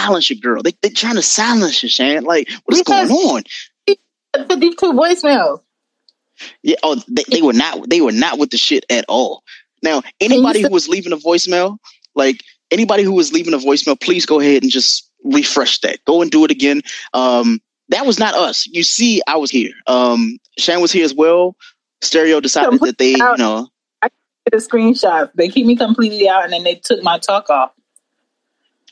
silence your girl. They they trying to silence you, Shan. Like, what's going on? Fifty two voicemails. Yeah, oh, they, they were not they were not with the shit at all. Now, anybody who was leaving a voicemail, like anybody who was leaving a voicemail, please go ahead and just refresh that. Go and do it again. Um, that was not us. You see, I was here. Um, Shan was here as well. Stereo decided that they, you know, I get a screenshot. They keep me completely out, and then they took my talk off.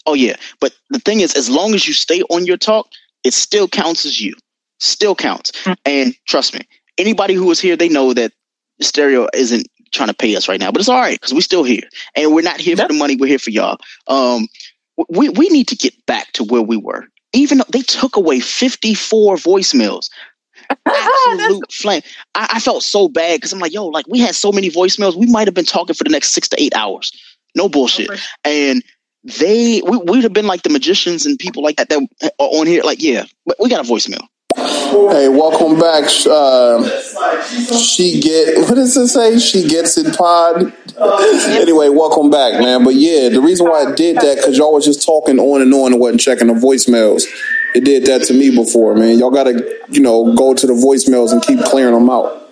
Oh yeah, but the thing is, as long as you stay on your talk, it still counts as you. Still counts. Mm-hmm. And trust me, anybody who is here, they know that Stereo isn't trying to pay us right now, but it's all right because we're still here, and we're not here for the money. We're here for y'all. Um, we we need to get back to where we were. Even though they took away fifty four voicemails, absolute flame. I, I, felt so bad because I'm like, yo, like we had so many voicemails, we might have been talking for the next six to eight hours. No bullshit. And they, we, would have been like the magicians and people like that that are on here. Like, yeah, we got a voicemail. Hey, welcome back. Uh, she get what does it say? She gets it pod. anyway, welcome back, man. But yeah, the reason why I did that because y'all was just talking on and on and wasn't checking the voicemails. It did that to me before, man. Y'all gotta, you know, go to the voicemails and keep clearing them out.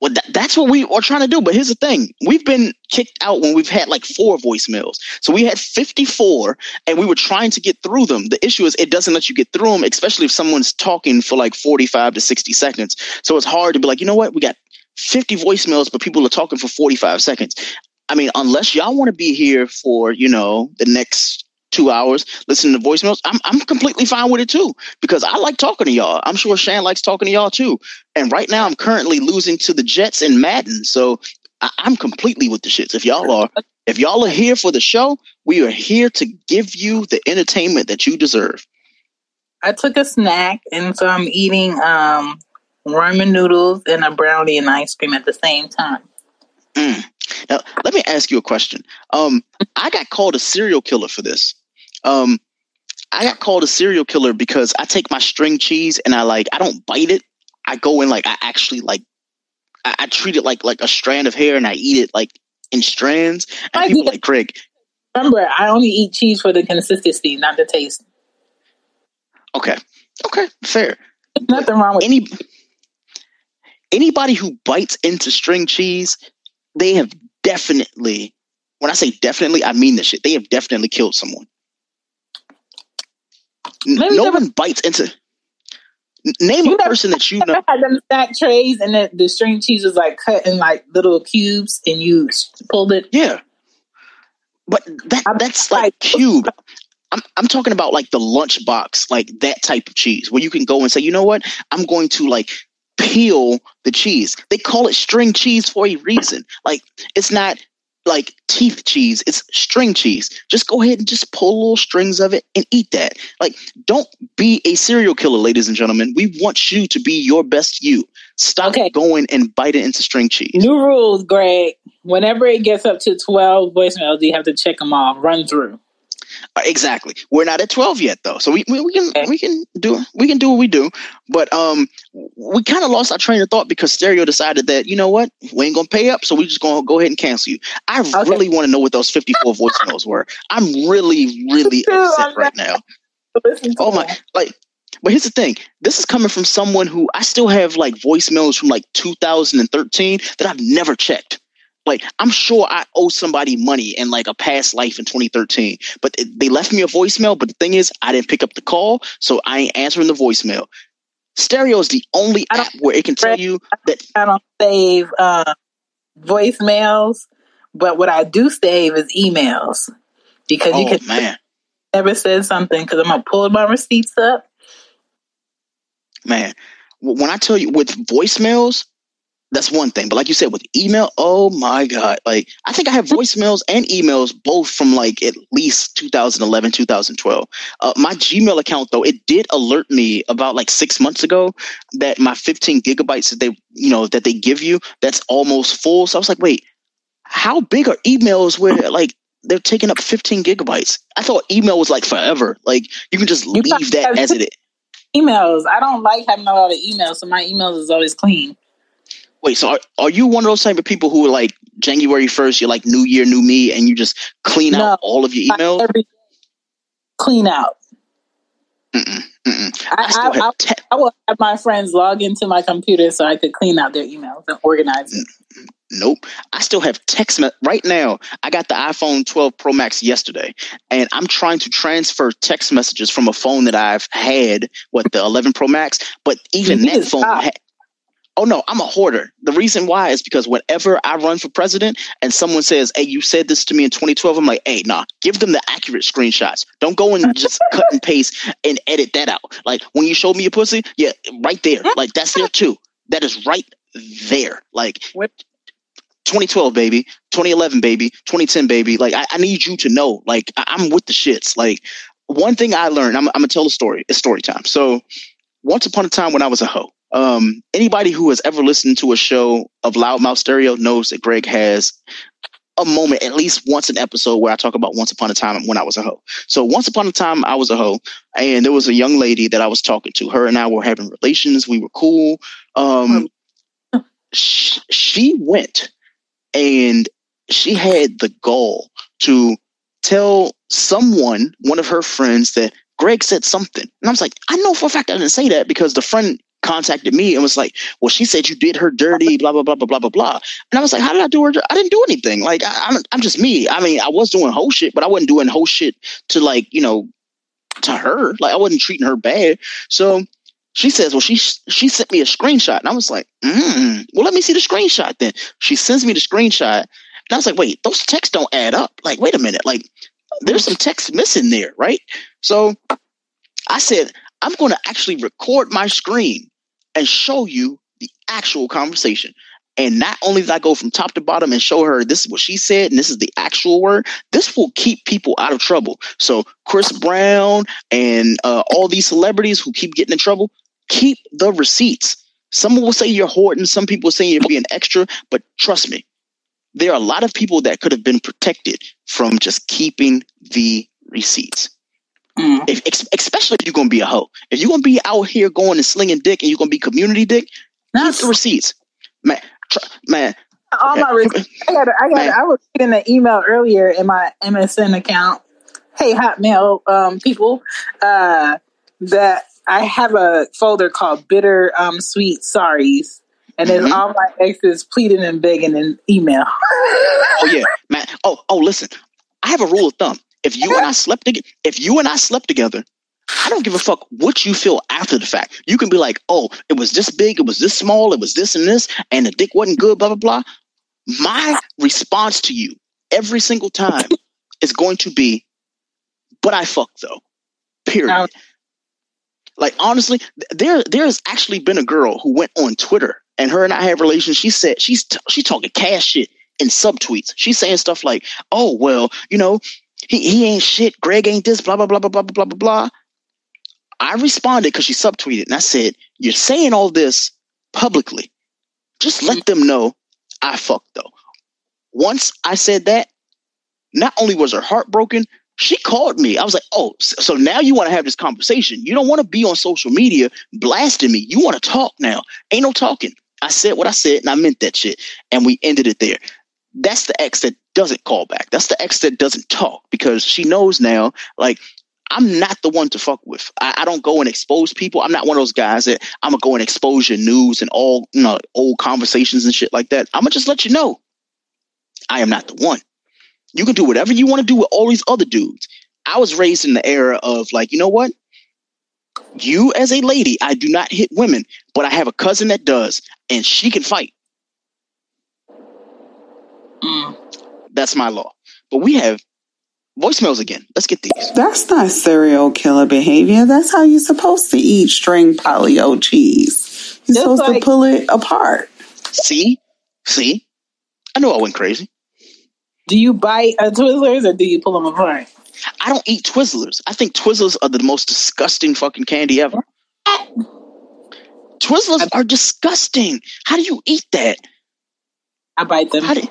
Well, that, that's what we are trying to do. But here's the thing: we've been kicked out when we've had like four voicemails. So we had 54, and we were trying to get through them. The issue is it doesn't let you get through them, especially if someone's talking for like 45 to 60 seconds. So it's hard to be like, you know what? We got 50 voicemails, but people are talking for 45 seconds. I mean, unless y'all want to be here for you know the next two hours listening to voicemails, I'm I'm completely fine with it too because I like talking to y'all. I'm sure Shan likes talking to y'all too. And right now, I'm currently losing to the Jets in Madden, so I, am completely with the shits. If y'all are, if y'all are here for the show, we are here to give you the entertainment that you deserve. I took a snack, and so I'm eating um, ramen noodles and a brownie and ice cream at the same time. Mm. Now, let me ask you a question. Um, I got called a serial killer for this. Um, I got called a serial killer because I take my string cheese and I like I don't bite it. I go in like I actually like I, I treat it like like a strand of hair and I eat it like in strands. And I people like Craig. Remember, I only eat cheese for the consistency, not the taste. Okay. Okay. Fair. Nothing wrong with any anybody who bites into string cheese, they have definitely when I say definitely, I mean this shit. They have definitely killed someone. Maybe no one bites into. Name you a person that you know. Had them stack trays and the, the string cheese was like cut in like little cubes, and you pulled it. Yeah, but that that's like cube. I'm I'm talking about like the lunch box, like that type of cheese, where you can go and say, you know what, I'm going to like peel the cheese. They call it string cheese for a reason. Like it's not like teeth cheese. It's string cheese. Just go ahead and just pull little strings of it and eat that. Like, don't be a serial killer, ladies and gentlemen. We want you to be your best you. Stop okay. going and biting into string cheese. New rules, Greg. Whenever it gets up to 12 voicemails, you have to check them off, run through. Uh, exactly. We're not at 12 yet though. So we, we, we can we can do we can do what we do. But um we kind of lost our train of thought because Stereo decided that, you know what? We ain't going to pay up, so we just going to go ahead and cancel you. I okay. really want to know what those 54 voicemails were. I'm really really upset right now. Oh my like but here's the thing. This is coming from someone who I still have like voicemails from like 2013 that I've never checked. Like I'm sure I owe somebody money in like a past life in 2013, but they left me a voicemail. But the thing is, I didn't pick up the call, so I ain't answering the voicemail. Stereo is the only app where it can tell you that I don't save uh, voicemails, but what I do save is emails because oh, you can man. never said something because I'm gonna pull my receipts up. Man, when I tell you with voicemails, that's one thing. But like you said, with email, oh my God. Like, I think I have voicemails and emails both from like at least 2011, 2012. Uh, my Gmail account, though, it did alert me about like six months ago that my 15 gigabytes that they, you know, that they give you, that's almost full. So I was like, wait, how big are emails where like they're taking up 15 gigabytes? I thought email was like forever. Like, you can just leave that as it is. Emails. I don't like having a lot of emails, so my emails is always clean. Wait, so are, are you one of those type of people who are like January first, you're like New Year, New Me, and you just clean no, out all of your emails? Every, clean out. Mm-mm, mm-mm. I, I, I, te- I, will have my friends log into my computer so I could clean out their emails and organize it. Nope. I still have text me- right now. I got the iPhone 12 Pro Max yesterday, and I'm trying to transfer text messages from a phone that I've had, what the 11 Pro Max. But even that phone, ha- Oh no, I'm a hoarder. The reason why is because whenever I run for president and someone says, "Hey, you said this to me in 2012," I'm like, "Hey, nah, give them the accurate screenshots. Don't go and just cut and paste and edit that out. Like when you showed me your pussy, yeah, right there. Like that's there too. That is right there. Like 2012, baby, 2011, baby, 2010, baby. Like I, I need you to know. Like I, am with the shits. Like one thing I learned, I'm, I'm gonna tell a story. It's story time. So once upon a time when I was a hoe um, anybody who has ever listened to a show of Loudmouth Stereo knows that Greg has a moment, at least once an episode, where I talk about once upon a time when I was a hoe. So once upon a time, I was a hoe, and there was a young lady that I was talking to. Her and I were having relations. We were cool. Um, she, she went and she had the goal to tell someone, one of her friends, that Greg said something. And I was like, I know for a fact I didn't say that because the friend contacted me and was like, "Well, she said you did her dirty, blah blah blah blah blah blah blah." And I was like, "How did I do her? I didn't do anything. Like I, am I'm, I'm just me. I mean, I was doing whole shit, but I wasn't doing whole shit to like you know to her. Like I wasn't treating her bad. So she says, "Well, she she sent me a screenshot," and I was like, mm, "Well, let me see the screenshot." Then she sends me the screenshot, and I was like, "Wait, those texts don't add up. Like, wait a minute. Like, there's some text missing there, right?" So I said, I'm going to actually record my screen and show you the actual conversation. And not only did I go from top to bottom and show her this is what she said and this is the actual word, this will keep people out of trouble. So Chris Brown and uh, all these celebrities who keep getting in trouble, keep the receipts. Some will say you're hoarding, some people say you're being extra, but trust me, there are a lot of people that could have been protected from just keeping the receipts. Mm. If, especially if you're gonna be a hoe. If you're gonna be out here going and slinging dick, and you're gonna be community dick, that's the receipts, man. Tr- man, all my receipts. I got. I got. I was getting an email earlier in my MSN account. Hey, Hotmail um, people, uh, that I have a folder called "Bitter um, Sweet Sorries." and there's mm-hmm. all my exes pleading and begging in email. oh yeah, man. Oh, oh, listen. I have a rule of thumb. If you and I slept together, if you and I slept together, I don't give a fuck what you feel after the fact. You can be like, oh, it was this big, it was this small, it was this and this, and the dick wasn't good, blah, blah, blah. My response to you every single time is going to be, but I fucked though. Period. Like honestly, there there has actually been a girl who went on Twitter and her and I have relations. She said she's t- she's talking cash shit in subtweets. She's saying stuff like, "Oh well, you know, he, he ain't shit. Greg ain't this, blah, blah, blah, blah, blah, blah, blah, blah. I responded because she subtweeted and I said, You're saying all this publicly. Just let mm-hmm. them know I fucked though. Once I said that, not only was her heart broken, she called me. I was like, Oh, so now you want to have this conversation. You don't want to be on social media blasting me. You want to talk now. Ain't no talking. I said what I said and I meant that shit. And we ended it there. That's the ex that doesn't call back. That's the ex that doesn't talk because she knows now, like, I'm not the one to fuck with. I, I, don't go and expose people. I'm not one of those guys that I'm gonna go and expose your news and all you know old conversations and shit like that. I'm gonna just let you know I am not the one. You can do whatever you want to do with all these other dudes. I was raised in the era of like, you know what? You as a lady, I do not hit women, but I have a cousin that does, and she can fight. Mm. That's my law. But we have voicemails again. Let's get these. That's not serial killer behavior. That's how you're supposed to eat string polio cheese. You're Just supposed like, to pull it apart. See? See? I knew I went crazy. Do you bite a Twizzlers or do you pull them apart? I don't eat Twizzlers. I think Twizzlers are the most disgusting fucking candy ever. Twizzlers are disgusting. How do you eat that? I bite them. How do,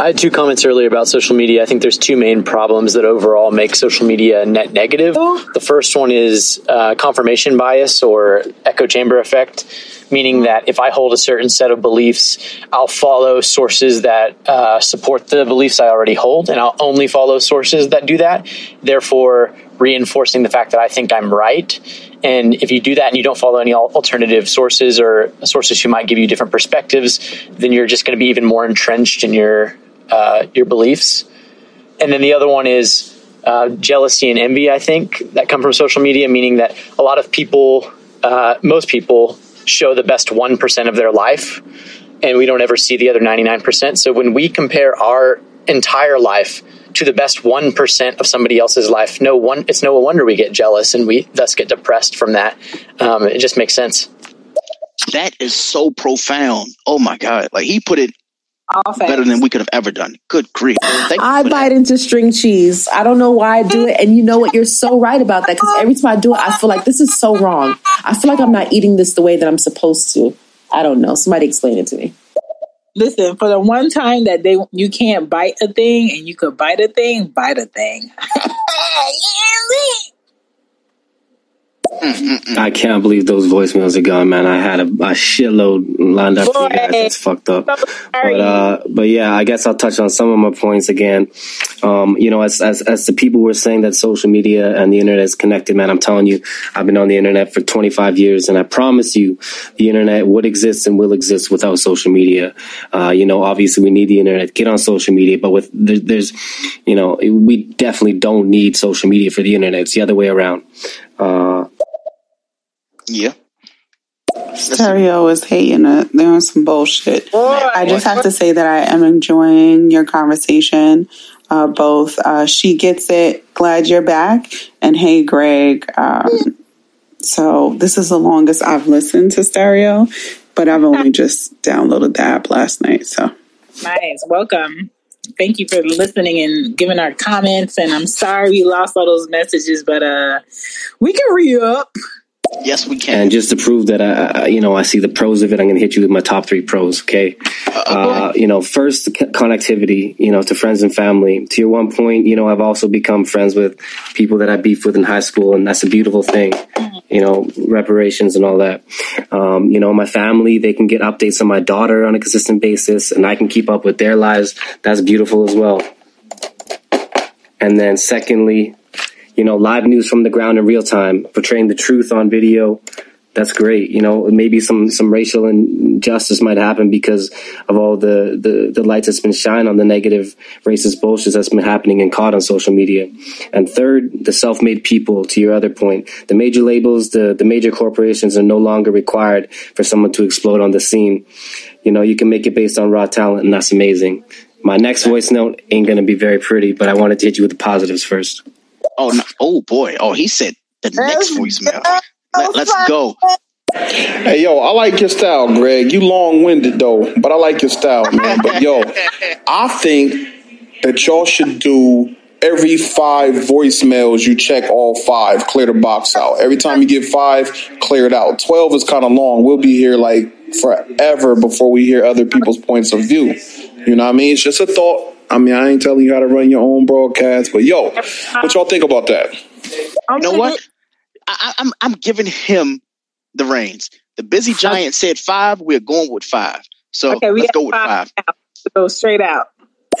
I had two comments earlier about social media. I think there's two main problems that overall make social media net negative. The first one is uh, confirmation bias or echo chamber effect. meaning that if I hold a certain set of beliefs, I'll follow sources that uh, support the beliefs I already hold, and I'll only follow sources that do that. Therefore, reinforcing the fact that I think I'm right. And if you do that and you don't follow any alternative sources or sources who might give you different perspectives, then you're just going to be even more entrenched in your uh, your beliefs. And then the other one is uh, jealousy and envy. I think that come from social media, meaning that a lot of people, uh, most people, show the best one percent of their life, and we don't ever see the other ninety nine percent. So when we compare our entire life to the best 1% of somebody else's life no one it's no wonder we get jealous and we thus get depressed from that um, it just makes sense that is so profound oh my god like he put it better than we could have ever done. Good grief. I bite that. into string cheese. I don't know why i do it and you know what? You're so right about that because every time i do it i feel like this is so wrong. I feel like i'm not eating this the way that i'm supposed to. I don't know. Somebody explain it to me. Listen, for the one time that they you can't bite a thing and you could bite a thing, bite a thing. I can't believe those voicemails are gone, man. I had a, a shitload lined up for you guys. It's fucked up. But uh, but yeah, I guess I'll touch on some of my points again. Um, you know, as, as as the people were saying that social media and the internet is connected, man. I'm telling you, I've been on the internet for 25 years, and I promise you, the internet would exist and will exist without social media. Uh, you know, obviously we need the internet. Get on social media, but with there, there's, you know, we definitely don't need social media for the internet. It's the other way around. Uh, yeah. Stereo is hating it. They're some bullshit. I just have to say that I am enjoying your conversation. Uh, both uh, she gets it. Glad you're back, and hey, Greg. Um, so this is the longest I've listened to Stereo, but I've only just downloaded the app last night. So nice. Welcome thank you for listening and giving our comments. And I'm sorry we lost all those messages, but uh, we can re up. Yes, we can. And just to prove that I, you know, I see the pros of it, I'm going to hit you with my top three pros. Okay. Uh, you know, first connectivity. You know, to friends and family. To your one point, you know, I've also become friends with people that I beefed with in high school, and that's a beautiful thing. Mm-hmm. You know, reparations and all that. Um, you know, my family they can get updates on my daughter on a consistent basis, and I can keep up with their lives. That's beautiful as well. And then, secondly, you know, live news from the ground in real time, portraying the truth on video. That's great. You know, maybe some, some racial injustice might happen because of all the, the, the lights that's been shined on the negative racist bullshit that's been happening and caught on social media. And third, the self-made people, to your other point. The major labels, the, the major corporations are no longer required for someone to explode on the scene. You know, you can make it based on raw talent and that's amazing. My next voice note ain't going to be very pretty, but I wanted to hit you with the positives first. Oh, no. oh boy. Oh, he said the next voicemail. Let, let's go. Hey yo, I like your style, Greg. You long winded though, but I like your style, man. But yo, I think that y'all should do every five voicemails you check all five, clear the box out. Every time you get five, clear it out. Twelve is kind of long. We'll be here like forever before we hear other people's points of view. You know what I mean? It's just a thought. I mean, I ain't telling you how to run your own broadcast, but yo, what y'all think about that? You know what? I, am I'm, I'm giving him the reins. The busy giant said five. We're going with five. So okay, let's go with five. five. Go straight out.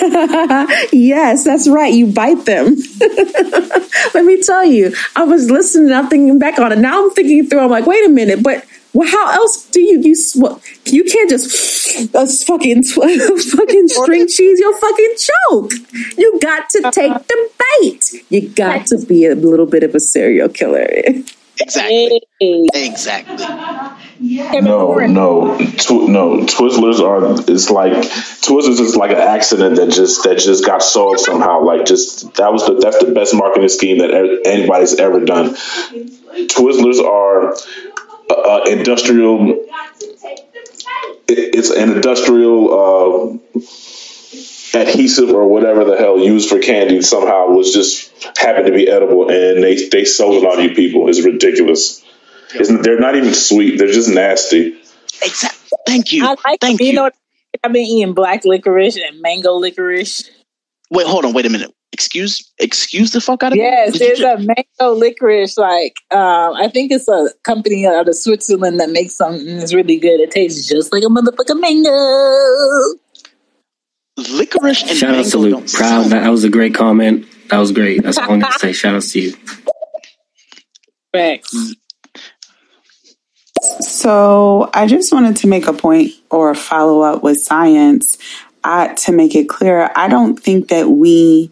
yes, that's right. You bite them. Let me tell you, I was listening. I'm thinking back on it. Now I'm thinking through. I'm like, wait a minute, but well, how else do you you well, you can't just uh, fucking fucking string cheese. You'll fucking choke. You got to take the bait. You got to be a little bit of a serial killer. Exactly. Exactly. No, no, tw- no. Twizzlers are. It's like Twizzlers is like an accident that just that just got solved somehow. Like just that was the that's the best marketing scheme that anybody's ever done. Twizzlers are uh, industrial. It's an industrial uh, adhesive or whatever the hell used for candy. Somehow was just happened to be edible, and they they sold it on you people. It's ridiculous. It's, they're not even sweet. They're just nasty. Exactly. Thank you. I like Thank you. you know, I've been eating black licorice and mango licorice. Wait, hold on. Wait a minute. Excuse excuse the fuck out of yes, me? Yes, there's a mango licorice. Like um, I think it's a company out of Switzerland that makes something that's really good. It tastes just like a motherfucking mango. Licorice and shout out to Luke. Proud. That, that was a great comment. That was great. That's all I'm gonna say. Shout out to you. Thanks. So I just wanted to make a point or follow up with science I, to make it clear. I don't think that we.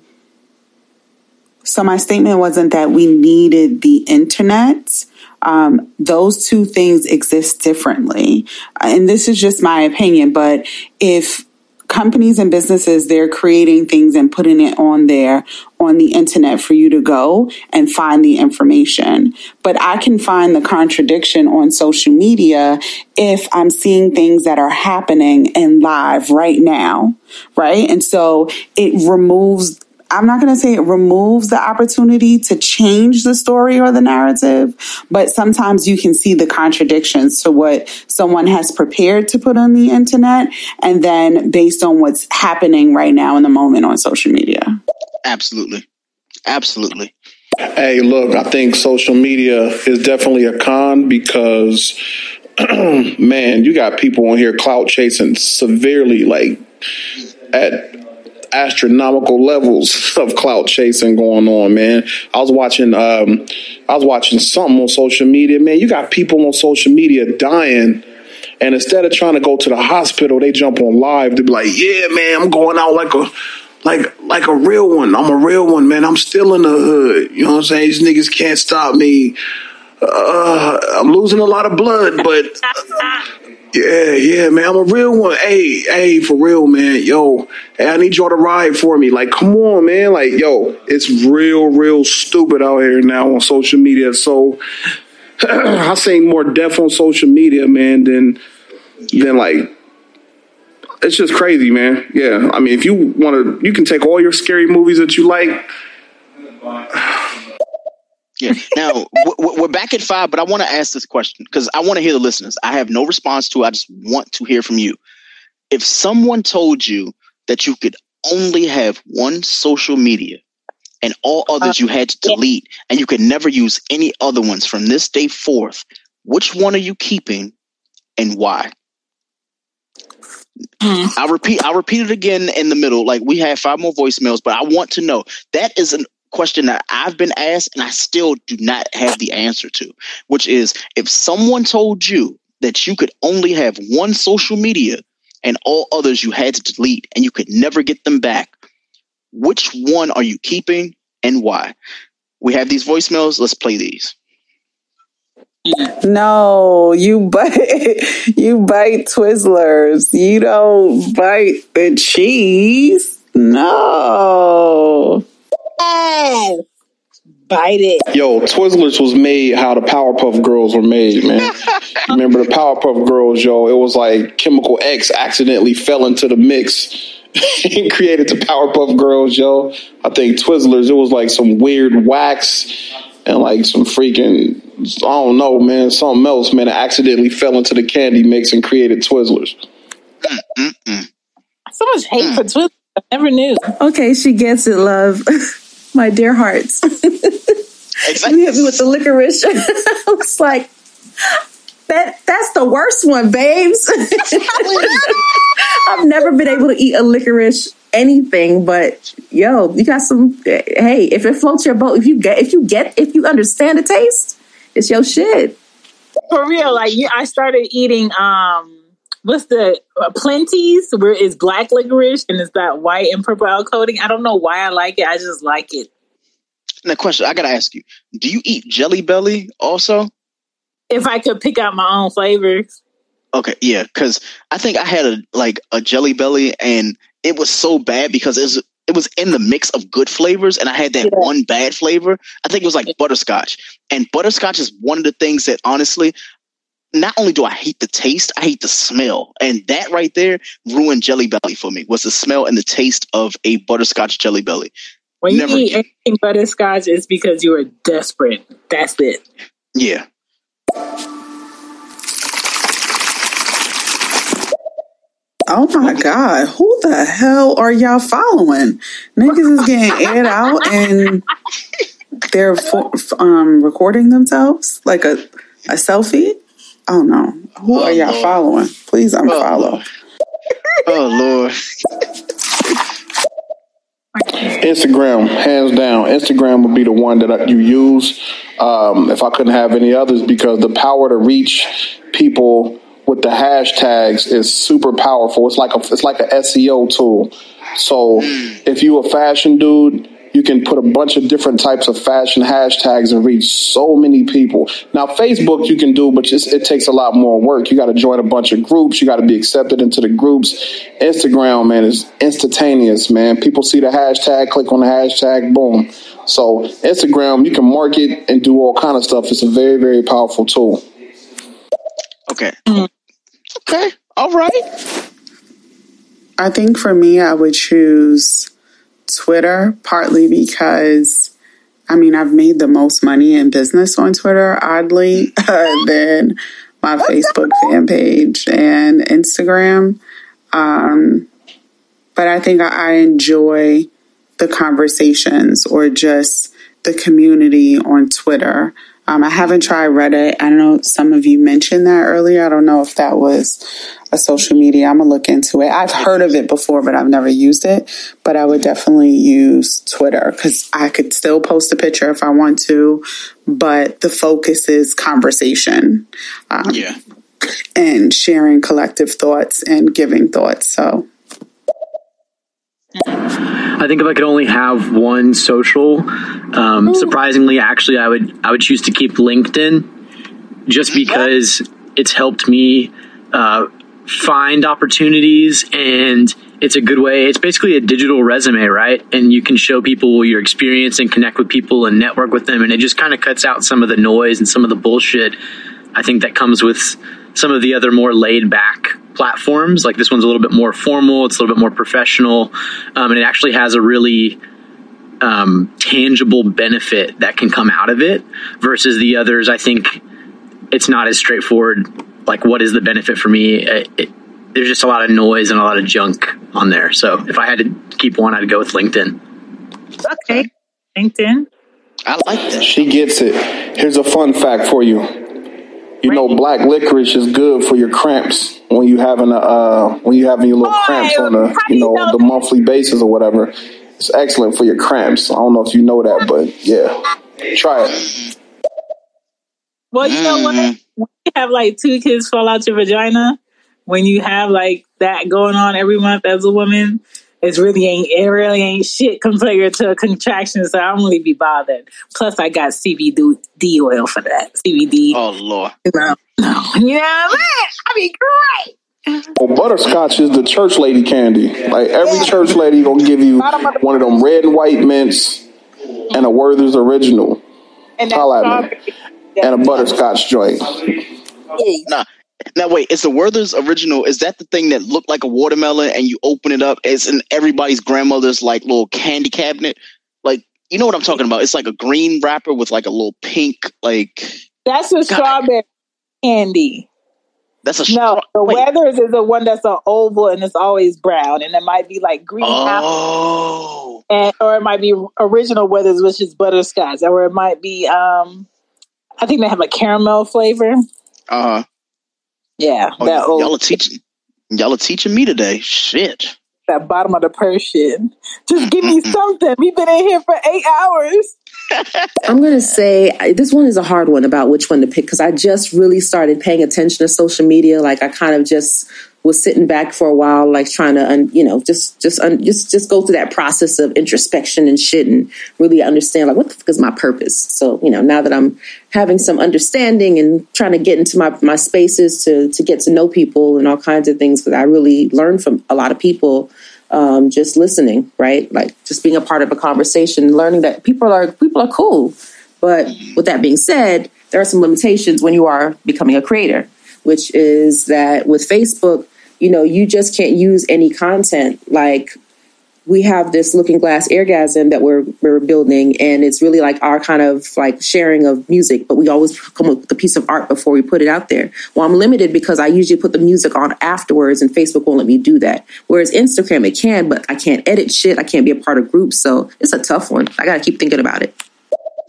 So my statement wasn't that we needed the internet. Um, those two things exist differently, and this is just my opinion. But if companies and businesses they're creating things and putting it on there on the internet for you to go and find the information but i can find the contradiction on social media if i'm seeing things that are happening in live right now right and so it removes I'm not going to say it removes the opportunity to change the story or the narrative, but sometimes you can see the contradictions to what someone has prepared to put on the internet and then based on what's happening right now in the moment on social media. Absolutely. Absolutely. Hey, look, I think social media is definitely a con because, man, you got people on here clout chasing severely, like at astronomical levels of clout chasing going on, man. I was watching um I was watching something on social media, man. You got people on social media dying and instead of trying to go to the hospital, they jump on live to be like, "Yeah, man, I'm going out like a like like a real one. I'm a real one, man. I'm still in the hood. You know what I'm saying? These niggas can't stop me. Uh, I'm losing a lot of blood, but Yeah, yeah, man. I'm a real one. Hey, hey, for real, man. Yo, hey, I need y'all to ride for me. Like, come on, man. Like, yo, it's real, real stupid out here now on social media. So I say more death on social media, man, than than like it's just crazy, man. Yeah. I mean, if you want to, you can take all your scary movies that you like. Yeah. Now we're back at five, but I want to ask this question because I want to hear the listeners. I have no response to. It. I just want to hear from you. If someone told you that you could only have one social media and all others you had to delete, and you could never use any other ones from this day forth, which one are you keeping and why? Mm. I'll repeat. I'll repeat it again in the middle. Like we have five more voicemails, but I want to know that is an question that I've been asked and I still do not have the answer to, which is if someone told you that you could only have one social media and all others you had to delete and you could never get them back, which one are you keeping and why? We have these voicemails. Let's play these. No, you bite you bite Twizzlers. You don't bite the cheese. No. Yes. Bite it. Yo, Twizzlers was made how the Powerpuff Girls were made, man. Remember the Powerpuff Girls, yo? It was like Chemical X accidentally fell into the mix and created the Powerpuff Girls, yo. I think Twizzlers, it was like some weird wax and like some freaking, I don't know, man, something else, man. It accidentally fell into the candy mix and created Twizzlers. Mm-mm-mm. So much hate for mm. Twizzlers. I never knew. Okay, she gets it, love. my dear hearts. exactly. you hit me with the licorice. I was like, that that's the worst one, babes. I've never been able to eat a licorice anything, but yo, you got some. Hey, if it floats your boat, if you get, if you get, if you understand the taste, it's your shit. For real, like I started eating. um What's the uh, Plenty's where it's black licorice and it's that white and purple coating? I don't know why I like it. I just like it. Now, question I gotta ask you: Do you eat Jelly Belly also? If I could pick out my own flavors. Okay, yeah, because I think I had a like a Jelly Belly, and it was so bad because it was it was in the mix of good flavors, and I had that yeah. one bad flavor. I think it was like butterscotch, and butterscotch is one of the things that honestly. Not only do I hate the taste, I hate the smell. And that right there ruined Jelly Belly for me was the smell and the taste of a butterscotch Jelly Belly. When you eat anything butterscotch, it's because you are desperate. That's it. Yeah. Oh my God. Who the hell are y'all following? Niggas is getting aired out and they're for, um, recording themselves like a, a selfie. Oh no. Who are y'all following? Please unfollow. Oh Lord. Instagram, hands down. Instagram would be the one that you use um, if I couldn't have any others because the power to reach people with the hashtags is super powerful. It's like a it's like a SEO tool. So if you a fashion dude you can put a bunch of different types of fashion hashtags and reach so many people. Now, Facebook you can do, but it takes a lot more work. You got to join a bunch of groups. You got to be accepted into the groups. Instagram, man, is instantaneous, man. People see the hashtag, click on the hashtag, boom. So Instagram, you can market and do all kind of stuff. It's a very, very powerful tool. Okay. Mm. Okay. All right. I think for me, I would choose Twitter, partly because I mean, I've made the most money in business on Twitter, oddly, uh, than my Facebook fan page and Instagram. Um, but I think I enjoy the conversations or just the community on Twitter. Um, I haven't tried Reddit. I know some of you mentioned that earlier. I don't know if that was a social media. I'm gonna look into it. I've heard of it before, but I've never used it. But I would definitely use Twitter because I could still post a picture if I want to, but the focus is conversation. Um, yeah. And sharing collective thoughts and giving thoughts. So I think if I could only have one social, um, surprisingly, actually, I would I would choose to keep LinkedIn, just because it's helped me uh, find opportunities and it's a good way. It's basically a digital resume, right? And you can show people your experience and connect with people and network with them, and it just kind of cuts out some of the noise and some of the bullshit. I think that comes with some of the other more laid back platforms. Like this one's a little bit more formal, it's a little bit more professional, um, and it actually has a really um, tangible benefit that can come out of it versus the others. I think it's not as straightforward. Like, what is the benefit for me? It, it, there's just a lot of noise and a lot of junk on there. So if I had to keep one, I'd go with LinkedIn. Okay, LinkedIn. I like that. She gets it. Here's a fun fact for you. You know, black licorice is good for your cramps when you having a uh, when you having your little cramps on a you know the monthly basis or whatever. It's excellent for your cramps. I don't know if you know that, but yeah, try it. Well, you know what? Mm-hmm. When you have like two kids fall out your vagina, when you have like that going on every month as a woman, it's really ain't it really ain't shit compared to a contraction, so I don't really be bothered. Plus, I got CBD oil for that. CBD. Oh lord. You know, you know I mean, great. Well, butterscotch is the church lady candy. Like every yeah. church lady gonna give you one of them red and white mints and a Werther's original. And, and a butterscotch joint. Nah, now wait, it's the Werther's original. Is that the thing that looked like a watermelon and you open it up? It's in everybody's grandmother's like little candy cabinet. Like you know what I'm talking about? It's like a green wrapper with like a little pink like. That's a God. strawberry candy. That's a strawberry. no. The wait. Werther's is the one that's an oval and it's always brown, and it might be like green. Oh. And or it might be original Werther's, which is butterscotch, or it might be um, I think they have a caramel flavor. Uh huh. Yeah, oh, that old, y'all are teaching. Y'all are teaching me today. Shit. That bottom of the purse shit. Just give me something. We've been in here for eight hours. I'm going to say this one is a hard one about which one to pick because I just really started paying attention to social media. Like I kind of just was sitting back for a while, like trying to, un, you know, just just un, just just go through that process of introspection and shit, and really understand like what the fuck is my purpose. So you know, now that I'm having some understanding and trying to get into my my spaces to to get to know people and all kinds of things, because I really learned from a lot of people. Um, just listening, right? Like just being a part of a conversation, learning that people are people are cool. But with that being said, there are some limitations when you are becoming a creator which is that with Facebook, you know, you just can't use any content. Like we have this looking glass airgasm that we're we're building and it's really like our kind of like sharing of music but we always come up with a piece of art before we put it out there. Well i'm limited because i usually put the music on afterwards and facebook won't let me do that. Whereas instagram it can but i can't edit shit. I can't be a part of groups so it's a tough one. I gotta keep thinking about it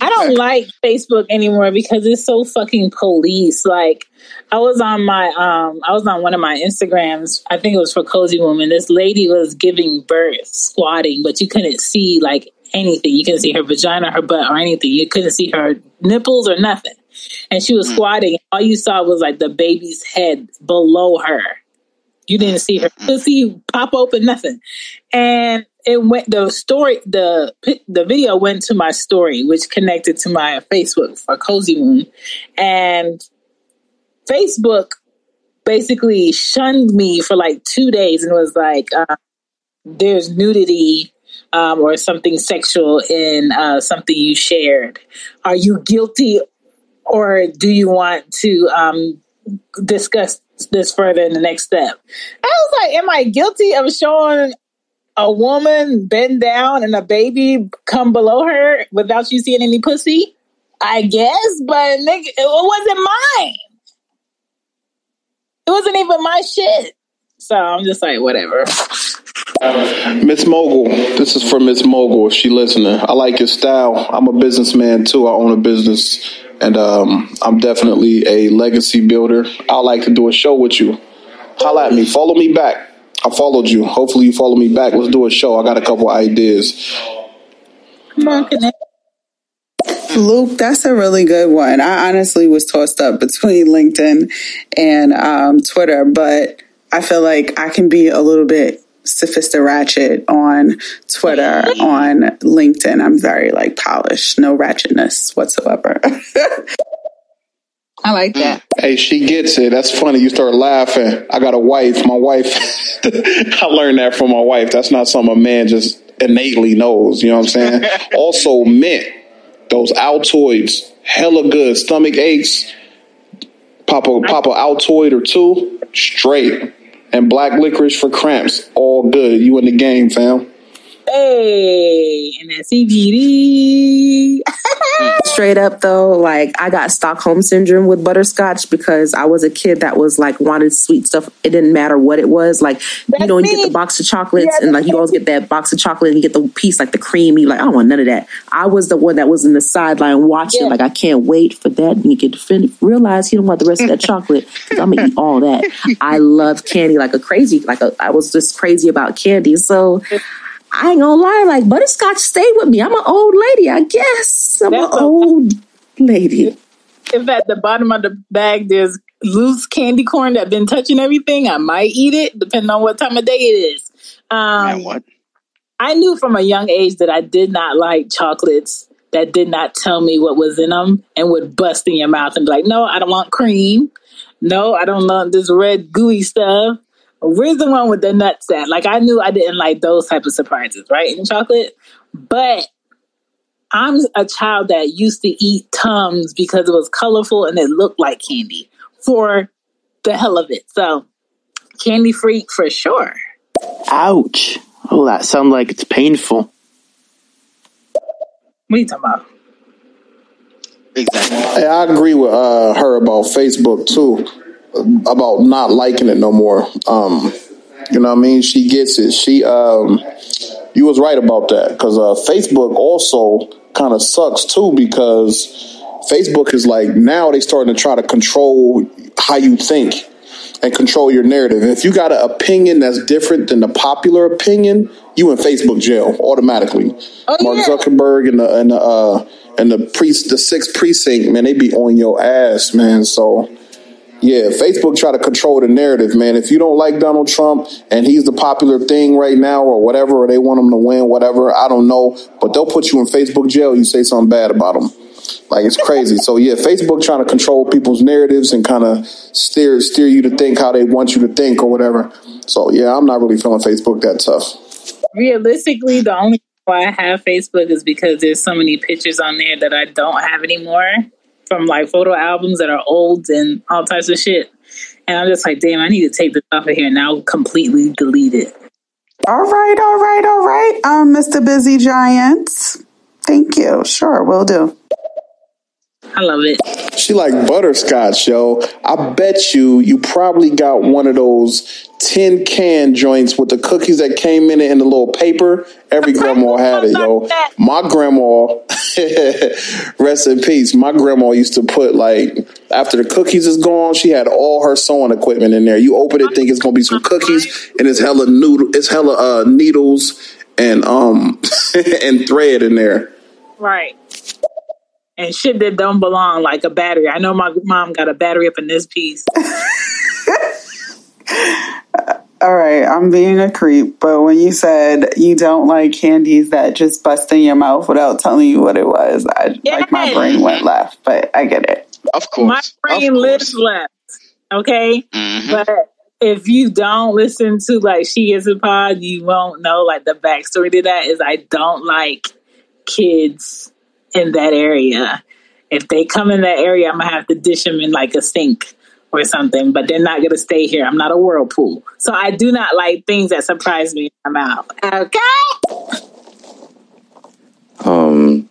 I don't like Facebook anymore because it's so fucking police. Like I was on my um I was on one of my Instagrams, I think it was for Cozy Woman. This lady was giving birth squatting, but you couldn't see like anything. You couldn't see her vagina, her butt, or anything. You couldn't see her nipples or nothing. And she was mm. squatting. All you saw was like the baby's head below her. You didn't see her pussy pop open, nothing. And it went the story the the video went to my story which connected to my facebook for cozy moon and facebook basically shunned me for like two days and was like uh, there's nudity um, or something sexual in uh, something you shared. Are you guilty or do you want to um, discuss this further in the next step? I was like am i guilty of showing a woman bend down and a baby come below her without you seeing any pussy? I guess, but nigga, it wasn't mine. It wasn't even my shit. So I'm just like, whatever. Miss Mogul, this is for Miss Mogul if she listening. I like your style. I'm a businessman too. I own a business and um, I'm definitely a legacy builder. I like to do a show with you. Holla at me. Follow me back. I followed you. Hopefully, you follow me back. Let's do a show. I got a couple ideas. Come on, Luke, that's a really good one. I honestly was tossed up between LinkedIn and um, Twitter, but I feel like I can be a little bit sophisticated ratchet on Twitter, on LinkedIn. I'm very like polished, no ratchetness whatsoever. I like that. Hey, she gets it. That's funny. You start laughing. I got a wife. My wife, I learned that from my wife. That's not something a man just innately knows. You know what I'm saying? also, mint, those Altoids, hella good. Stomach aches, pop a, pop a Altoid or two, straight. And black licorice for cramps, all good. You in the game, fam. Hey, and that CBD. Straight up though, like I got Stockholm syndrome with butterscotch because I was a kid that was like wanted sweet stuff. It didn't matter what it was. Like That's you know, when you get the box of chocolates yeah, and like you always get that box of chocolate and you get the piece like the cream. You like I don't want none of that. I was the one that was in the sideline watching. Yeah. Like I can't wait for that. And you can defend, realize you don't want the rest of that chocolate because I'm gonna eat all that. I love candy like a crazy. Like a, I was just crazy about candy. So. I ain't gonna lie, like butterscotch stayed with me. I'm an old lady, I guess. I'm That's an old lady. If at the bottom of the bag there's loose candy corn that been touching everything, I might eat it, depending on what time of day it is. Um, what? I knew from a young age that I did not like chocolates that did not tell me what was in them and would bust in your mouth and be like, "No, I don't want cream. No, I don't want this red gooey stuff." Where's the one with the nuts at? Like I knew I didn't like those type of surprises, right? In chocolate. But I'm a child that used to eat Tums because it was colorful and it looked like candy for the hell of it. So candy freak for sure. Ouch. Oh, that sounds like it's painful. What are you talking about? Exactly. Hey, I agree with uh, her about Facebook too about not liking it no more. Um, you know what I mean? She gets it. She, um, you was right about that because uh, Facebook also kind of sucks too because Facebook is like now they starting to try to control how you think and control your narrative. And if you got an opinion that's different than the popular opinion, you in Facebook jail automatically. Oh, Mark yeah. Zuckerberg and the and the uh, and the priest the sixth precinct man, they be on your ass, man. So yeah, Facebook try to control the narrative, man. If you don't like Donald Trump and he's the popular thing right now or whatever, or they want him to win, whatever, I don't know. But they'll put you in Facebook jail. You say something bad about him. Like it's crazy. so yeah, Facebook trying to control people's narratives and kind of steer steer you to think how they want you to think or whatever. So yeah, I'm not really feeling Facebook that tough. Realistically, the only why I have Facebook is because there's so many pictures on there that I don't have anymore from like photo albums that are old and all types of shit. And I'm just like, damn, I need to take this off of here now completely delete it. All right, all right, all right. Um, Mr. Busy Giant. Thank you. Sure, we'll do. I love it. She like butterscotch, yo. I bet you you probably got one of those tin can joints with the cookies that came in it in the little paper. Every grandma had it, yo. My grandma, rest in peace. My grandma used to put like after the cookies is gone, she had all her sewing equipment in there. You open it, think it's gonna be some cookies, and it's hella noodle, it's hella uh, needles and um and thread in there. Right and shit that don't belong, like a battery. I know my mom got a battery up in this piece. All right, I'm being a creep, but when you said you don't like candies that just bust in your mouth without telling you what it was, I yes. like my brain went left, but I get it. Of course. My brain lives left. Okay? Mm-hmm. But if you don't listen to like She Is a Pod, you won't know like the backstory to that is I don't like kids in that area. If they come in that area, I'm gonna have to dish them in like a sink or something, but they're not gonna stay here. I'm not a whirlpool. So I do not like things that surprise me in my mouth. Okay. Um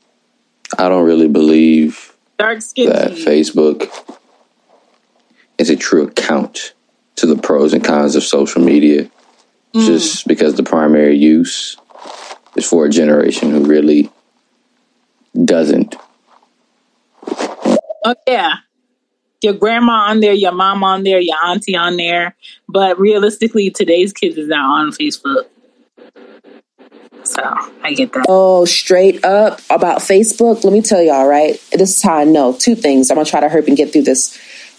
I don't really believe Dark skin that Facebook is a true account to the pros and cons of social media. Mm. Just because the primary use is for a generation who really doesn't. Oh yeah. Your grandma on there, your mom on there, your auntie on there. But realistically, today's kids is not on Facebook. So I get that. Oh, straight up about Facebook. Let me tell y'all, right? This is how I know. Two things. I'm gonna try to hurry and get through this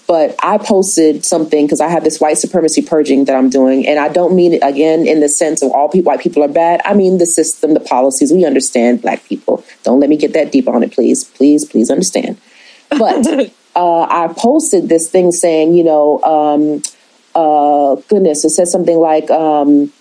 but I posted something because I have this white supremacy purging that I'm doing, and I don't mean it again in the sense of all people, white people are bad. I mean the system, the policies. We understand black people. Don't let me get that deep on it, please, please, please understand. But uh, I posted this thing saying, you know, um, uh, goodness, it says something like um,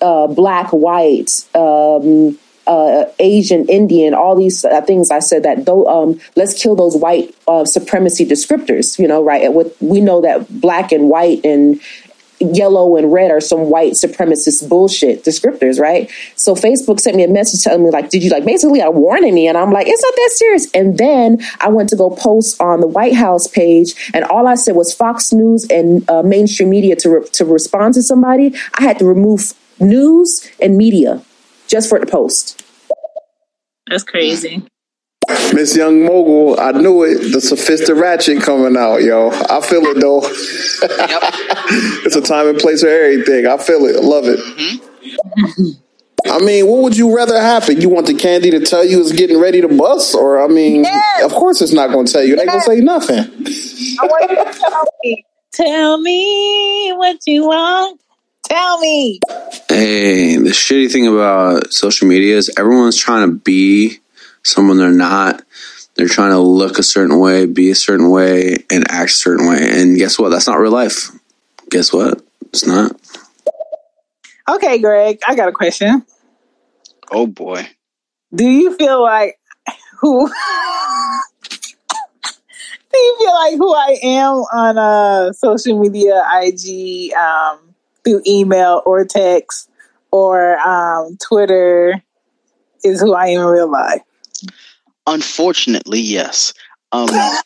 uh, black, white. Um, uh, Asian, Indian, all these uh, things. I said that though, um, let's kill those white uh, supremacy descriptors. You know, right? With we know that black and white and yellow and red are some white supremacist bullshit descriptors, right? So Facebook sent me a message telling me like, did you like basically are warning me? And I'm like, it's not that serious. And then I went to go post on the White House page, and all I said was Fox News and uh, mainstream media to re- to respond to somebody. I had to remove news and media just for the post. That's crazy. Miss Young Mogul, I knew it. The sophisticated ratchet coming out, yo. I feel it though. Yep. it's a time and place for everything. I feel it. I love it. Mm-hmm. I mean, what would you rather happen? You want the candy to tell you it's getting ready to bust, or I mean, yes. of course it's not going to tell you. It ain't going to say nothing. I want you to tell me. Tell me what you want. Tell me. Hey, the shitty thing about social media is everyone's trying to be someone they're not. They're trying to look a certain way, be a certain way, and act a certain way. And guess what? That's not real life. Guess what? It's not. Okay, Greg, I got a question. Oh boy. Do you feel like who do you feel like who I am on uh social media, IG, um, through email or text or um, Twitter is who I am in real life. Unfortunately, yes. Um, I,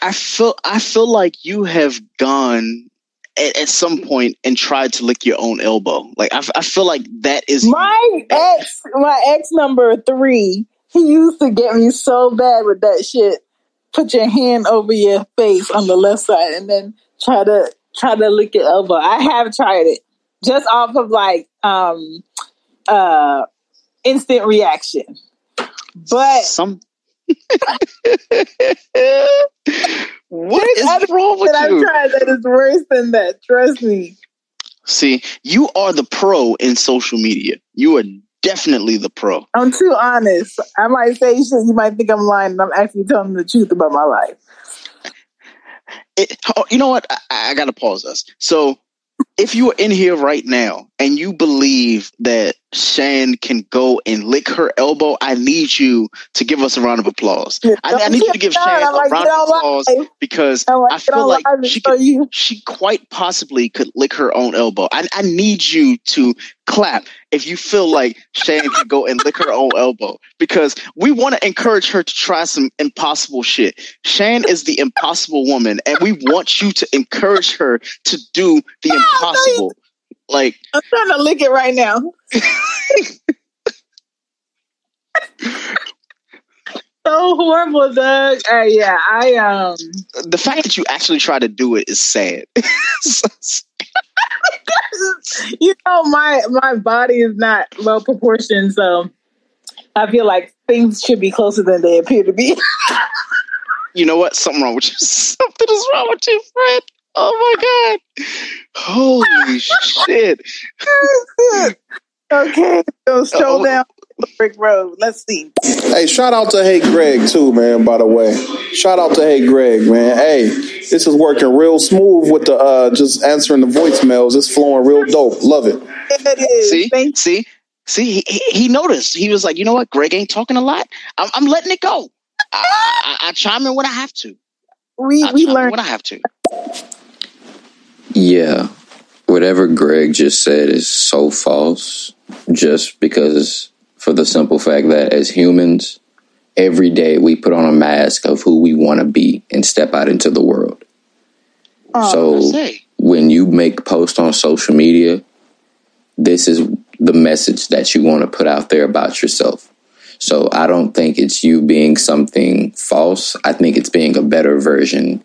I, feel I feel like you have gone at, at, some point and tried to lick your own elbow. Like I, I feel like that is my ex. My ex number three. He used to get me so bad with that shit. Put your hand over your face on the left side and then try to try to lick your elbow. I have tried it just off of like um uh instant reaction. But some what is wrong with that you? I've tried that is worse than that. Trust me. See, you are the pro in social media. You are definitely the pro. I'm too honest. I might say shit you might think I'm lying, and I'm actually telling the truth about my life. It, oh, you know what? I, I got to pause us. So, if you are in here right now and you believe that Shan can go and lick her elbow, I need you to give us a round of applause. I, I need you to give Shan a round of applause because I feel like she could, she quite possibly could lick her own elbow. I, I need you to clap if you feel like Shan can go and lick her own elbow because we want to encourage her to try some impossible shit. Shan is the impossible woman, and we want you to encourage her to do the impossible. Like I'm trying to lick it right now. so horrible, Doug. Uh, yeah, I um. The fact that you actually try to do it is sad. you know, my my body is not well proportioned, so I feel like things should be closer than they appear to be. you know what? Something wrong with you. Something is wrong with you, Fred. Oh my god! Holy shit! okay, so show down brick road. Let's see. Hey, shout out to Hey Greg too, man. By the way, shout out to Hey Greg, man. Hey, this is working real smooth with the uh just answering the voicemails. It's flowing real dope. Love it. It is. See, Thanks. see, see. He, he, noticed. He was like, you know what? Greg ain't talking a lot. I'm, I'm letting it go. I, I, I, chime in when I have to. We I we learn when I have to. Yeah. Whatever Greg just said is so false just because for the simple fact that as humans, every day we put on a mask of who we want to be and step out into the world. Oh, so when you make posts on social media, this is the message that you want to put out there about yourself. So I don't think it's you being something false. I think it's being a better version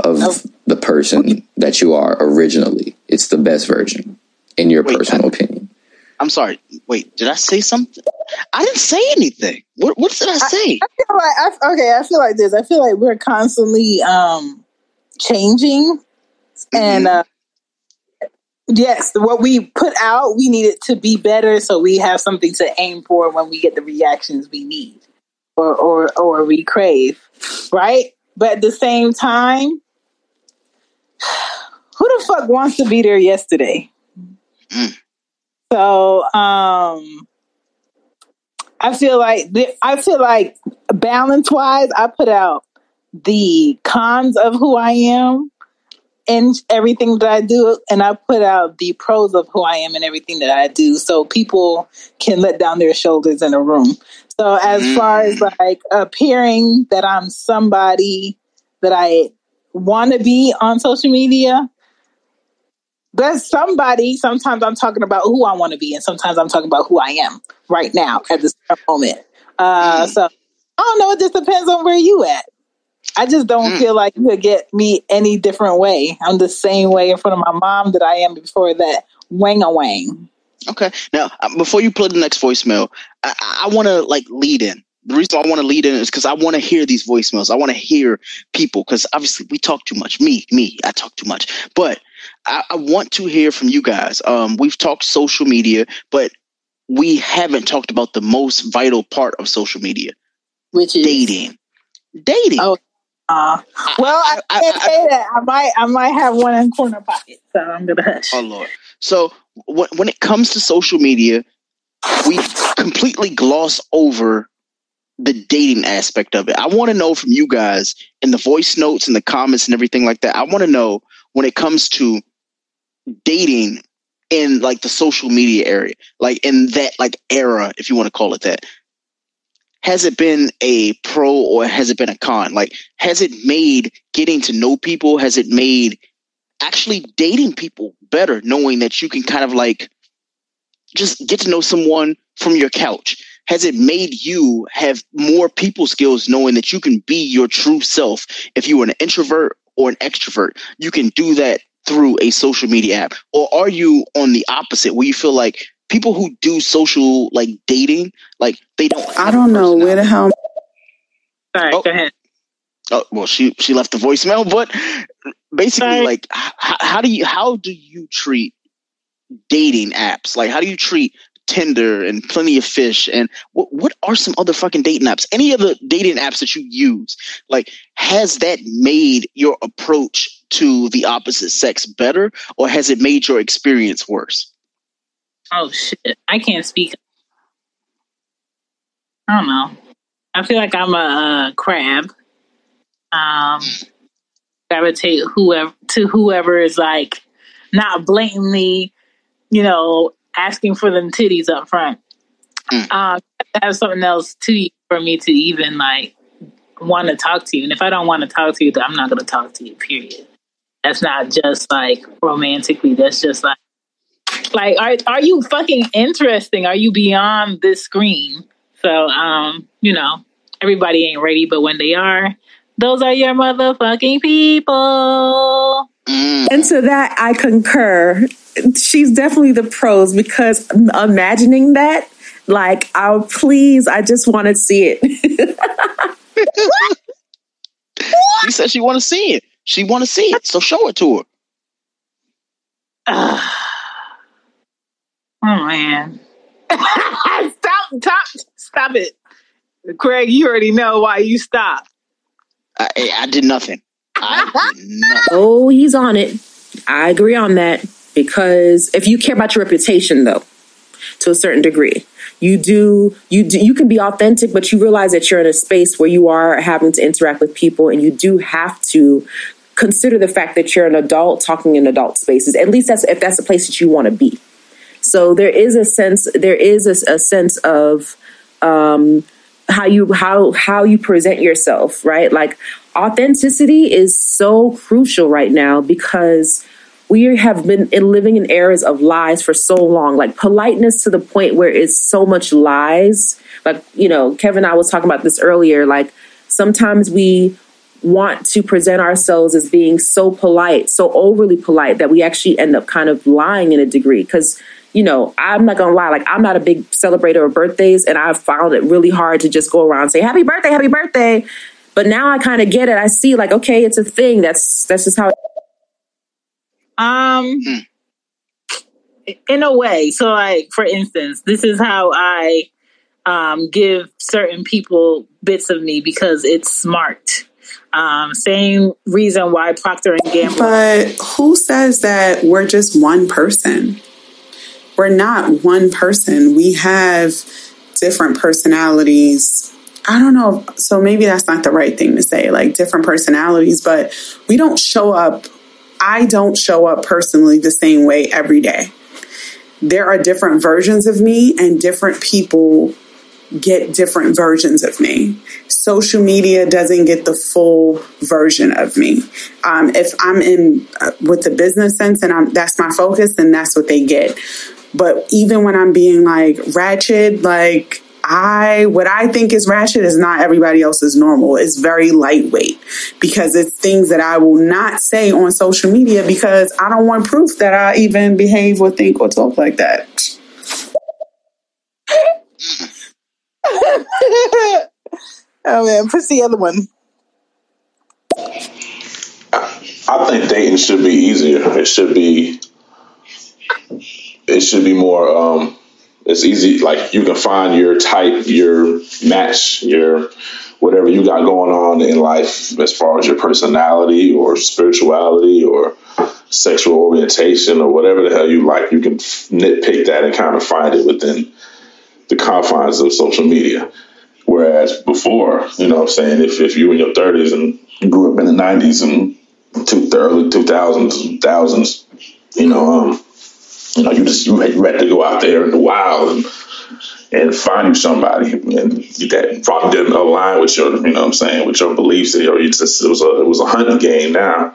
of oh. the person that you are originally. It's the best version, in your Wait, personal I, opinion. I'm sorry. Wait, did I say something? I didn't say anything. What, what did I say? I, I feel like I, okay. I feel like this. I feel like we're constantly um, changing, mm-hmm. and uh, yes, what we put out, we need it to be better, so we have something to aim for when we get the reactions we need or or or we crave, right? But at the same time, who the fuck wants to be there yesterday? Mm. So, um, I feel like I feel like balance wise, I put out the cons of who I am in everything that I do, and I put out the pros of who I am and everything that I do, so people can let down their shoulders in a room. So, as mm. far as like appearing that I'm somebody that I want to be on social media, there's somebody, sometimes I'm talking about who I want to be, and sometimes I'm talking about who I am right now at this moment. Uh, mm. So I don't know. It just depends on where you at. I just don't mm. feel like you could get me any different way. I'm the same way in front of my mom that I am before that. Wang a wang. Okay. Now, uh, before you play the next voicemail, I, I want to like lead in the reason I want to lead in is because I want to hear these voicemails. I want to hear people because obviously we talk too much. Me, me, I talk too much. But I, I want to hear from you guys. Um, we've talked social media, but we haven't talked about the most vital part of social media, which is dating. Dating. Oh, uh, well, I, I can't I, say that. I might, I might have one in corner pocket, so I'm gonna hush. Oh Lord. So when when it comes to social media, we completely gloss over the dating aspect of it. I want to know from you guys in the voice notes and the comments and everything like that. I want to know when it comes to dating in like the social media area, like in that like era, if you want to call it that. Has it been a pro or has it been a con? Like, has it made getting to know people? Has it made actually dating people better, knowing that you can kind of like just get to know someone from your couch? Has it made you have more people skills knowing that you can be your true self? If you are an introvert or an extrovert you can do that through a social media app. Or are you on the opposite where you feel like people who do social like dating like they don't i don't know where the hell sorry oh. go ahead. Oh well she she left the voicemail but basically sorry. like h- how do you how do you treat dating apps? Like how do you treat Tinder and Plenty of Fish and what what are some other fucking dating apps? Any of the dating apps that you use, like has that made your approach to the opposite sex better or has it made your experience worse? Oh shit! I can't speak. I don't know. I feel like I'm a, a crab. Um, gravitate whoever to whoever is like not blatantly, you know, asking for them titties up front. Mm. Um, have something else to you for me to even like want to talk to you. And if I don't want to talk to you, then I'm not going to talk to you. Period. That's not just like romantically. That's just like like are are you fucking interesting? Are you beyond this screen? So um, you know, everybody ain't ready, but when they are, those are your motherfucking people. Mm. And to that, I concur. She's definitely the pros because imagining that, like, oh, please, I just want to see it. she said she want to see it. She want to see it, so show it to her. Uh, oh man! stop! Stop! Stop it, Craig. You already know why you stopped. I, I did nothing. I did nothing. Oh, he's on it. I agree on that because if you care about your reputation, though, to a certain degree, you do you do, you can be authentic, but you realize that you're in a space where you are having to interact with people, and you do have to consider the fact that you're an adult talking in adult spaces. At least that's if that's the place that you want to be. So there is a sense there is a, a sense of um, how you how how you present yourself, right? Like authenticity is so crucial right now because we have been living in eras of lies for so long like politeness to the point where it's so much lies like you know kevin and i was talking about this earlier like sometimes we want to present ourselves as being so polite so overly polite that we actually end up kind of lying in a degree because you know, I'm not gonna lie, like I'm not a big celebrator of birthdays, and I've found it really hard to just go around and say happy birthday, happy birthday. But now I kind of get it. I see, like, okay, it's a thing. That's that's just how. It- um, in a way. So, like, for instance, this is how I um give certain people bits of me because it's smart. Um, same reason why Procter and Gamble. But who says that we're just one person? we're not one person. We have different personalities. I don't know. So maybe that's not the right thing to say, like different personalities, but we don't show up. I don't show up personally the same way every day. There are different versions of me, and different people get different versions of me. Social media doesn't get the full version of me. Um, if I'm in uh, with the business sense and I'm, that's my focus, then that's what they get. But even when I'm being like ratchet, like I what I think is ratchet is not everybody else's normal. It's very lightweight because it's things that I will not say on social media because I don't want proof that I even behave or think or talk like that. oh man, push the other one. I think dating should be easier. It should be it should be more um, it's easy like you can find your type your match your whatever you got going on in life as far as your personality or spirituality or sexual orientation or whatever the hell you like you can nitpick that and kind of find it within the confines of social media. Whereas before you know what i'm saying if, if you were in your 30s and grew up in the 90s and two, early 2000s thousands you know um, you know, you just you had, to go out there in the wild and and find you somebody and that probably didn't align with your, you know, what I'm saying, with your beliefs. Or you just it was a it was a hunting game. Now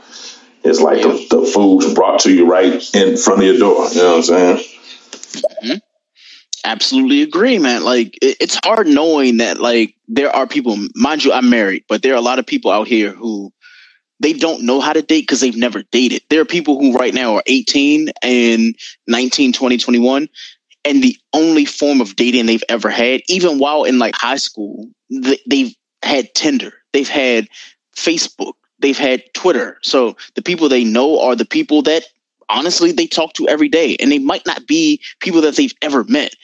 it's like the, the food's brought to you right in front of your door. You know what I'm saying? Mm-hmm. Absolutely agree, man. Like it, it's hard knowing that like there are people. Mind you, I'm married, but there are a lot of people out here who they don't know how to date because they've never dated. There are people who right now are 18 and 19, 20, 21, and the only form of dating they've ever had, even while in like high school, they've had Tinder, they've had Facebook, they've had Twitter. So the people they know are the people that honestly they talk to every day, and they might not be people that they've ever met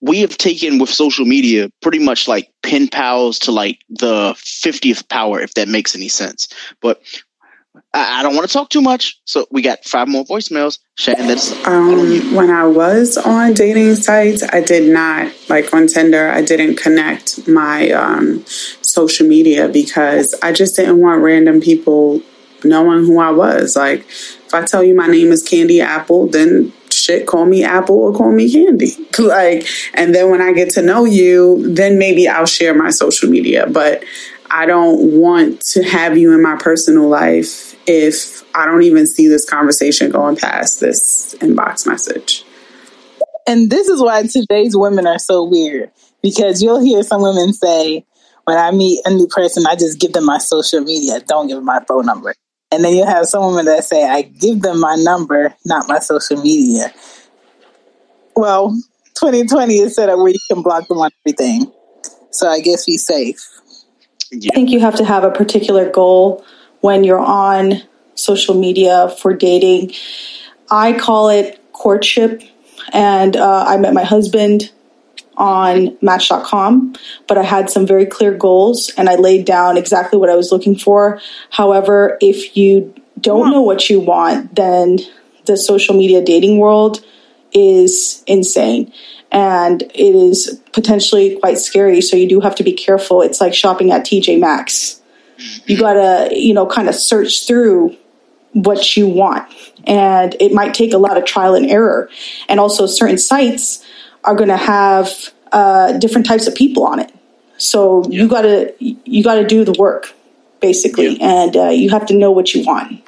we have taken with social media pretty much like pen pals to like the 50th power, if that makes any sense. But I, don't want to talk too much, so we got five more voicemails. Shannon, that's um, when I was on dating sites, I did not like on Tinder. I didn't connect my um, social media because I just didn't want random people knowing who I was. Like, if I tell you my name is Candy Apple, then shit, call me Apple or call me Candy. like, and then when I get to know you, then maybe I'll share my social media. But I don't want to have you in my personal life if I don't even see this conversation going past this inbox message. And this is why today's women are so weird because you'll hear some women say, when I meet a new person, I just give them my social media, don't give them my phone number. And then you have some women that say, I give them my number, not my social media. Well, 2020 is set up where you can block them on everything. So I guess be safe. Yeah. I think you have to have a particular goal when you're on social media for dating. I call it courtship. And uh, I met my husband on Match.com, but I had some very clear goals and I laid down exactly what I was looking for. However, if you don't know what you want, then the social media dating world is insane and it is potentially quite scary. So you do have to be careful. It's like shopping at TJ Maxx. You gotta, you know, kind of search through what you want. And it might take a lot of trial and error. And also, certain sites are going to have uh, different types of people on it. So yeah. you gotta you gotta do the work basically, yeah. and uh, you have to know what you want.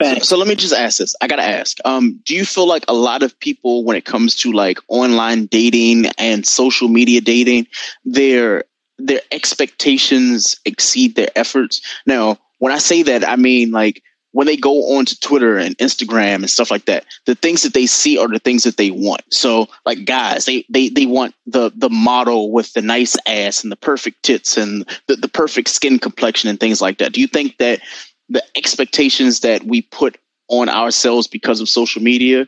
So, so, let me just ask this. I gotta ask. Um, do you feel like a lot of people, when it comes to like online dating and social media dating, their their expectations exceed their efforts? Now, when I say that, I mean like when they go onto Twitter and Instagram and stuff like that, the things that they see are the things that they want. So like guys, they they they want the the model with the nice ass and the perfect tits and the, the perfect skin complexion and things like that. Do you think that the expectations that we put on ourselves because of social media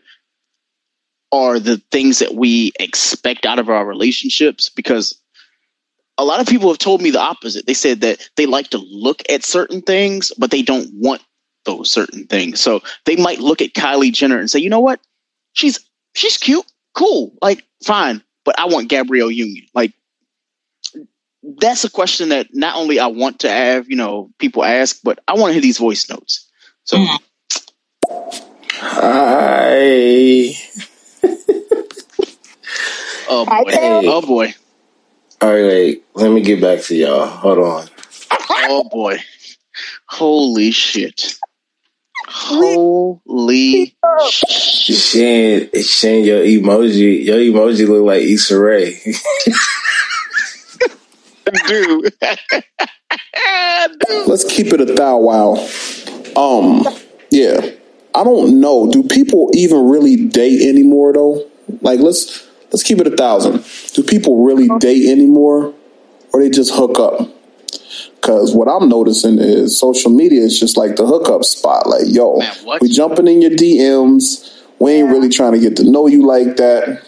are the things that we expect out of our relationships? Because a lot of people have told me the opposite. They said that they like to look at certain things, but they don't want those certain things. So they might look at Kylie Jenner and say, you know what? She's she's cute, cool, like fine, but I want Gabrielle Union. Like that's a question that not only I want to have, you know, people ask, but I want to hear these voice notes. So mm. Hi. oh boy. Hey. Oh boy. All right, wait. Let me get back to y'all. Hold on. Oh boy. Holy shit. Holy shit. Shane, your emoji, your emoji look like Issa Rae. Dude. Let's keep it a thou wow. Um, yeah. I don't know. Do people even really date anymore though? Like let's let's keep it a thousand. Do people really date anymore? Or they just hook up? Because what I'm noticing is social media is just like the hookup spot. Like, yo, Man, we jumping in your DMs. We ain't really trying to get to know you like that.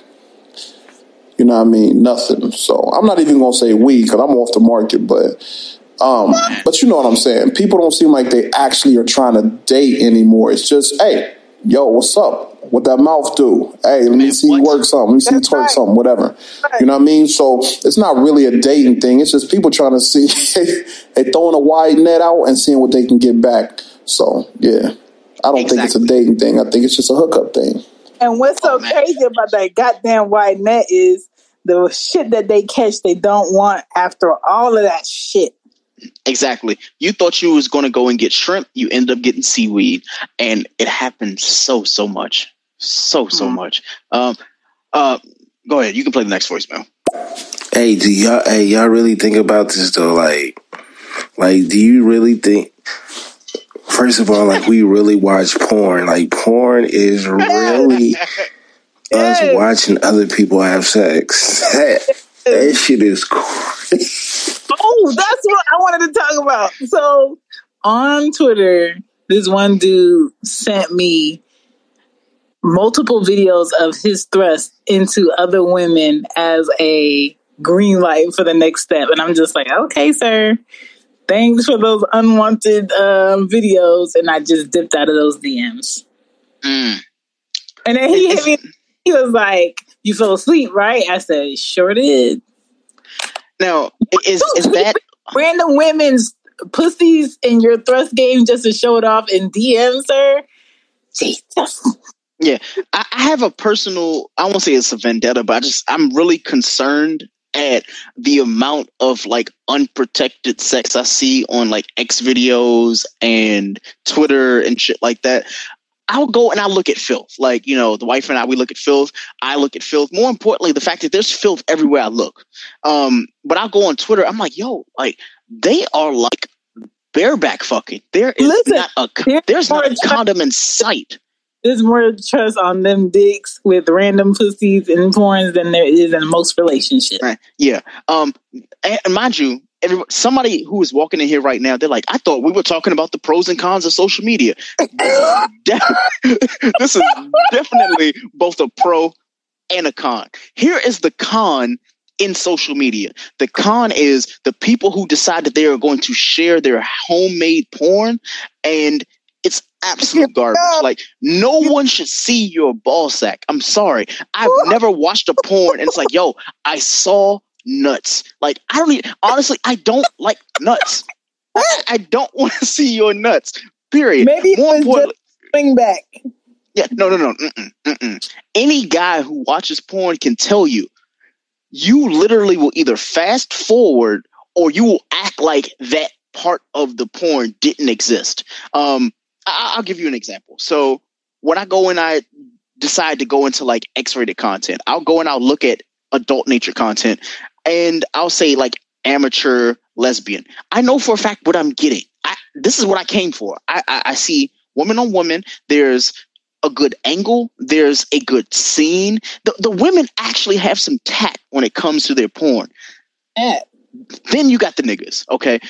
You know what I mean? Nothing. So I'm not even gonna say we because I'm off the market, but um, but you know what I'm saying. People don't seem like they actually are trying to date anymore. It's just, hey, yo, what's up? What that mouth do? Hey, let me see you work something. Let me see you twerk right. something, whatever. Right. You know what I mean? So it's not really a dating thing. It's just people trying to see they throwing a wide net out and seeing what they can get back. So yeah, I don't exactly. think it's a dating thing. I think it's just a hookup thing. And what's so oh, crazy about that goddamn wide net is the shit that they catch they don't want after all of that shit. Exactly. You thought you was going to go and get shrimp. You end up getting seaweed, and it happens so so much, so so mm-hmm. much. Um, uh, go ahead. You can play the next voicemail. Hey, do y'all? Hey, y'all really think about this though? Like, like, do you really think? First of all, like, we really watch porn. Like, porn is really us watching other people have sex. That, that shit is crazy. Oh, that's what I wanted to talk about. So on Twitter, this one dude sent me multiple videos of his thrust into other women as a green light for the next step. And I'm just like, okay, sir, thanks for those unwanted um, videos, and I just dipped out of those DMs. Mm. And then he hit me. He was like, "You fell asleep, right?" I said, "Sure did." Now, is is that random women's pussies in your thrust game just to show it off in DMs, sir? Jesus. Yeah, I, I have a personal. I won't say it's a vendetta, but I just I'm really concerned at the amount of like unprotected sex I see on like XVideos and Twitter and shit like that. I'll go and I'll look at filth. Like, you know, the wife and I, we look at filth. I look at filth. More importantly, the fact that there's filth everywhere I look. Um, but I'll go on Twitter. I'm like, yo, like they are like bareback fucking. There is Listen, not a there's not a condom in sight. There's more trust on them dicks with random pussies and porns than there is in most relationships. Right. Yeah. Um. And mind you, every, somebody who is walking in here right now, they're like, I thought we were talking about the pros and cons of social media. this is definitely both a pro and a con. Here is the con in social media. The con is the people who decide that they are going to share their homemade porn and absolute garbage. Like no one should see your ball sack. I'm sorry. I've never watched a porn and it's like, yo, I saw nuts. Like I don't even, honestly, I don't like nuts. I, don't want to see your nuts. Period. Maybe More it was just swing back. Yeah, no, no, no. Mm-mm, mm-mm. Any guy who watches porn can tell you, you literally will either fast forward or you will act like that part of the porn didn't exist. Um, I- I'll give you an example. So when I go and I decide to go into like X-rated content, I'll go and I'll look at adult nature content and I'll say like amateur lesbian. I know for a fact what I'm getting. I, this is what I came for. I, I, I see woman on woman. There's a good angle. There's a good scene. The, the women actually have some tact when it comes to their porn. Yeah. Then you got the niggas. Okay.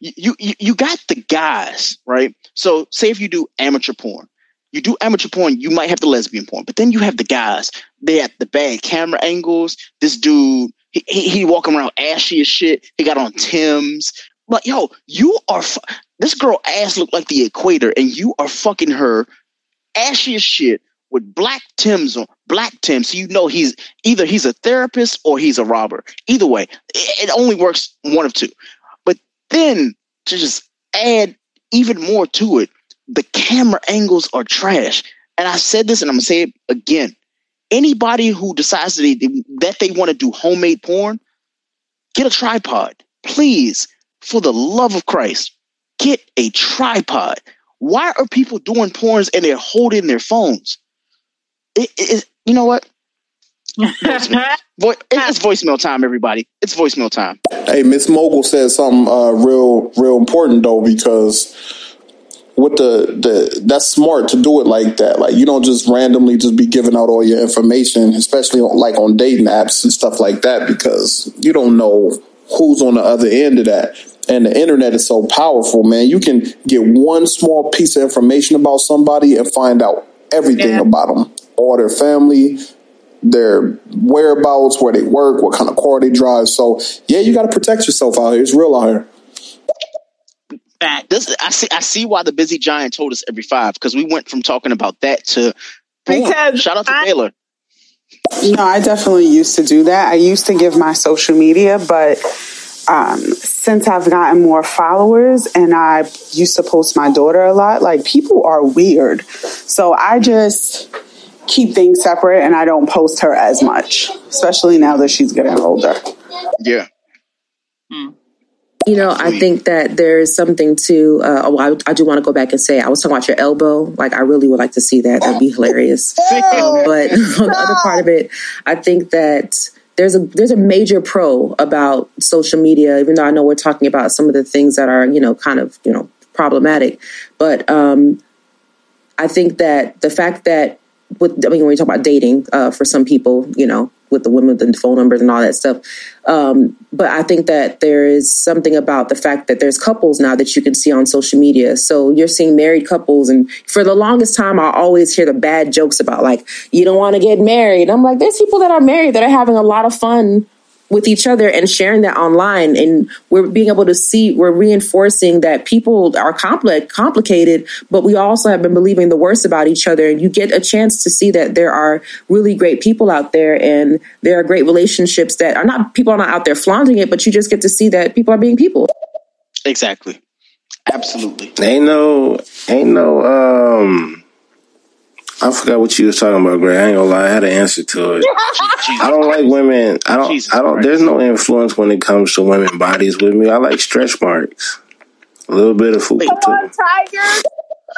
You, you, you got the guys, right? So say if you do amateur porn, you do amateur porn, you might have the lesbian porn, but then you have the guys. They have the bad camera angles. This dude he, he, he walking around ashy as shit. He got on Tim's. But yo, you are fu- this girl ass looked like the equator, and you are fucking her ashy as shit with black Tim's on black Tim's. So you know he's either he's a therapist or he's a robber. Either way, it, it only works one of two. Then to just add even more to it, the camera angles are trash. And I said this, and I'm gonna say it again anybody who decides that they, that they want to do homemade porn, get a tripod. Please, for the love of Christ, get a tripod. Why are people doing porns and they're holding their phones? It, it, you know what? It's voicemail time, everybody. It's voicemail time. Hey, Miss Mogul said something uh, real, real important though, because with the, the that's smart to do it like that. Like you don't just randomly just be giving out all your information, especially on, like on dating apps and stuff like that, because you don't know who's on the other end of that. And the internet is so powerful, man. You can get one small piece of information about somebody and find out everything yeah. about them, all their family, their whereabouts, where they work, what kind of car they drive. So yeah, you got to protect yourself out here. It's real out here fact. This I see. I see why the busy giant told us every five because we went from talking about that to because shout out to I, Taylor. No, I definitely used to do that. I used to give my social media, but um, since I've gotten more followers and I used to post my daughter a lot, like people are weird. So I just keep things separate and I don't post her as much, especially now that she's getting older. Yeah. Hmm you know, I think that there's something to. Uh, oh, I, I do want to go back and say I was talking about your elbow. Like, I really would like to see that. That'd be hilarious. um, but on the other part of it, I think that there's a there's a major pro about social media. Even though I know we're talking about some of the things that are you know kind of you know problematic, but um, I think that the fact that with I mean when we talk about dating uh, for some people, you know, with the women with the phone numbers and all that stuff. Um, but I think that there is something about the fact that there's couples now that you can see on social media. So you're seeing married couples, and for the longest time, I always hear the bad jokes about like you don't want to get married. I'm like, there's people that are married that are having a lot of fun with each other and sharing that online and we're being able to see we're reinforcing that people are complex complicated but we also have been believing the worst about each other. And you get a chance to see that there are really great people out there and there are great relationships that are not people are not out there flaunting it but you just get to see that people are being people. Exactly. Absolutely. Ain't no ain't no um I forgot what you was talking about, Greg. I ain't gonna lie, I had an answer to it. I don't like women. I don't. Jesus I don't. Christ. There's no influence when it comes to women bodies with me. I like stretch marks, a little bit of food. Come on, tiger.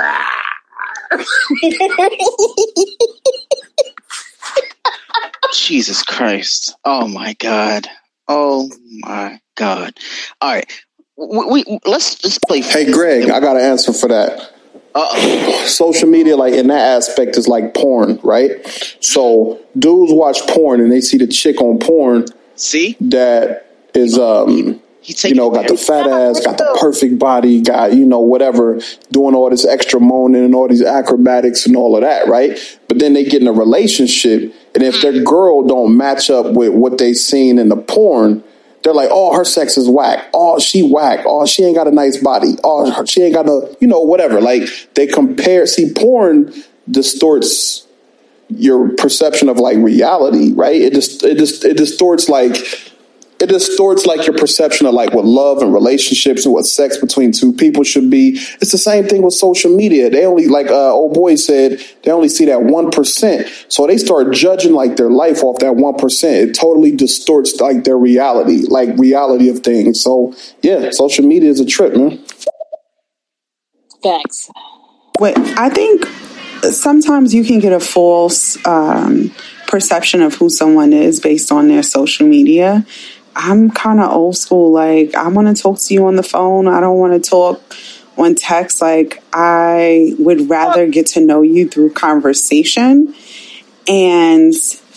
Jesus Christ! Oh my God! Oh my God! All right, we, we let's just play. Hey, Greg, I got an answer for that. Uh-oh. social media like in that aspect is like porn right? So dudes watch porn and they see the chick on porn see? that is um you know got the fat ass got the perfect body got you know whatever doing all this extra moaning and all these acrobatics and all of that right? But then they get in a relationship and if their girl don't match up with what they seen in the porn they're like, oh, her sex is whack. Oh, she whack. Oh, she ain't got a nice body. Oh, she ain't got a, you know, whatever. Like they compare. See, porn distorts your perception of like reality, right? It just, it just, it distorts like it distorts like your perception of like what love and relationships and what sex between two people should be. It's the same thing with social media. They only like uh, old boy said they only see that one percent, so they start judging like their life off that one percent. It totally distorts like their reality, like reality of things. So yeah, social media is a trip, man. Facts. Wait, I think sometimes you can get a false um, perception of who someone is based on their social media. I'm kind of old school. Like, I want to talk to you on the phone. I don't want to talk on text. Like, I would rather get to know you through conversation. And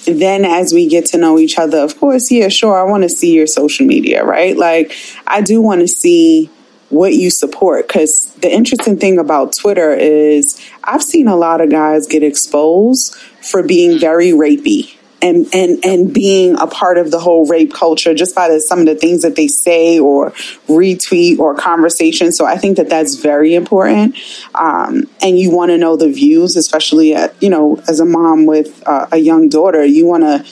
then as we get to know each other, of course, yeah, sure, I want to see your social media, right? Like, I do want to see what you support. Because the interesting thing about Twitter is I've seen a lot of guys get exposed for being very rapey and and and being a part of the whole rape culture just by the, some of the things that they say or retweet or conversation. So I think that that's very important. Um, and you want to know the views, especially at you know as a mom with uh, a young daughter, you want to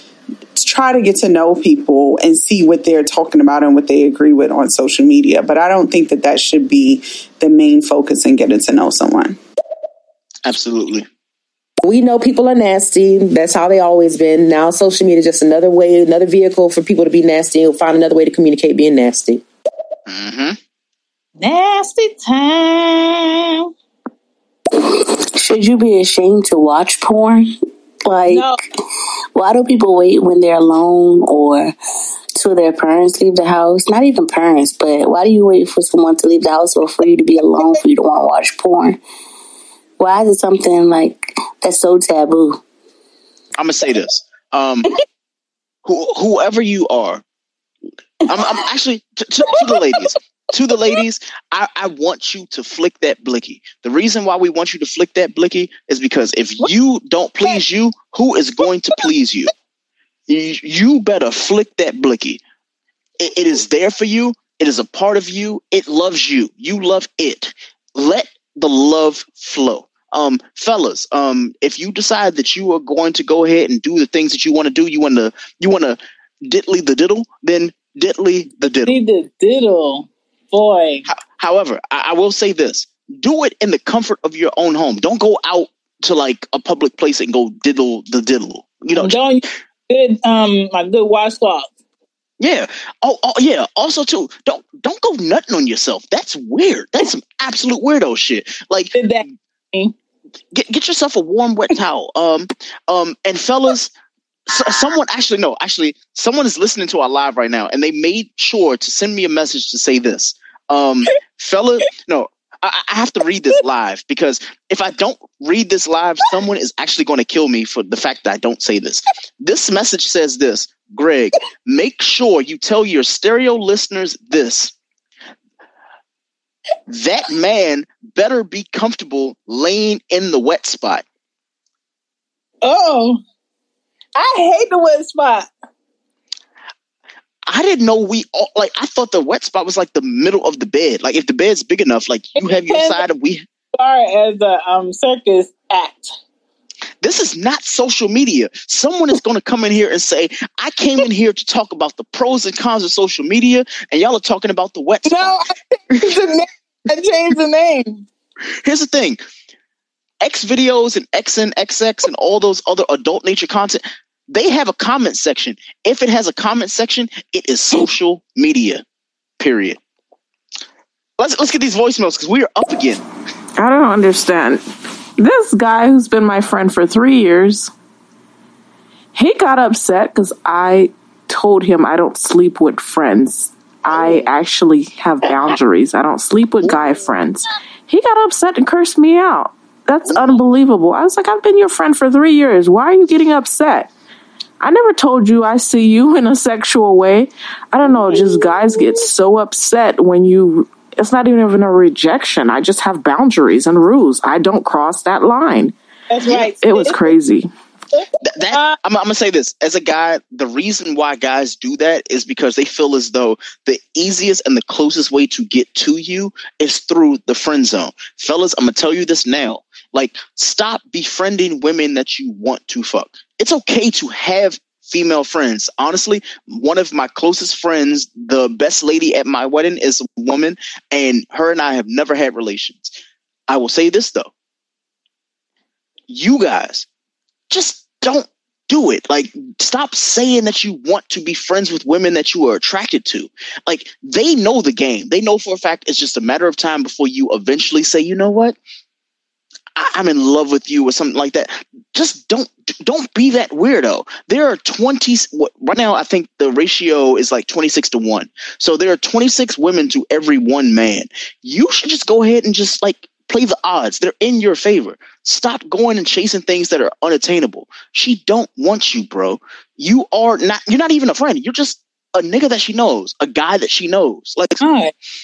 try to get to know people and see what they're talking about and what they agree with on social media. But I don't think that that should be the main focus in getting to know someone. Absolutely. We know people are nasty. That's how they always been. Now social media is just another way, another vehicle for people to be nasty and find another way to communicate being nasty. Mm-hmm. Nasty time. Should you be ashamed to watch porn? Like, no. why do people wait when they're alone or till their parents leave the house? Not even parents, but why do you wait for someone to leave the house or for you to be alone for you to want to watch porn? Why is it something like that's so taboo? I'm gonna say this. Um, who, whoever you are, I'm, I'm actually to, to, to, the ladies. To the ladies, I, I want you to flick that blicky. The reason why we want you to flick that blicky is because if you don't please you, who is going to please you? You, you better flick that blicky. It, it is there for you. It is a part of you. It loves you. You love it. Let the love flow um, fellas, um, if you decide that you are going to go ahead and do the things that you want to do, you want to, you want to diddly the diddle, then diddly the diddle. the diddle, boy. however, I, I will say this: do it in the comfort of your own home. Don't go out to like a public place and go diddle the diddle. You know, don't good um my good washcloth. Yeah. Oh, oh, yeah. Also, too, don't don't go nutting on yourself. That's weird. That's some absolute weirdo shit. Like that get get yourself a warm wet towel. Um, um, and fellas, so, someone actually no, actually, someone is listening to our live right now, and they made sure to send me a message to say this. Um, fella, no, I, I have to read this live because if I don't read this live, someone is actually going to kill me for the fact that I don't say this. This message says this, Greg. Make sure you tell your stereo listeners this that man better be comfortable laying in the wet spot. Oh, I hate the wet spot. I didn't know we all like. I thought the wet spot was like the middle of the bed. Like if the bed's big enough, like you have your side of we. Far as the um, circus act. This is not social media. Someone is going to come in here and say, "I came in here to talk about the pros and cons of social media," and y'all are talking about the wet. Spot. No, I changed the name. I changed the name. Here's the thing: XVideos and XNXX and all those other adult nature content they have a comment section. If it has a comment section, it is social media. Period. Let's let's get these voicemails because we are up again. I don't understand. This guy who's been my friend for three years, he got upset because I told him I don't sleep with friends. I actually have boundaries. I don't sleep with guy friends. He got upset and cursed me out. That's unbelievable. I was like, I've been your friend for three years. Why are you getting upset? I never told you I see you in a sexual way. I don't know, just guys get so upset when you it's not even even a rejection. I just have boundaries and rules. I don't cross that line. That's right. It was crazy. That, that, I'm, I'm, gonna say this as a guy. The reason why guys do that is because they feel as though the easiest and the closest way to get to you is through the friend zone. Fellas, I'm gonna tell you this now. Like, stop befriending women that you want to fuck. It's okay to have female friends. Honestly, one of my closest friends, the best lady at my wedding, is a woman, and her and I have never had relations. I will say this though. You guys just don't do it. Like, stop saying that you want to be friends with women that you are attracted to. Like, they know the game. They know for a fact it's just a matter of time before you eventually say, you know what? I'm in love with you or something like that. Just don't don't be that weirdo. There are 20 right now I think the ratio is like 26 to 1. So there are 26 women to every one man. You should just go ahead and just like play the odds. They're in your favor. Stop going and chasing things that are unattainable. She don't want you, bro. You are not you're not even a friend. You're just a nigga that she knows, a guy that she knows. Like,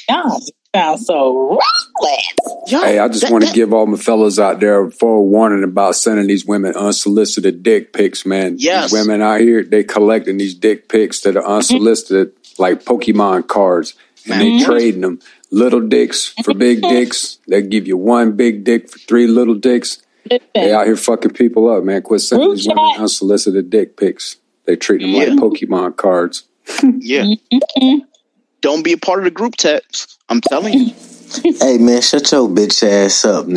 God sound so reckless. Hey, I just want to give all my fellas out there a forewarning about sending these women unsolicited dick pics, man. Yes. These women out here, they collecting these dick pics that are mm-hmm. unsolicited, like Pokemon cards, and they mm-hmm. trading them. Little dicks for mm-hmm. big dicks. They give you one big dick for three little dicks. They out here fucking people up, man. Quit sending these women unsolicited dick pics. They treat them like Pokemon cards. Yeah. Don't be a part of the group text. I'm telling you. hey man, shut your bitch ass up.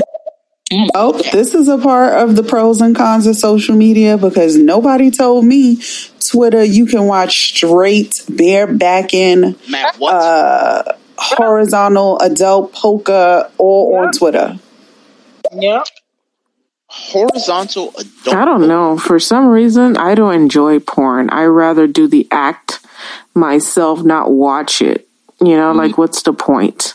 Oh, this is a part of the pros and cons of social media because nobody told me Twitter you can watch straight barebacking uh, horizontal adult polka all yep. on Twitter. Yep. Horizontal adult. I don't know. For some reason, I don't enjoy porn. I rather do the act myself, not watch it. You know, mm. like what's the point?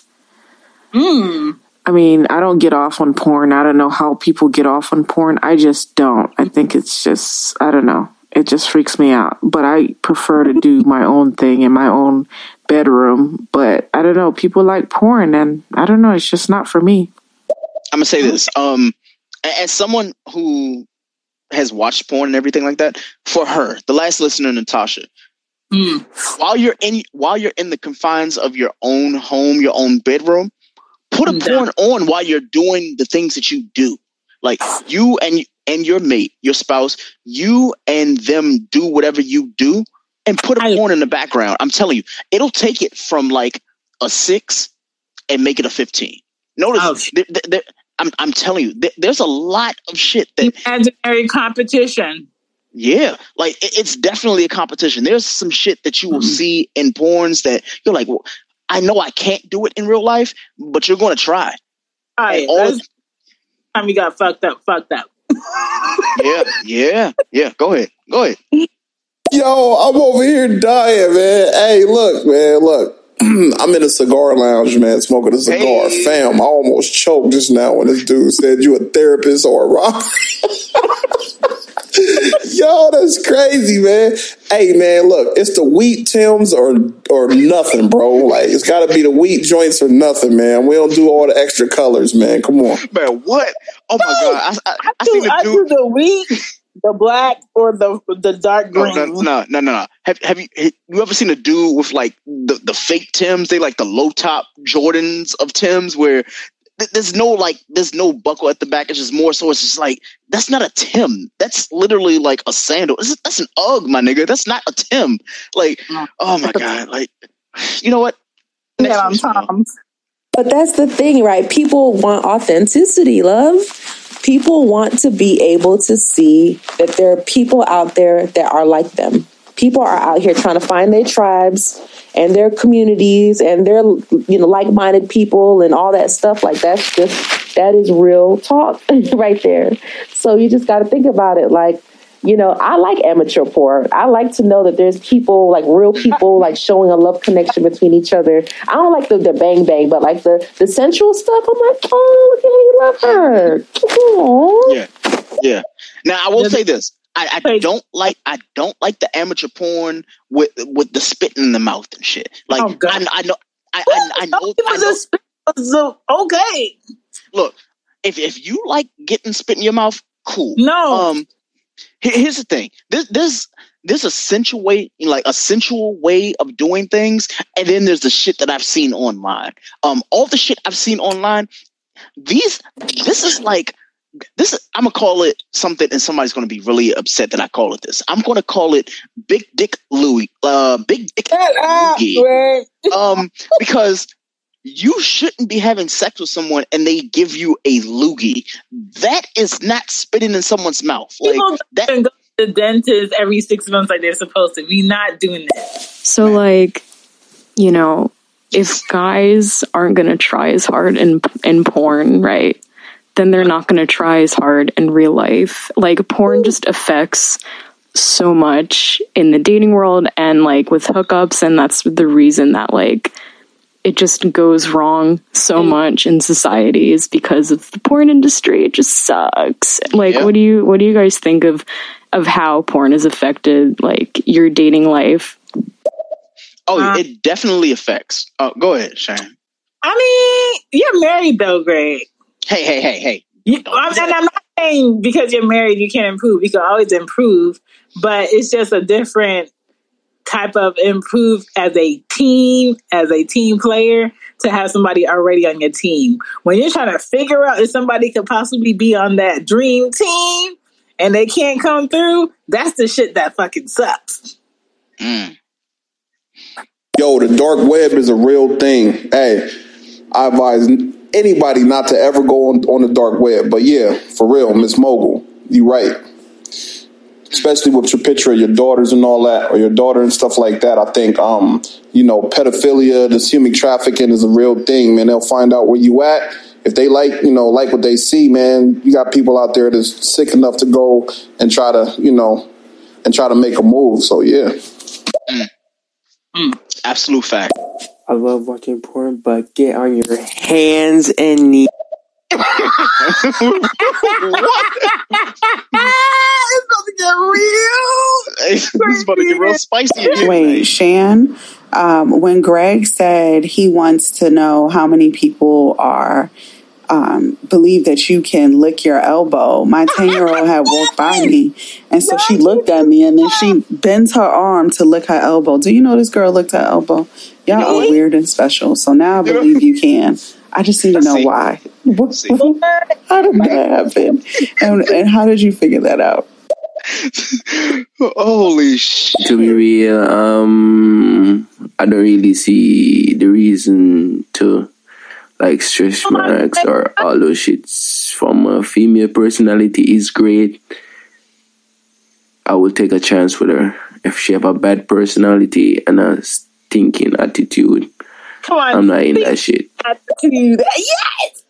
Mm. I mean, I don't get off on porn. I don't know how people get off on porn. I just don't. I think it's just, I don't know. It just freaks me out. But I prefer to do my own thing in my own bedroom. But I don't know. People like porn, and I don't know. It's just not for me. I'm gonna say this. Um, as someone who has watched porn and everything like that, for her, the last listener, Natasha, Mm. While you're in while you're in the confines of your own home, your own bedroom, put a mm, porn on while you're doing the things that you do. Like you and and your mate, your spouse, you and them do whatever you do and put a porn in the background. I'm telling you, it'll take it from like a six and make it a 15. Notice, I'm, I'm telling you, there, there's a lot of shit that imaginary competition. Yeah, like it, it's definitely a competition. There's some shit that you will mm-hmm. see in porns that you're like, well, I know I can't do it in real life, but you're going to try. All right, all time you got fucked up, fucked up. yeah, yeah, yeah. Go ahead, go ahead. Yo, I'm over here dying, man. Hey, look, man, look. I'm in a cigar lounge, man, smoking a cigar. Hey. Fam, I almost choked just now when this dude said you a therapist or a rock. Yo, that's crazy, man. Hey, man, look, it's the wheat Tims or or nothing, bro. Like it's got to be the wheat joints or nothing, man. We don't do all the extra colors, man. Come on, man. What? Oh my god, I, I, I, I, do, I do the wheat the black or the the dark green? No, no, no, no, no. Have Have you you ever seen a dude with like the the fake Tims? They like the low top Jordans of Tims, where there's no like there's no buckle at the back. It's just more so. It's just like that's not a Tim. That's literally like a sandal. That's an UGG, my nigga. That's not a Tim. Like, mm. oh my god. Like, you know what? yeah, I'm Tom's. But that's the thing, right? People want authenticity, love. People want to be able to see that there are people out there that are like them. People are out here trying to find their tribes and their communities and their you know like-minded people and all that stuff like that's just that is real talk right there. So you just got to think about it like you know, I like amateur porn. I like to know that there's people, like real people, like showing a love connection between each other. I don't like the, the bang bang, but like the the sensual stuff. I'm like, oh, look at how you love her. Aww. Yeah, yeah. Now I will say this: I, I don't like I don't like the amateur porn with with the spit in the mouth and shit. Like oh, I, I know I, I, I know, I know so, okay. Look, if if you like getting spit in your mouth, cool. No, um, here's the thing. This this there's a sensual way, like a sensual way of doing things, and then there's the shit that I've seen online. Um, all the shit I've seen online, these this is like this. is, I'm gonna call it something, and somebody's gonna be really upset that I call it this. I'm gonna call it Big Dick Louis, uh, Big Dick Louis, um, because you shouldn't be having sex with someone and they give you a loogie. That is not spitting in someone's mouth. Like People that. Go to the dentist every six months like they're supposed to. We're not doing that. So, like, you know, if guys aren't going to try as hard in in porn, right? Then they're not going to try as hard in real life. Like, porn just affects so much in the dating world and like with hookups, and that's the reason that like it just goes wrong so much in society is because of the porn industry. It just sucks. Like, yeah. what do you what do you guys think of of how porn has affected like your dating life? Oh, uh, it definitely affects. Oh, go ahead, Sharon. I mean, you're married though, Greg. Hey, hey, hey, hey. You, I'm, and I'm not saying because you're married you can't improve. You can always improve, but it's just a different type of improve as a team, as a team player, to have somebody already on your team. When you're trying to figure out if somebody could possibly be on that dream team and they can't come through, that's the shit that fucking sucks. Mm. Yo, the dark web is a real thing. Hey, I advise anybody not to ever go on, on the dark web. But yeah, for real, Miss Mogul, you right especially with your picture of your daughters and all that, or your daughter and stuff like that. I think, um, you know, pedophilia, this human trafficking is a real thing, man. They'll find out where you at. If they like, you know, like what they see, man, you got people out there that's sick enough to go and try to, you know, and try to make a move. So yeah. Mm. Mm. Absolute fact. I love watching porn, but get on your hands and knees what? it's about to get real. it's about to get real spicy. Wait, Shan. Um, when Greg said he wants to know how many people are um, believe that you can lick your elbow. My 10 year old had walked by me. And so she looked at me and then she bends her arm to lick her elbow. Do you know this girl licked her elbow? Y'all are weird and special. So now I believe you can. I just need to know why. How did that happen? And, and how did you figure that out? Holy shit. To be real, um, I don't really see the reason to like stretch marks or all those shits from a female personality is great. I will take a chance with her. If she have a bad personality and a stinking attitude, Come on. I'm not in that shit. Yes.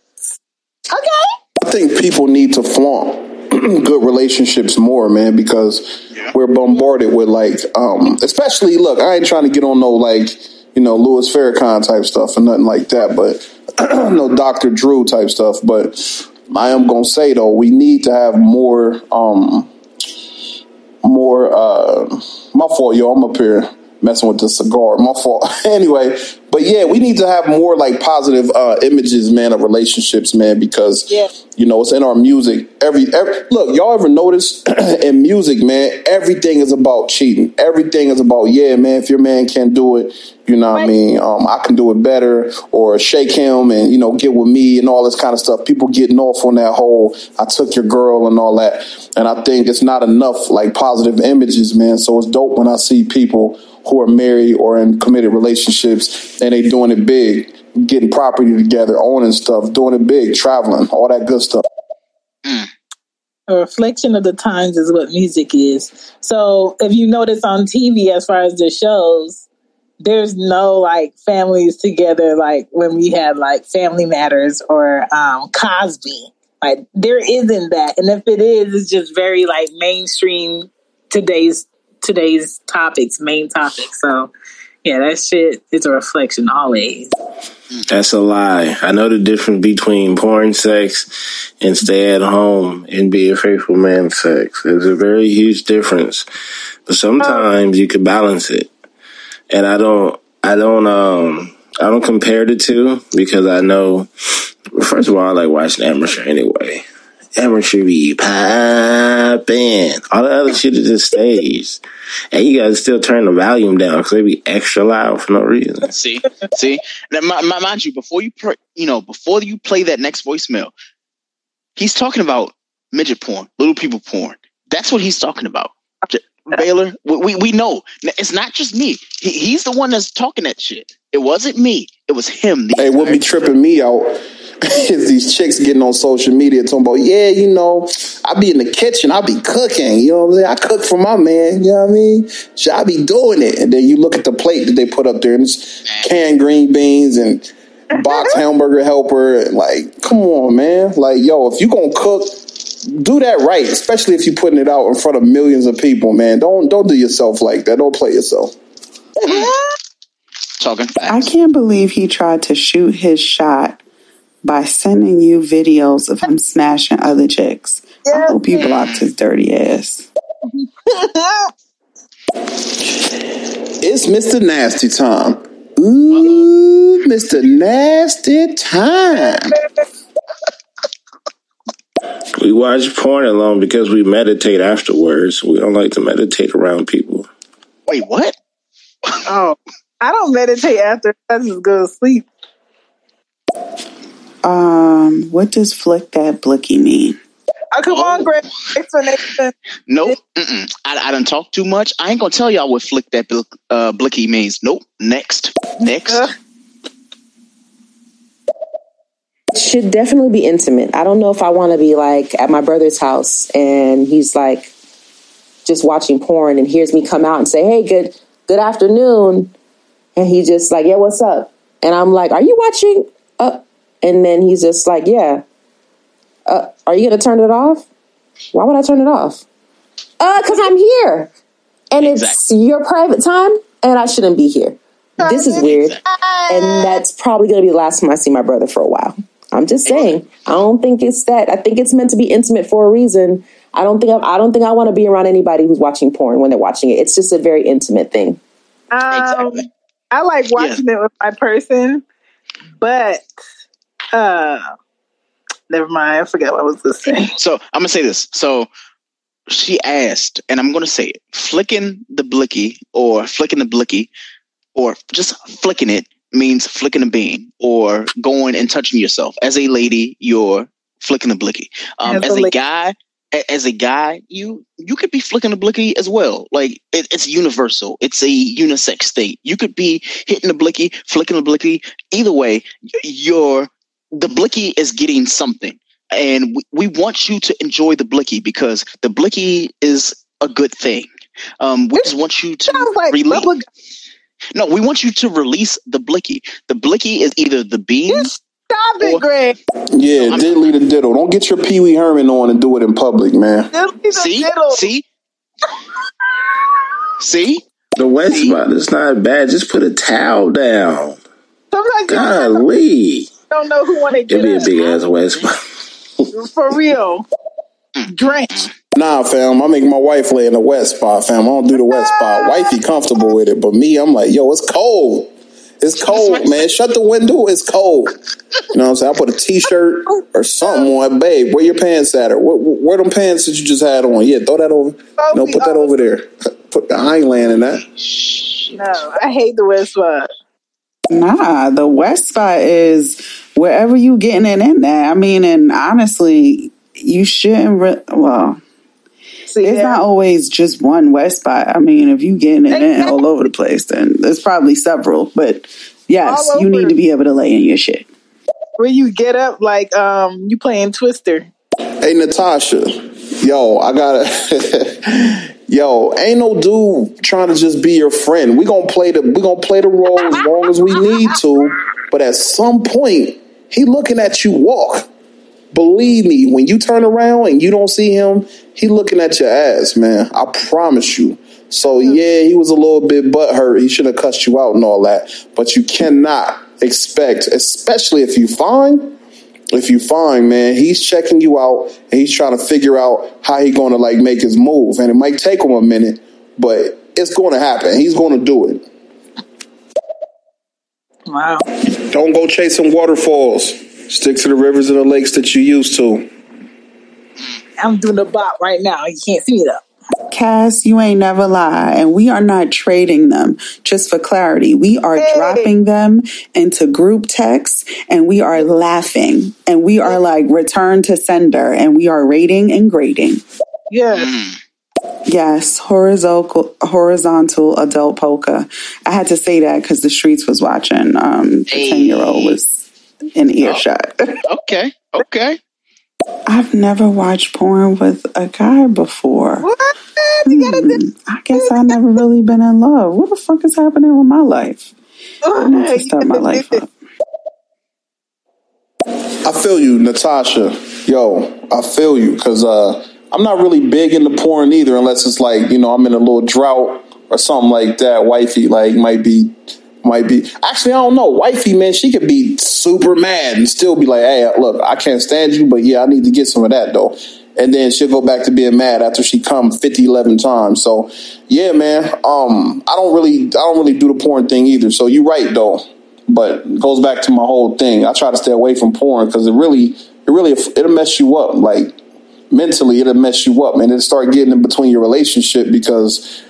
Okay. I think people need to flaunt good relationships more, man, because yeah. we're bombarded with like, um, especially look, I ain't trying to get on no like, you know, Louis Farrakhan type stuff or nothing like that, but no Dr. Drew type stuff. But I am gonna say though, we need to have more, um, more. uh My fault, yo. I'm up here messing with the cigar. My fault. anyway, but yeah, we need to have more like positive uh, images, man, of relationships, man, because yeah. you know it's in our music. Every, every look, y'all ever notice in music, man, everything is about cheating. Everything is about yeah, man. If your man can't do it, you know what I mean? Um, I can do it better, or shake him and you know get with me and all this kind of stuff. People getting off on that whole "I took your girl" and all that, and I think it's not enough like positive images, man. So it's dope when I see people who are married or in committed relationships and they doing it big, getting property together, owning stuff, doing it big, traveling, all that good stuff. A reflection of the times is what music is. So if you notice on TV, as far as the shows, there's no like families together like when we had like Family Matters or um, Cosby. Like there isn't that, and if it is, it's just very like mainstream today's today's topics, main topics. So yeah, that shit is a reflection always. That's a lie. I know the difference between porn sex and stay at home and be a faithful man sex. There's a very huge difference. But sometimes you can balance it. And I don't I don't um I don't compare the two because I know first of all I like watching amateur anyway. Amateur be popping. All the other shit is just staged. And you guys still turn the volume down because they be extra loud for no reason. See, see. Now, mind you, before you, you know, before you play that next voicemail, he's talking about midget porn, little people porn. That's what he's talking about. Baylor, we, we know it's not just me. He, he's the one that's talking that shit. It wasn't me. It was him. Hey, what be tripping me out is these chicks getting on social media talking about, yeah, you know, I be in the kitchen, I be cooking, you know what I'm saying? I cook for my man, you know what I mean? So I be doing it. And then you look at the plate that they put up there and it's canned green beans and box hamburger helper. Like, come on, man. Like, yo, if you gonna cook, do that right, especially if you're putting it out in front of millions of people, man. Don't don't do yourself like that. Don't play yourself. Talking facts. I can't believe he tried to shoot his shot by sending you videos of him smashing other chicks. I hope you blocked his dirty ass. it's Mr. Nasty Tom. Ooh, Mr. Nasty Time. We watch porn alone because we meditate afterwards. We don't like to meditate around people. Wait, what? oh, I don't meditate after. I just go to sleep. Um, what does flick that blicky mean? Oh, come oh. on, Greg. Explanation. Nope. I, I don't talk too much. I ain't gonna tell y'all what flick that uh, blicky means. Nope. Next. Next. Uh. Should definitely be intimate. I don't know if I want to be like at my brother's house and he's like just watching porn and hears me come out and say, "Hey, good good afternoon," and he just like, "Yeah, what's up?" And I'm like, "Are you watching?" Uh, and then he's just like, yeah, uh, are you going to turn it off? Why would I turn it off? Uh, cause I'm here and exactly. it's your private time and I shouldn't be here. This is weird. And that's probably going to be the last time I see my brother for a while. I'm just saying. I don't think it's that. I think it's meant to be intimate for a reason. I don't think I, I don't think I want to be around anybody who's watching porn when they're watching it. It's just a very intimate thing. Um, exactly. I like watching yeah. it with my person, but uh, never mind. I forgot what I was say. So I'm gonna say this. So she asked, and I'm gonna say it: flicking the blicky, or flicking the blicky, or just flicking it means flicking a bean, or going and touching yourself. As a lady, you're flicking the blicky. Um, as, as a, a guy, as a guy, you you could be flicking a blicky as well. Like it, it's universal. It's a unisex state. You could be hitting the blicky, flicking the blicky. Either way, you're the blicky is getting something and we, we want you to enjoy the blicky because the blicky is a good thing um, we just want you to like release no we want you to release the blicky the blicky is either the beans Stop it, Greg. Yeah, no, diddly the diddle. Don't get your Pee Wee Herman on and do it in public, man. See, see, see. The wet spot is not bad. Just put a towel down. Sometimes Golly don't know who want to get It'd be a big ass wet spot. For real. Drench. Nah, fam. I make my wife lay in the wet spot, fam. I don't do the wet spot. Wifey comfortable with it, but me, I'm like, yo, it's cold. It's cold, man. Shut the window. It's cold. You know what I'm saying? I put a t-shirt or something on. Babe, where your pants at? Or where, where them pants that you just had on? Yeah, throw that over. No, put that over there. Put, I ain't laying in that. No, I hate the West spot. Nah, the West spot is wherever you getting it in there. I mean, and honestly, you shouldn't. Re- well, See, it's yeah. not always just one West spot. I mean, if you getting it in all over the place, then there's probably several. But yes, you need to be able to lay in your shit. Where you get up like um you playing Twister. Hey Natasha, yo, I gotta yo, ain't no dude trying to just be your friend. We gonna play the we gonna play the role as long as we need to, but at some point, he looking at you walk. Believe me, when you turn around and you don't see him, he looking at your ass, man. I promise you. So yeah, he was a little bit butthurt. He should have cussed you out and all that. But you cannot expect, especially if you fine, if you find, man, he's checking you out and he's trying to figure out how he gonna like make his move. And it might take him a minute, but it's gonna happen. He's gonna do it. Wow. Don't go chasing waterfalls. Stick to the rivers and the lakes that you used to. I'm doing the bot right now. You can't see me though. Cass, you ain't never lie. And we are not trading them. Just for clarity, we are hey. dropping them into group text and we are laughing and we are like return to sender and we are rating and grading. Yes. Yes, horizontal horizontal adult polka. I had to say that because the streets was watching. Um, the ten year old was in earshot. Oh, okay, okay. I've never watched porn with a guy before. What? Hmm, I guess I've never really been in love. What the fuck is happening with my life? I need to start my life up. I feel you, Natasha. Yo, I feel you because uh, I'm not really big into porn either, unless it's like you know I'm in a little drought or something like that. Wifey like might be might be actually I don't know. Wifey, man, she could be super mad and still be like, "Hey, look, I can't stand you, but yeah, I need to get some of that though." And then she'll go back to being mad after she come 50, 11 times. So, yeah, man, um, I don't really, I don't really do the porn thing either. So you're right though, but it goes back to my whole thing. I try to stay away from porn because it really, it really, it'll mess you up. Like mentally, it'll mess you up, man. It'll start getting in between your relationship because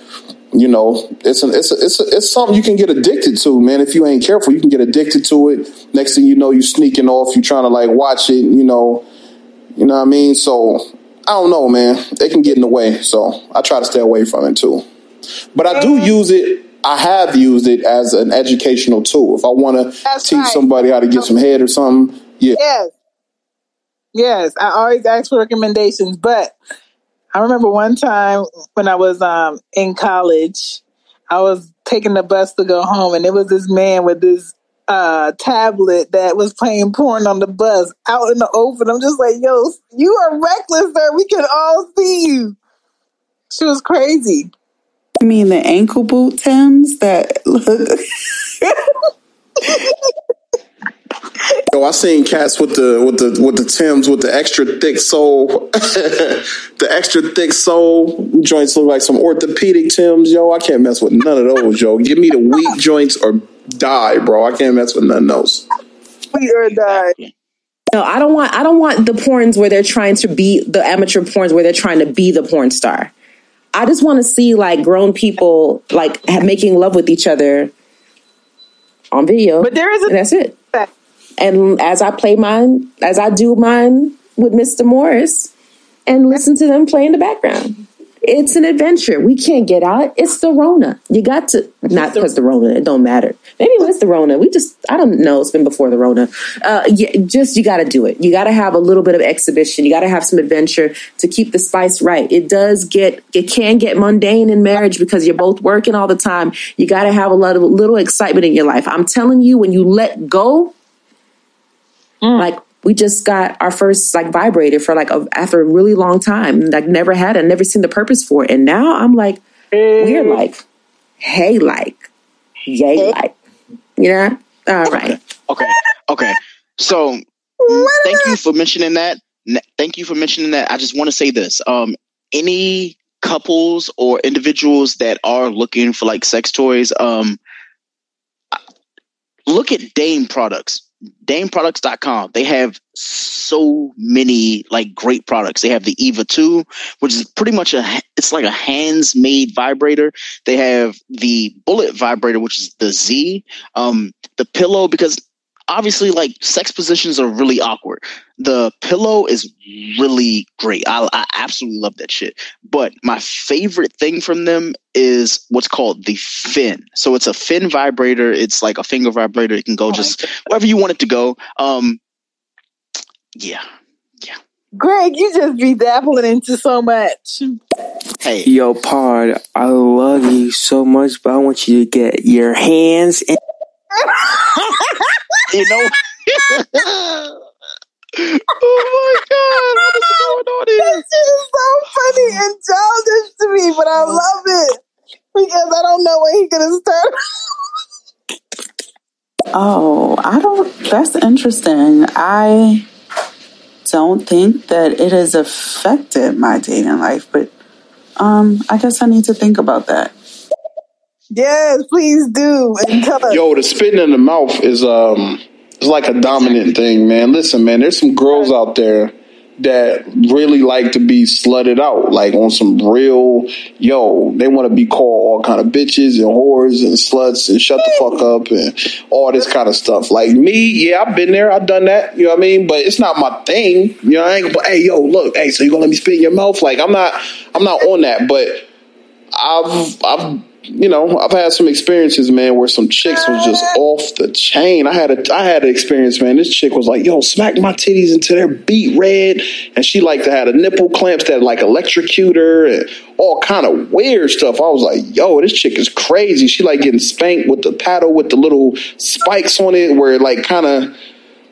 you know, it's an, it's a, it's a, it's something you can get addicted to, man. If you ain't careful, you can get addicted to it. Next thing you know, you sneaking off. You trying to like watch it. You know, you know what I mean. So I don't know, man. They can get in the way. So I try to stay away from it too. But I do mm. use it. I have used it as an educational tool. If I want to teach right. somebody how to get some head or something, yeah. Yes. Yes, I always ask for recommendations, but I remember one time when I was um, in college, I was taking the bus to go home, and it was this man with this uh, tablet that was playing porn on the bus out in the open. I'm just like, yo, you are reckless, sir. We can all see you. She was crazy. I mean the ankle boot Tims that look Yo, I seen cats with the with the with the Tims with the extra thick sole, the extra thick sole joints look like some orthopedic Tims. Yo, I can't mess with none of those. Yo, give me the weak joints or die, bro. I can't mess with nothing else. We or die. No, I don't want. I don't want the porns where they're trying to be the amateur porns where they're trying to be the porn star. I just want to see like grown people like making love with each other on video. But there is a that's it. And as I play mine, as I do mine with Mr. Morris, and listen to them play in the background. It's an adventure. We can't get out. It's the Rona. You got to not because the Rona. It don't matter. Maybe it was the Rona. We just I don't know. It's been before the Rona. Uh, yeah, just you got to do it. You got to have a little bit of exhibition. You got to have some adventure to keep the spice right. It does get it can get mundane in marriage because you're both working all the time. You got to have a lot of little excitement in your life. I'm telling you, when you let go Mm. Like we just got our first like vibrator for like a, after a really long time. Like never had it, never seen the purpose for it. And now I'm like, we're like, hey, like, yay, like, you know? All right. Okay. Okay. So thank you for mentioning that. Thank you for mentioning that. I just want to say this. Um, any couples or individuals that are looking for like sex toys, um, look at Dame products. DameProducts.com. They have so many like great products. They have the Eva 2, which is pretty much a it's like a hands made vibrator. They have the Bullet vibrator, which is the Z. Um, the pillow because obviously like sex positions are really awkward. The pillow is really great. I, I, absolutely love that shit. But my favorite thing from them is what's called the fin. So it's a fin vibrator. It's like a finger vibrator. It can go oh just wherever you want it to go. Um, yeah, yeah. Greg, you just be dabbling into so much. Hey, yo, Pod, I love you so much, but I want you to get your hands in you know. oh my god, what is going on here? This is so funny and childish to me, but I love it because I don't know when he's gonna start. oh, I don't. That's interesting. I don't think that it has affected my dating life, but um, I guess I need to think about that. Yes, please do. And tell us. Yo, the spitting in the mouth is um is like a dominant thing, man. Listen, man, there's some girls out there that really like to be slutted out, like on some real yo. They want to be called all kind of bitches and whores and sluts and shut the fuck up and all this kind of stuff. Like me, yeah, I've been there, I've done that. You know what I mean? But it's not my thing. You know, I ain't. But hey, yo, look, hey, so you gonna let me spit in your mouth? Like I'm not, I'm not on that. But I've, I've you know, I've had some experiences, man, where some chicks was just off the chain. I had a, I had an experience, man. This chick was like, "Yo, smack my titties until they're beat red," and she like to had a nipple clamps that like electrocute her and all kind of weird stuff. I was like, "Yo, this chick is crazy." She like getting spanked with the paddle with the little spikes on it, where it like kind of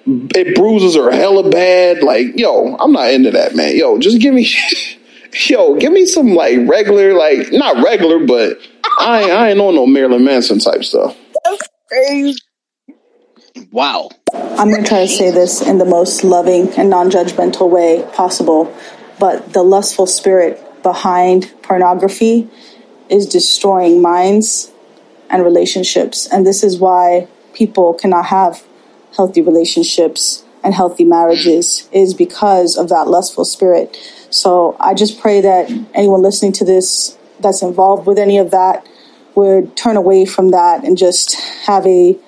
it bruises her hella bad. Like, yo, I'm not into that, man. Yo, just give me. yo, give me some like regular, like not regular, but I ain't, I ain't on no Marilyn Manson type stuff. That's crazy. Wow. I'm going to try to say this in the most loving and non judgmental way possible, but the lustful spirit behind pornography is destroying minds and relationships. And this is why people cannot have healthy relationships and healthy marriages, is because of that lustful spirit. So I just pray that anyone listening to this that's involved with any of that would turn away from that and just have a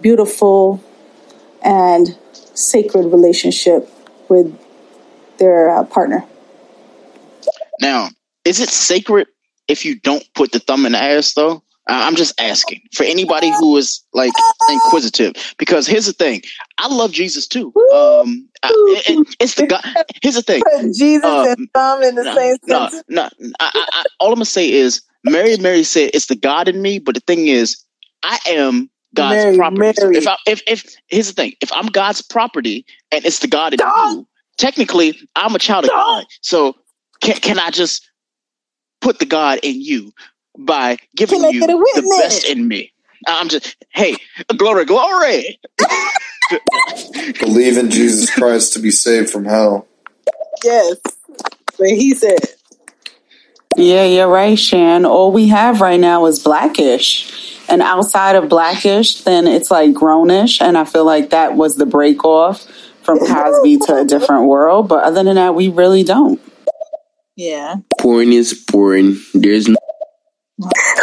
beautiful and sacred relationship with their uh, partner. Now, is it sacred if you don't put the thumb in the ass, though? I'm just asking for anybody who is like inquisitive, because here's the thing: I love Jesus too. Um, it, it's the God. Here's the thing: Jesus um, and thumb in the no, same no, sentence. No, no. I, I, all I'm gonna say is, Mary, Mary said, "It's the God in me," but the thing is, I am God's Mary, property. Mary. If I, if if here's the thing: if I'm God's property and it's the God in you, technically I'm a child of God. So can can I just put the God in you? By giving you the best in me. I'm just, hey, glory, glory. Believe in Jesus Christ to be saved from hell. Yes, but he said. Yeah, you're right, Shan. All we have right now is Blackish. And outside of Blackish, then it's like Grownish. And I feel like that was the break off from Cosby to a different world. But other than that, we really don't. Yeah. Porn is porn. There's no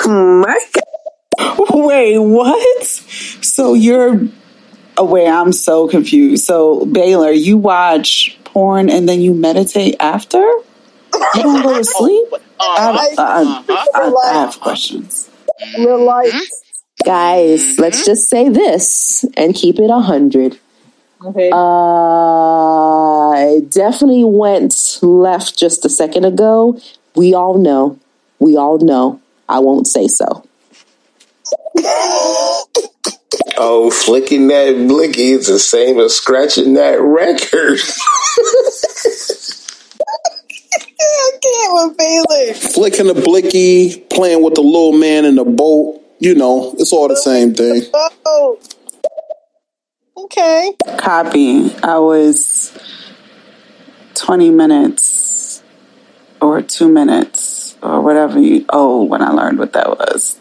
my God. Wait, what? So you're oh wait, I'm so confused. So Baylor, you watch porn and then you meditate after? You don't go to sleep? I, I, I, I have questions. Relax. Guys, mm-hmm. let's just say this and keep it a hundred. Okay. Uh, it definitely went left just a second ago. We all know. We all know. I won't say so. oh, flicking that blicky is the same as scratching that record. I can't with Baylor. Flicking the blicky, playing with the little man in the boat. You know, it's all the same thing. Oh. Okay. Copy. I was 20 minutes or two minutes or whatever you oh when I learned what that was.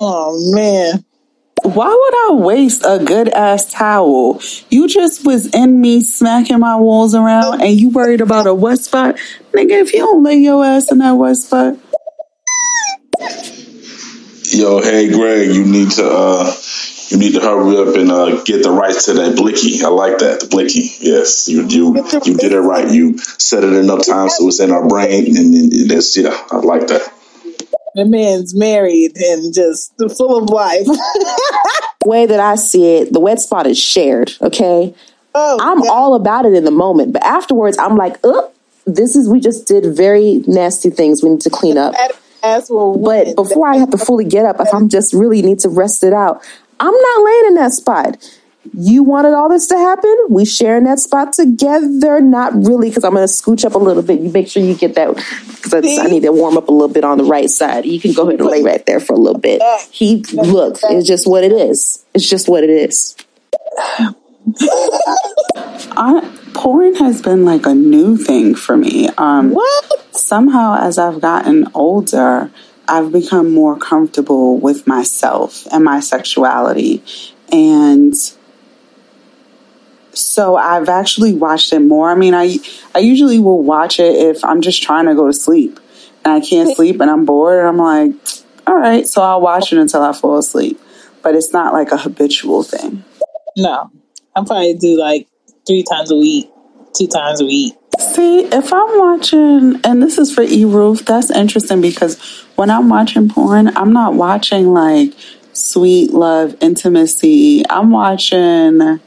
Oh man. Why would I waste a good ass towel? You just was in me smacking my walls around and you worried about a wet spot? Nigga, if you don't lay your ass in that wet spot. Yo, hey Greg, you need to uh you need to hurry up and uh, get the rights to that blicky. I like that, the blicky. Yes, you you you did it right. You said it enough times so it's in our brain, and, and that's yeah, I like that. The man's married and just full of life. way that I see it, the wet spot is shared. Okay, oh, I'm yeah. all about it in the moment, but afterwards, I'm like, oh, this is we just did very nasty things. We need to clean up. But before I have to fully get up, if I'm just really need to rest it out, I'm not laying in that spot. You wanted all this to happen. We share in that spot together. Not really, because I'm going to scooch up a little bit. You make sure you get that because I need to warm up a little bit on the right side. You can go ahead and lay right there for a little bit. He look. It's just what it is. It's just what it is. I, porn has been like a new thing for me. Um, what? Somehow, as I've gotten older, I've become more comfortable with myself and my sexuality. And so I've actually watched it more. I mean, I I usually will watch it if I'm just trying to go to sleep and I can't sleep and I'm bored. and I'm like, all right, so I'll watch it until I fall asleep. But it's not like a habitual thing. No, I probably do like three times a week, two times a week. See, if I'm watching, and this is for E Roof, that's interesting because when I'm watching porn, I'm not watching like sweet love, intimacy. I'm watching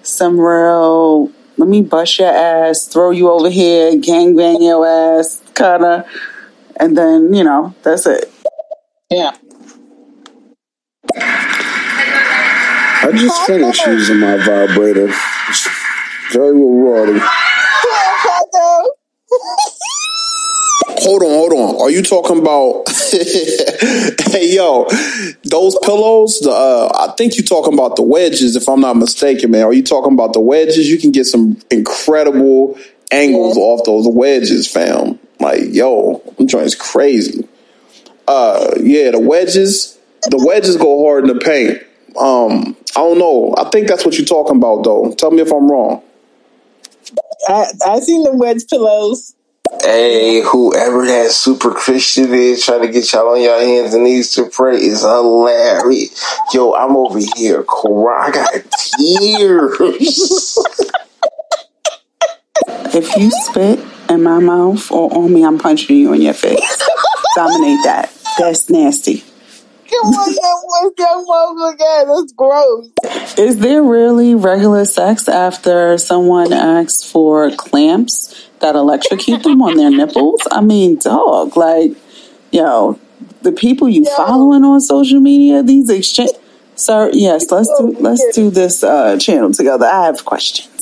some real, let me bust your ass, throw you over here, gang bang your ass, kind of. And then, you know, that's it. Yeah. I just finished using my vibrator. Very rewarding. hold on, hold on. Are you talking about? hey, yo, those pillows. The uh, I think you're talking about the wedges, if I'm not mistaken, man. Are you talking about the wedges? You can get some incredible angles yeah. off those wedges, fam. Like, yo, I'm joint's crazy. Uh, yeah, the wedges. The wedges go hard in the paint. Um, I don't know. I think that's what you're talking about, though. Tell me if I'm wrong. I I seen the wedge pillows. Hey, whoever that super Christian is trying to get y'all on your hands and knees to pray is hilarious. Yo, I'm over here crying. I got tears. if you spit in my mouth or on me, I'm punching you in your face. Dominate that. That's nasty. Come on, young, young mom again. That's gross. Is there really regular sex after someone asks for clamps that electrocute them on their nipples? I mean, dog, like, yo, the people you following on social media, these exchange. Sir, yes, let's do let's do this uh, channel together. I have questions.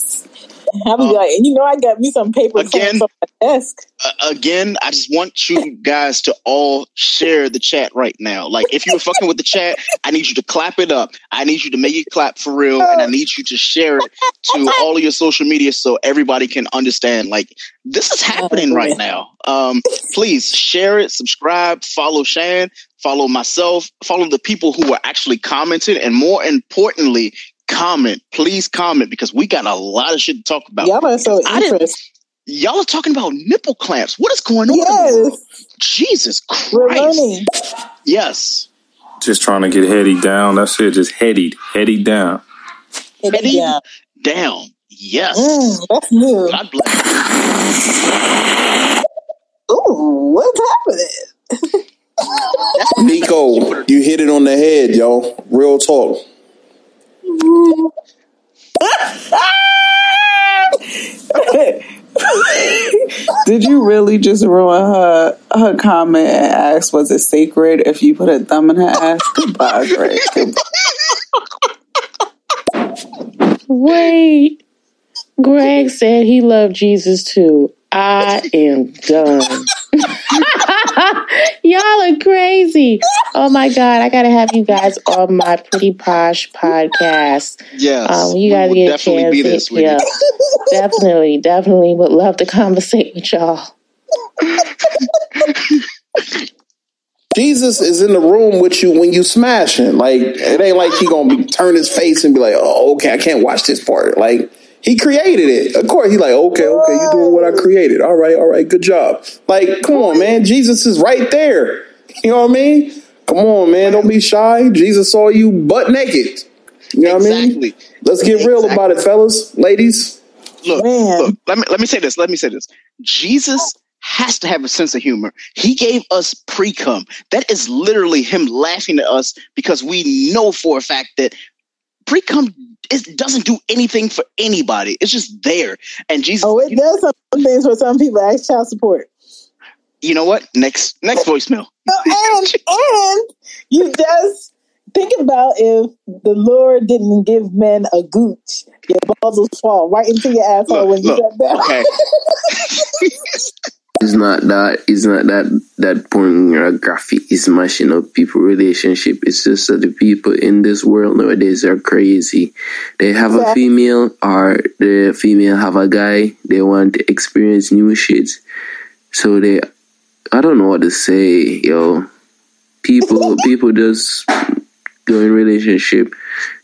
I'll be like, you know, I got me some paper again. On my desk. Uh, again, I just want you guys to all share the chat right now. Like, if you were fucking with the chat, I need you to clap it up. I need you to make it clap for real, and I need you to share it to all of your social media so everybody can understand. Like, this is happening oh, right now. Um, please share it, subscribe, follow Shan, follow myself, follow the people who are actually commenting, and more importantly, comment. Please comment because we got a lot of shit to talk about. Y'all are so interested. Y'all are talking about nipple clamps. What is going on? Yes. Jesus Christ. Yes. Just trying to get heady down. That's it. Just heady, heady down. Heady, down. down. Yes. Mm, that's new. God bless. Ooh, what's happening? Nico, you hit it on the head, yo. Real talk. Did you really just ruin her her comment and ask was it sacred if you put a thumb in her ass? Goodbye, Greg. Goodbye. Wait. Greg said he loved Jesus too. I am done. Y'all are crazy. Oh my God. I got to have you guys on my Pretty Posh podcast. Yes. Um, you got to get a chance. Be this yeah, definitely, definitely would love to conversate with y'all. Jesus is in the room with you when you smashing. Like it ain't like he gonna be turn his face and be like, "Oh, okay, I can't watch this part." Like he created it. Of course, he like, "Okay, okay, you're doing what I created. All right, all right, good job." Like, come on, man, Jesus is right there. You know what I mean? Come on, man, don't be shy. Jesus saw you butt naked. You know what I mean? Let's get exactly. real about it, fellas, ladies. Look, look, let me let me say this. Let me say this. Jesus has to have a sense of humor. He gave us pre cum. That is literally him laughing at us because we know for a fact that pre cum it doesn't do anything for anybody. It's just there. And Jesus. Oh, it does some things for some people. Ask child support. You know what? Next next voicemail. Oh, and and you just think about if the Lord didn't give men a gooch, your balls will fall right into your asshole look, when you look, get Okay. It's not that. It's not that that pornography is mashing up people relationship. It's just that the people in this world nowadays are crazy. They have yeah. a female or the female have a guy. They want to experience new shit. So they, I don't know what to say, yo. People, people just go in relationship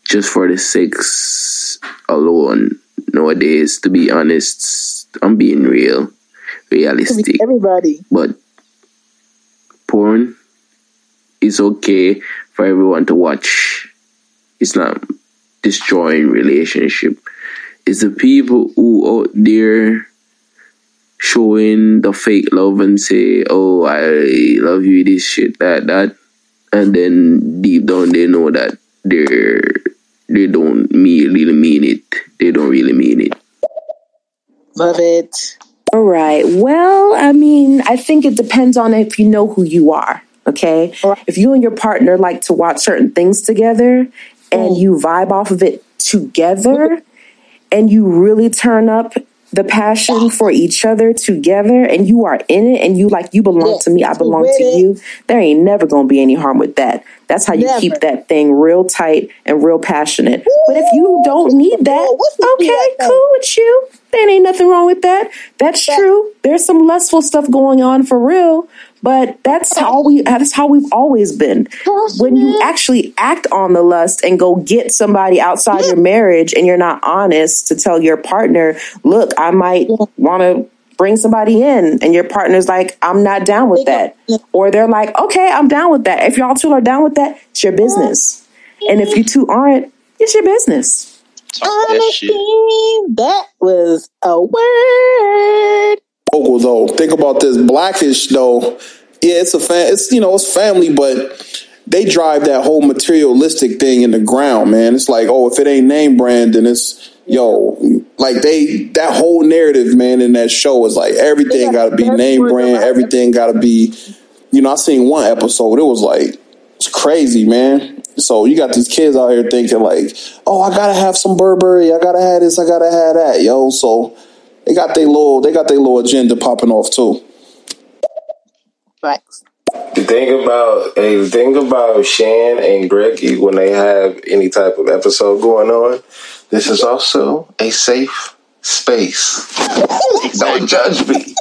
just for the sex alone nowadays. To be honest, I'm being real realistic. Everybody. But porn is okay for everyone to watch. It's not destroying relationship. It's the people who out there showing the fake love and say, "Oh, I love you," this shit, that, that, and then deep down they know that they're they don't really mean it. They don't really mean it. Love it. All right. Well, I mean, I think it depends on if you know who you are. Okay. If you and your partner like to watch certain things together and mm. you vibe off of it together and you really turn up the passion for each other together and you are in it and you like you belong to me i belong to you there ain't never gonna be any harm with that that's how you never. keep that thing real tight and real passionate but if you don't need that okay cool with you there ain't nothing wrong with that. That's true. There's some lustful stuff going on for real but that's how we that's how we've always been. When you actually act on the lust and go get somebody outside your marriage and you're not honest to tell your partner, look, I might want to bring somebody in and your partner's like i'm not down with that. Or they're like okay i'm down with that. If y'all two are down with that it's your business. And if you two aren't it's your business Honesty, that was a word oh, vocal though. Think about this blackish though. Yeah, it's a fan. It's you know it's family, but they drive that whole materialistic thing in the ground, man. It's like, oh, if it ain't name brand, then it's yo, like they that whole narrative, man, in that show is like everything got to be name brand, everything got to be. You know, I seen one episode. It was like it's crazy, man. So you got these kids out here thinking like, oh, I gotta have some Burberry, I gotta have this, I gotta have that, yo. So they got their little they got their little agenda popping off too. Facts. The thing about hey, the thing about Shan and Greggy when they have any type of episode going on, this is also a safe space. Don't judge me.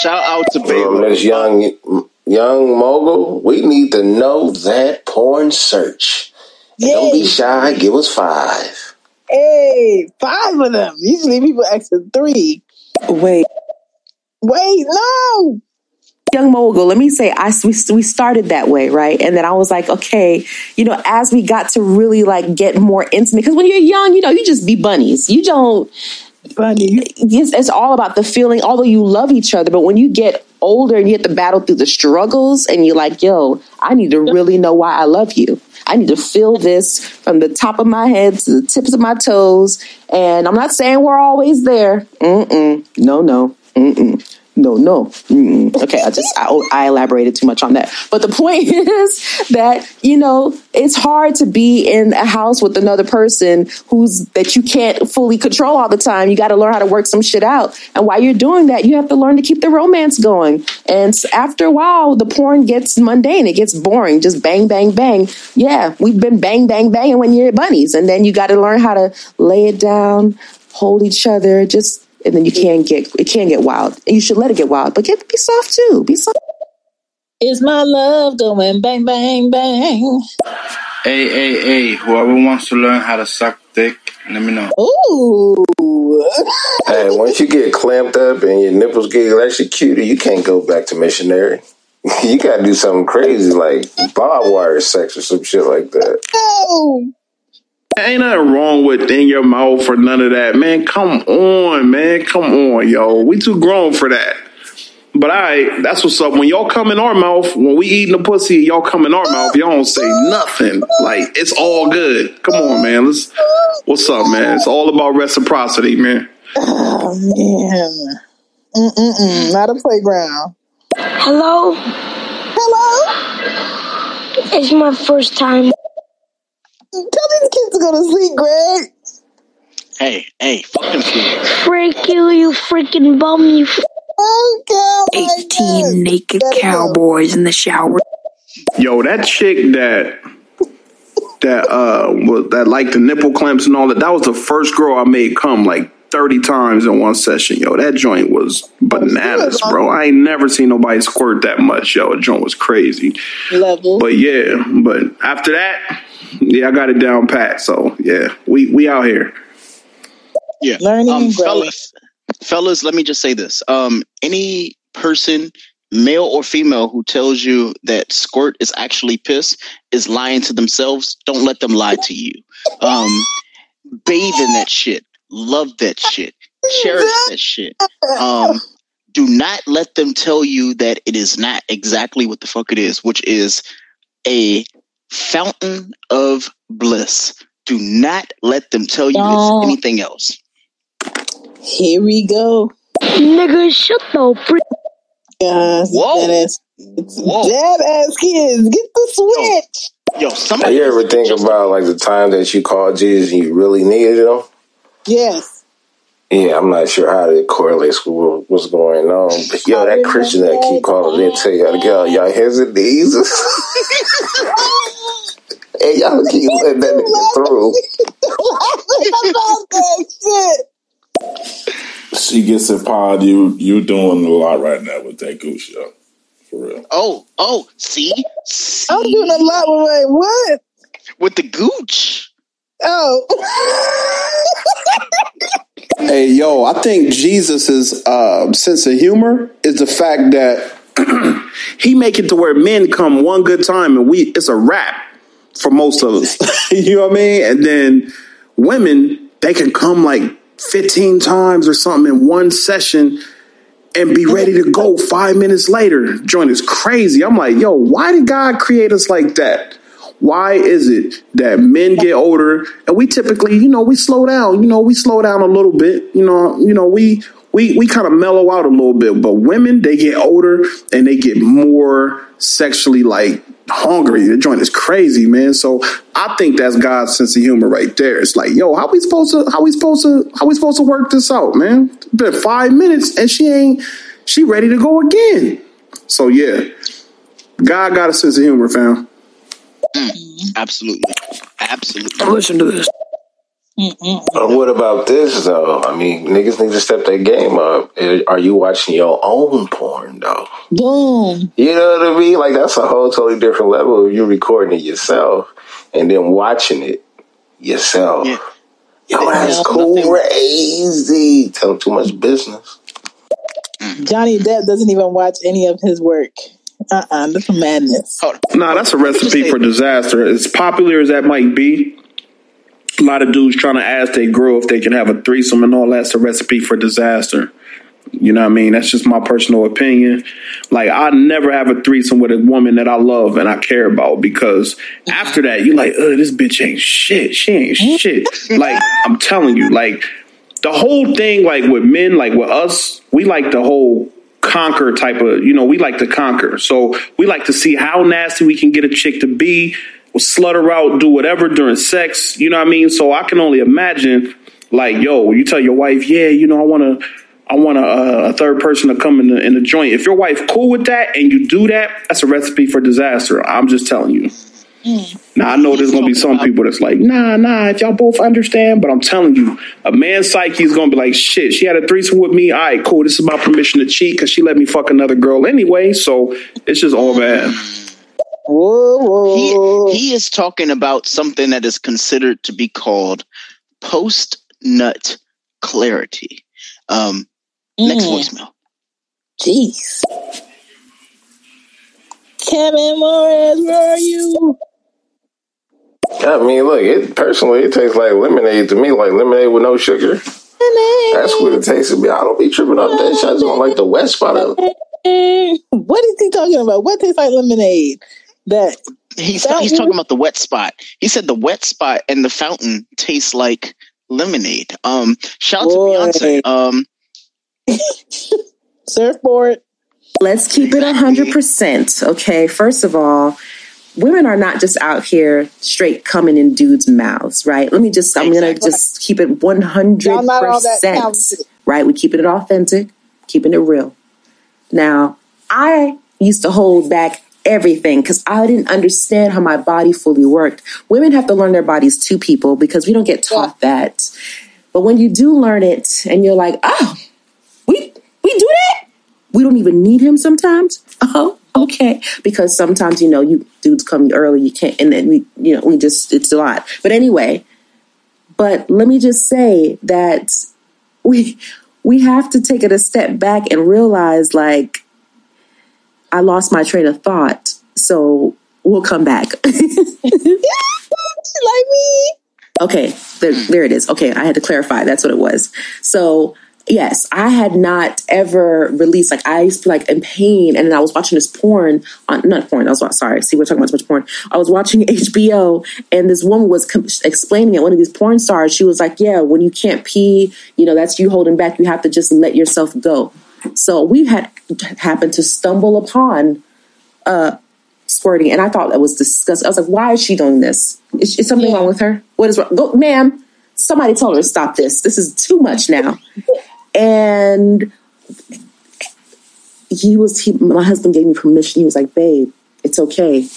Shout out to baby. Um, this young young mogul, we need to know that porn search. Don't be shy. Give us five. Hey, five of them. Usually people ask for three. Wait. Wait, no. Young mogul, let me say, I we, we started that way, right? And then I was like, okay, you know, as we got to really like get more intimate, because when you're young, you know, you just be bunnies. You don't. Bunnies. It's, it's all about the feeling, although you love each other, but when you get older and you have to battle through the struggles and you're like, yo, I need to really know why I love you. I need to feel this from the top of my head to the tips of my toes. And I'm not saying we're always there. Mm-mm. No, no. Mm-mm no, no. Mm-mm. Okay, I just I, I, elaborated too much on that. But the point is that you know it's hard to be in a house with another person who's that you can't fully control all the time. You got to learn how to work some shit out, and while you're doing that, you have to learn to keep the romance going. And after a while, the porn gets mundane. It gets boring. Just bang, bang, bang. Yeah, we've been bang, bang, banging when you're bunnies, and then you got to learn how to lay it down, hold each other, just and then you can get it can get wild. And you should let it get wild, but get be soft too. Be soft. Is my love going bang, bang, bang? Hey, hey, hey, whoever wants to learn how to suck dick, let me know. Ooh. hey, once you get clamped up and your nipples get electrocuted, you can't go back to missionary. you gotta do something crazy like barbed wire sex or some shit like that. No. Ain't nothing wrong with in your mouth or none of that, man. Come on, man. Come on, yo. We too grown for that. But I, that's what's up. When y'all come in our mouth, when we eating the pussy, y'all come in our mouth, y'all don't say nothing. Like it's all good. Come on, man. Let's. What's up, man? It's all about reciprocity, man. Oh man. Mm-mm-mm. Not a playground. Hello. Hello. It's my first time. Tell these kids to go to sleep, Greg. Hey, hey, fuck them kids. Freak you, you freaking bum, you. F- oh, God. 18 naked cowboys in the shower. Yo, that chick that that uh was that like the nipple clamps and all that. That was the first girl I made come like thirty times in one session. Yo, that joint was bananas, bro. I ain't never seen nobody squirt that much. Yo, the joint was crazy. Level. But yeah, but after that, yeah, I got it down pat. So yeah, we we out here. Yeah, learning um, and growing. fellas, fellas. Let me just say this: um, any person, male or female, who tells you that squirt is actually piss is lying to themselves. Don't let them lie to you. Um, bathe in that shit. Love that shit. Cherish that shit. Um, do not let them tell you that it is not exactly what the fuck it is, which is a fountain of bliss. Do not let them tell you Don't. it's anything else. Here we go. Nigga, shut the freak. Gosh, Whoa. Dead ass, Whoa. dead ass kids. Get the switch. Yo, somebody. You ever think about like the time that you called Jesus and you really needed him? Yes. Yeah, I'm not sure how that correlates with what's going on. But yo, that Christian that keep calling in tell y'all to get on y'all hands and knees. Hey, y'all keep letting that nigga through. about that shit. She gets it pod. You you doing a lot right now with that goose show. For real. Oh, oh, see? see? I'm doing a lot with my what? With the gooch. Oh. Hey, yo, I think Jesus' uh, sense of humor is the fact that he make it to where men come one good time and we it's a wrap for most of us. you know what I mean? And then women, they can come like 15 times or something in one session and be ready to go five minutes later. Joint is crazy. I'm like, yo, why did God create us like that? Why is it that men get older and we typically, you know, we slow down, you know, we slow down a little bit, you know, you know, we we we kind of mellow out a little bit, but women they get older and they get more sexually like hungry. The joint is crazy, man. So I think that's God's sense of humor right there. It's like, yo, how we supposed to how we supposed to how we supposed to work this out, man? It's been five minutes and she ain't she ready to go again. So yeah, God got a sense of humor, fam. Mm, absolutely. Absolutely. Listen to this. But what about this though? I mean, niggas need to step their game up. Eh, Are you watching your own porn though? Boom. You know what I mean? Like that's a whole totally different level of you recording it yourself and then watching it yourself. Yeah. Yo, that's Nothing- crazy. Tell too much business. Johnny Depp doesn't even watch any of his work. Uh uh that's a madness. Hold Nah, that's a recipe for disaster. As popular as that might be, a lot of dudes trying to ask their girl if they can have a threesome and all that's a recipe for disaster. You know what I mean? That's just my personal opinion. Like, I never have a threesome with a woman that I love and I care about because after that, you're like, ugh, this bitch ain't shit. She ain't shit. like, I'm telling you, like, the whole thing, like with men, like with us, we like the whole conquer type of, you know, we like to conquer. So we like to see how nasty we can get a chick to be, slut her out, do whatever during sex. You know what I mean? So I can only imagine, like, yo, you tell your wife, yeah, you know, I want to. I want a, uh, a third person to come in the, in the joint. If your wife cool with that and you do that, that's a recipe for disaster. I'm just telling you. Mm. Now I know there's gonna be some people that's like, nah, nah, if y'all both understand, but I'm telling you, a man's psyche is gonna be like, shit, she had a threesome with me. All right, cool. This is my permission to cheat because she let me fuck another girl anyway. So it's just all bad. Whoa, whoa. He, he is talking about something that is considered to be called post nut clarity. Um, Next Mm. voicemail. Jeez. Kevin Morris, where are you? I mean, look, it personally it tastes like lemonade to me, like lemonade with no sugar. Lemonade. That's what it tastes to me. I don't be tripping off that shit. I just don't like the wet spot of it. What is he talking about? What tastes like lemonade? That He's he's talking about the wet spot. He said the wet spot and the fountain tastes like lemonade. Um, shout out to Beyonce. Um, surfboard. Let's keep it 100%. Okay. First of all, women are not just out here straight coming in dudes' mouths, right? Let me just, I'm going to just keep it Y'all not all that 100%. Right? We keeping it authentic, keeping it real. Now, I used to hold back everything because I didn't understand how my body fully worked. Women have to learn their bodies too, people, because we don't get taught that. But when you do learn it and you're like, oh, we we do that? We don't even need him sometimes. Oh, okay. Because sometimes, you know, you dudes come early, you can't and then we you know, we just it's a lot. But anyway, but let me just say that we we have to take it a step back and realize like I lost my train of thought. So we'll come back. like me. Okay, there, there it is. Okay, I had to clarify. That's what it was. So, yes, I had not ever released, like, I used to be like in pain. And then I was watching this porn on, not porn, I was, sorry, see, we're talking about too much porn. I was watching HBO and this woman was com- explaining it. One of these porn stars, she was like, yeah, when you can't pee, you know, that's you holding back. You have to just let yourself go. So we had happened to stumble upon uh, squirting, and I thought that was disgusting. I was like, "Why is she doing this? Is, is something wrong with her? What is wrong? Go, ma'am! Somebody told her to stop this. This is too much now." and he was, he, my husband gave me permission. He was like, "Babe, it's okay.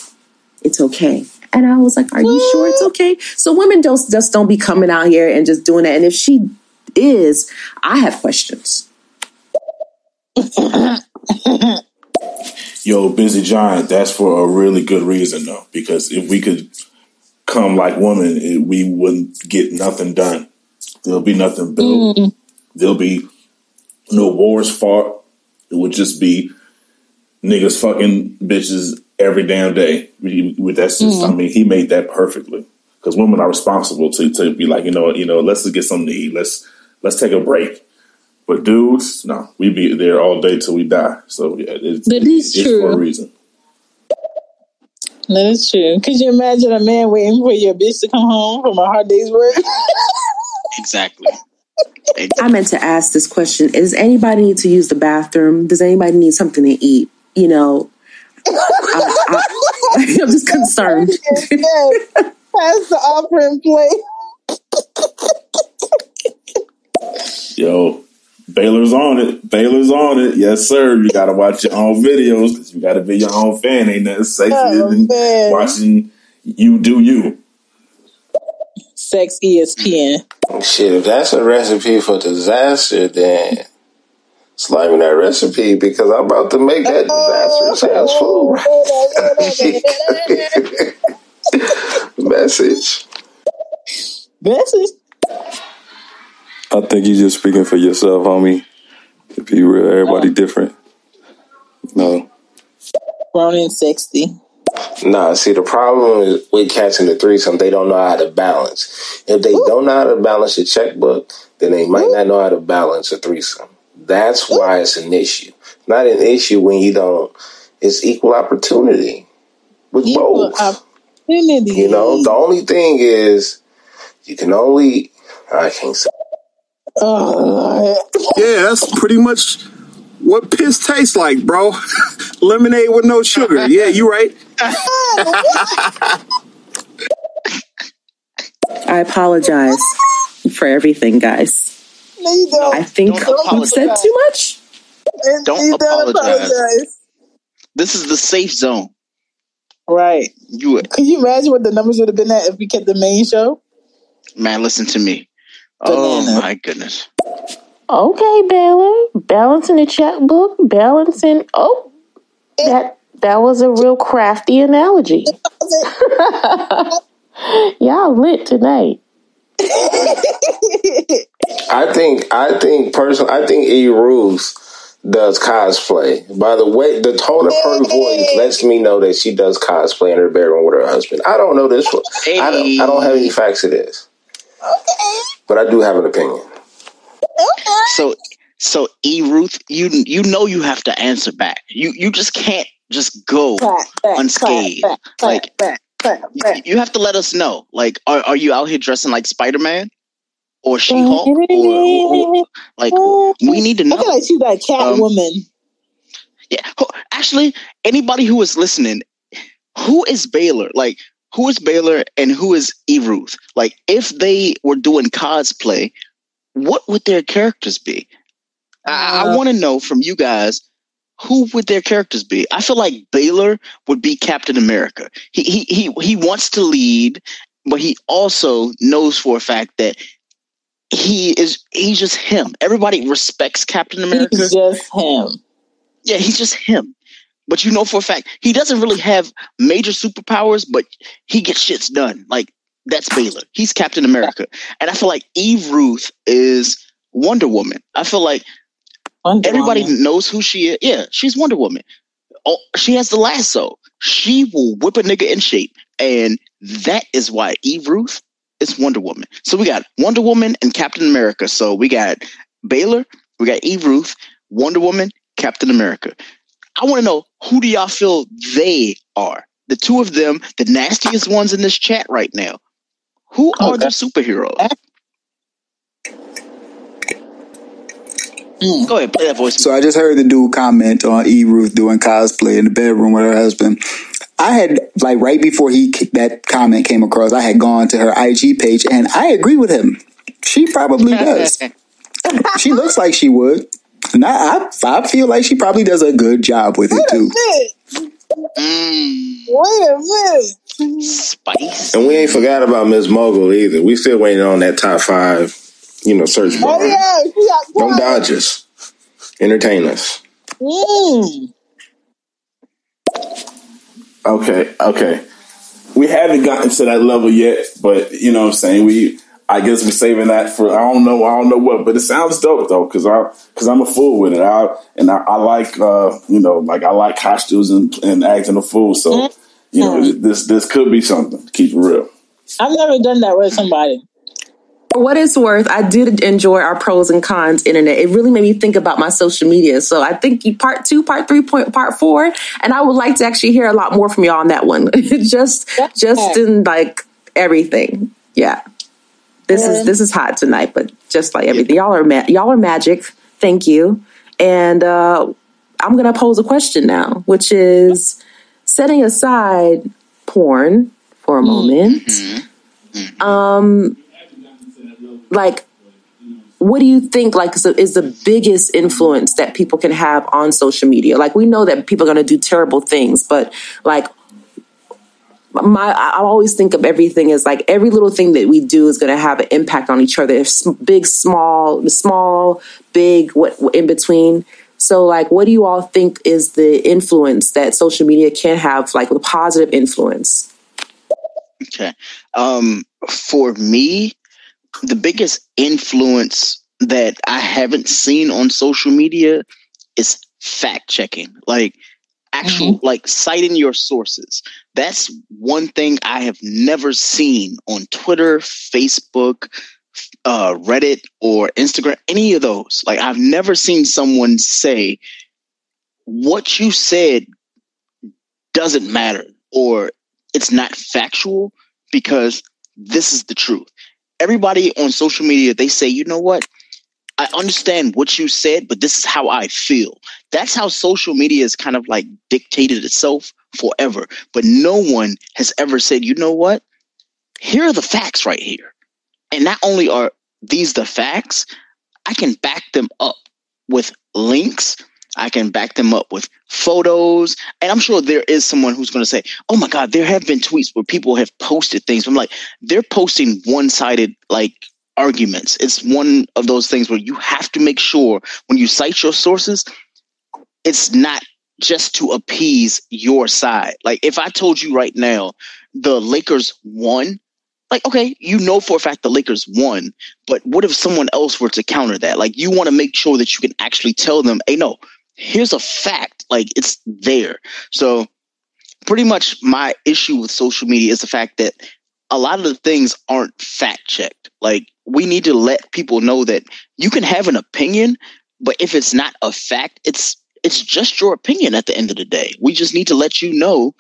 It's okay." And I was like, "Are you sure it's okay?" So women don't just don't be coming out here and just doing that. And if she is, I have questions. Yo, Busy Giant, that's for a really good reason, though, because if we could come like women, it, we wouldn't get nothing done. There'll be nothing built. Mm. There'll be no wars fought. It would just be niggas fucking bitches every damn day. That's just, I mm. mean, he made that perfectly. Because women are responsible to, to be like, you know, you know, let's just get something to eat. Let's let's take a break. But dudes, no, we be there all day till we die. So yeah, it's, That is it's for a true. reason. That is true. Could you imagine a man waiting for your bitch to come home from a hard day's work? exactly. I meant to ask this question: Does anybody need to use the bathroom? Does anybody need something to eat? You know, I, I, I'm just concerned. yes. That's the offering plate. Yo, Baylor's on it. Baylor's on it. Yes, sir. You got to watch your own videos because you got to be your own fan. Ain't nothing safer Oh, than man. watching you do you. Sex ESPN. Shit, if that's a recipe for disaster, then slide me that recipe because I'm about to make that oh, disastrous ass food. Message. Message. I think you're just speaking for yourself, homie. To be real, everybody different. No. Grown and sexy. Nah, see, the problem is with catching the threesome, they don't know how to balance. If they don't know how to balance a checkbook, then they might not know how to balance a threesome. That's why it's an issue. Not an issue when you don't. It's equal opportunity with both. Opportunity. You know, the only thing is you can only. I can't say. Oh, Yeah, that's pretty much what piss tastes like, bro. Lemonade with no sugar. Yeah, you right. I apologize for everything, guys. No, you don't. I think Don't we've said too much. Don't You don't apologize. apologize. This is the safe zone. Right. You would. Could you imagine what the numbers would have been at if we kept the main show? Man, listen to me. Oh my goodness. Okay, Baylor, balancing the checkbook, balancing. Oh, that that was a real crafty analogy. Y'all lit tonight. I think I think personally I think E Ruth does cosplay. By the way, the tone of her voice lets me know that she does cosplay in her bedroom with her husband. I don't know this one. I don't I don't have any facts of this. But I do have an opinion. So so E Ruth, you you know you have to answer back. You you just can't just go unscathed. like you, you have to let us know. Like, are are you out here dressing like Spider Man? Or She Hulk? or, or, or- like we need to know. I feel like she's that cat Um, woman. Yeah. Actually, anybody who is listening, who is Baylor? Like, who is Baylor and who is E Ruth? Like, if they were doing cosplay, what would their characters be? I, I uh, want to know from you guys who would their characters be. I feel like Baylor would be Captain America. He he he he wants to lead, but he also knows for a fact that he is he's just him. Everybody respects Captain America. He's just him. Yeah, he's just him. But you know for a fact he doesn't really have major superpowers, but he gets shits done. Like that's Baylor. He's Captain America, and I feel like Eve Ruth is Wonder Woman. I feel like everybody knows who she is. Yeah, she's Wonder Woman. Oh, she has the lasso. She will whip a nigga in shape, and that is why Eve Ruth is Wonder Woman. So we got Wonder Woman and Captain America. So we got Baylor, we got Eve Ruth, Wonder Woman, Captain America. I want to know who do y'all feel they are? The two of them, the nastiest ones in this chat right now. Who oh, are the superheroes? Go ahead, play that voice. So I just heard the dude comment on E Ruth doing cosplay in the bedroom with her husband. I had like right before he that comment came across, I had gone to her IG page, and I agree with him. She probably does. she looks like she would. And I, I, I feel like she probably does a good job with it too. Wait a minute. Spice. And we ain't forgot about Miss Mogul either. We still waiting on that top five, you know, search bar. Oh yeah, she Don't dodge us. Entertain us. Mm. Okay, okay. We haven't gotten to that level yet, but you know what I'm saying? We I guess we're saving that for I don't know, I don't know what, but it sounds dope though, cause I cause I'm a fool with it. I and I, I like uh, you know, like I like costumes and, and acting a fool. So, you know, this this could be something, keep it real. I've never done that with somebody. For what it's worth, I did enjoy our pros and cons internet. It really made me think about my social media. So I think you part two, part three, point part four, and I would like to actually hear a lot more from y'all on that one. just, just in like everything. Yeah, this is this is hot tonight, but just like everything, y'all are ma- y'all are magic. Thank you, and uh, I'm gonna pose a question now, which is setting aside porn for a moment. Um, like what do you think like is the, is the biggest influence that people can have on social media? Like we know that people are going to do terrible things but like my i always think of everything as like every little thing that we do is going to have an impact on each other big small small big what in between so like what do you all think is the influence that social media can have like a positive influence Okay. Um, for me, the biggest influence that I haven't seen on social media is fact checking. Like actual like citing your sources. That's one thing I have never seen on Twitter, Facebook, uh, Reddit, or Instagram, any of those. Like I've never seen someone say what you said doesn't matter or it's not factual because this is the truth. Everybody on social media, they say, you know what? I understand what you said, but this is how I feel. That's how social media has kind of like dictated itself forever. But no one has ever said, you know what? Here are the facts right here. And not only are these the facts, I can back them up with links I can back them up with photos. And I'm sure there is someone who's going to say, oh my God, there have been tweets where people have posted things. I'm like, they're posting one sided, like, arguments. It's one of those things where you have to make sure when you cite your sources, it's not just to appease your side. Like, if I told you right now the Lakers won, like, okay, you know for a fact the Lakers won, but what if someone else were to counter that? Like, you want to make sure that you can actually tell them, hey, no, here's a fact. Like, it's there. So, pretty much my issue with social media is the fact that a lot of the things aren't fact checked. Like, we need to let people know that you can have an opinion, but if it's not a fact, it's it's just your opinion at the end of the day. We just need to let you know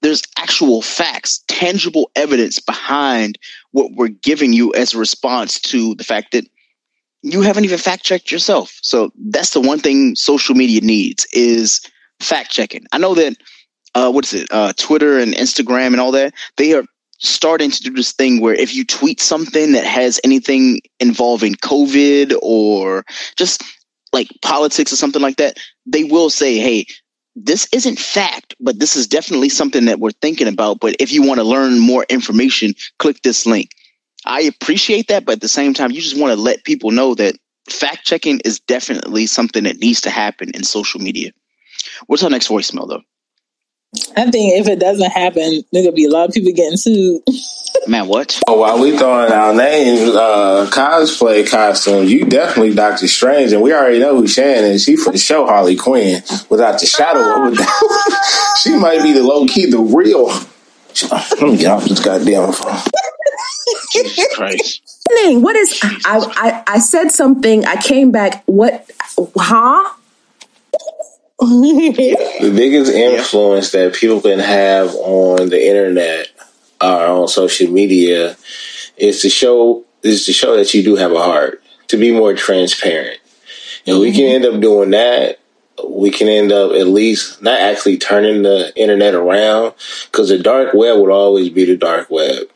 there's actual facts, tangible evidence behind what we're giving you as a response to the fact that you haven't even fact checked yourself. So that's the one thing social media needs is fact checking. I know that uh, what's it, uh, Twitter and Instagram and all that, they are starting to do this thing where if you tweet something that has anything involving COVID or just like politics or something like that, they will say, hey, this isn't fact, but this is definitely something that we're thinking about. But if you want to learn more information, click this link. I appreciate that, but at the same time, you just want to let people know that fact checking is definitely something that needs to happen in social media. What's our next voicemail, though? I think if it doesn't happen, there's gonna be a lot of people getting sued. Man, what? Oh, while we throwing our names, uh, cosplay costume, you definitely Doctor Strange, and we already know who Shannon is. She for the show Harley Quinn, without the shadow of a doubt. she might be the low key, the real. Let me get off this goddamn phone. Jesus Christ. What is I, I I said something, I came back, what huh? The biggest influence that people can have on the internet or on social media is to show is to show that you do have a heart to be more transparent. And mm-hmm. we can end up doing that. We can end up at least not actually turning the internet around because the dark web would always be the dark web.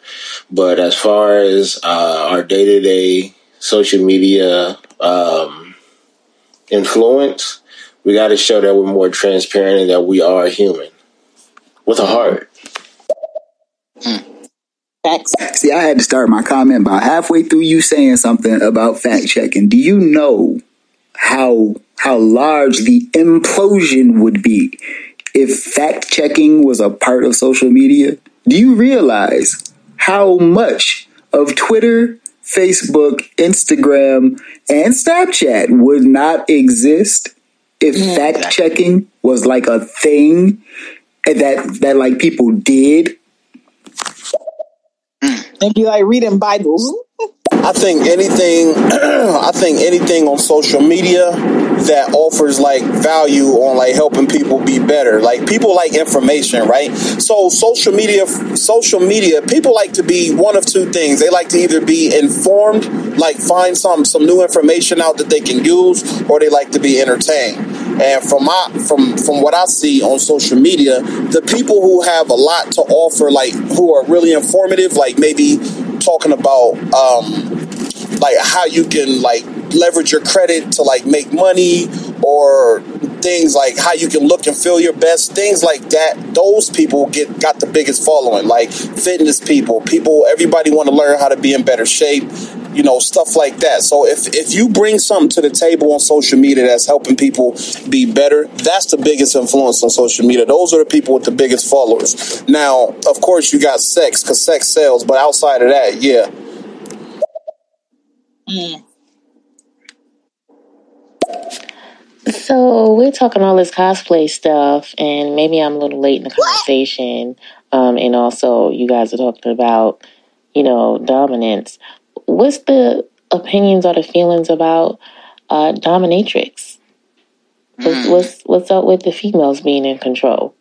But as far as uh, our day-to-day social media um, influence we got to show that we're more transparent and that we are human with a heart. Facts. See, I had to start my comment about halfway through you saying something about fact checking. Do you know how how large the implosion would be if fact checking was a part of social media? Do you realize how much of Twitter, Facebook, Instagram, and Snapchat would not exist if yeah, fact exactly. checking was like a thing that that like people did. Mm. And you like reading Bibles. I think anything I think anything on social media that offers like value on like helping people be better. Like people like information, right? So social media social media, people like to be one of two things. They like to either be informed, like find some some new information out that they can use, or they like to be entertained. And from my from from what I see on social media, the people who have a lot to offer, like who are really informative, like maybe talking about um, like how you can like leverage your credit to like make money or things like how you can look and feel your best things like that. Those people get got the biggest following like fitness people people everybody want to learn how to be in better shape you know stuff like that. So if if you bring something to the table on social media that's helping people be better that's the biggest influence on social media. Those are the people with the biggest followers. Now of course you got sex because sex sells but outside of that yeah. Mm. So we're talking all this cosplay stuff, and maybe I'm a little late in the conversation. Um, and also, you guys are talking about, you know, dominance. What's the opinions or the feelings about uh, dominatrix? What's, mm. what's what's up with the females being in control?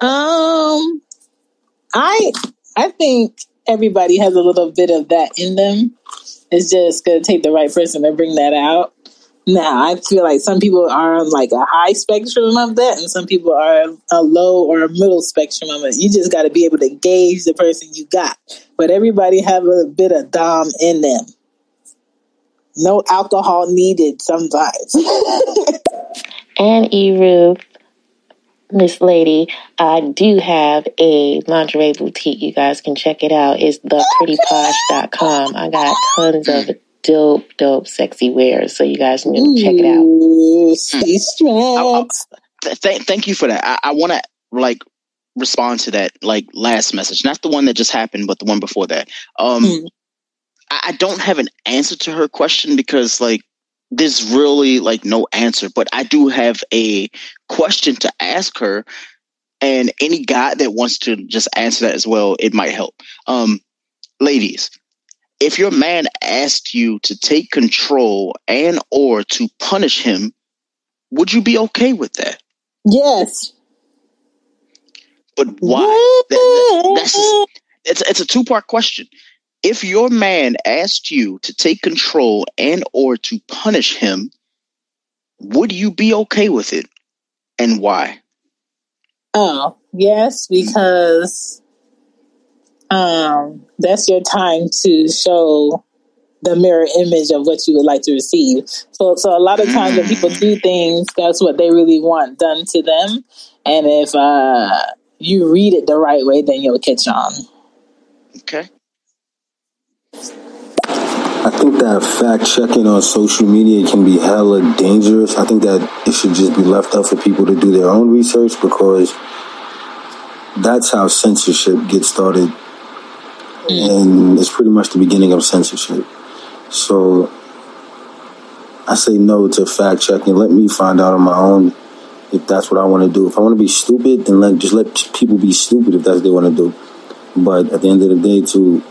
Um, I I think everybody has a little bit of that in them. It's just gonna take the right person to bring that out. Now, I feel like some people are on like a high spectrum of that, and some people are a low or a middle spectrum of it. You just got to be able to gauge the person you got. But everybody have a bit of dom in them. No alcohol needed sometimes. and E Ruth, Miss Lady, I do have a lingerie boutique. You guys can check it out. It's theprettyposh.com. I got tons of dope, dope, sexy wears. So you guys can check it out. I- I- th- thank you for that. I, I want to like respond to that like last message, not the one that just happened, but the one before that. Um, I, I don't have an answer to her question because like there's really like no answer, but I do have a question to ask her. And any guy that wants to just answer that as well, it might help. Um, ladies, if your man asked you to take control and or to punish him, would you be okay with that? Yes. But why? That- that- that's just- it's it's a two part question. If your man asked you to take control and or to punish him, would you be okay with it, and why? Oh, yes, because um that's your time to show the mirror image of what you would like to receive. So so a lot of times when people do things, that's what they really want done to them. And if uh you read it the right way, then you'll catch on. Okay. I think that fact checking on social media can be hella dangerous. I think that it should just be left up for people to do their own research because that's how censorship gets started. And it's pretty much the beginning of censorship. So I say no to fact checking. Let me find out on my own if that's what I want to do. If I want to be stupid, then let just let people be stupid if that's what they want to do. But at the end of the day, to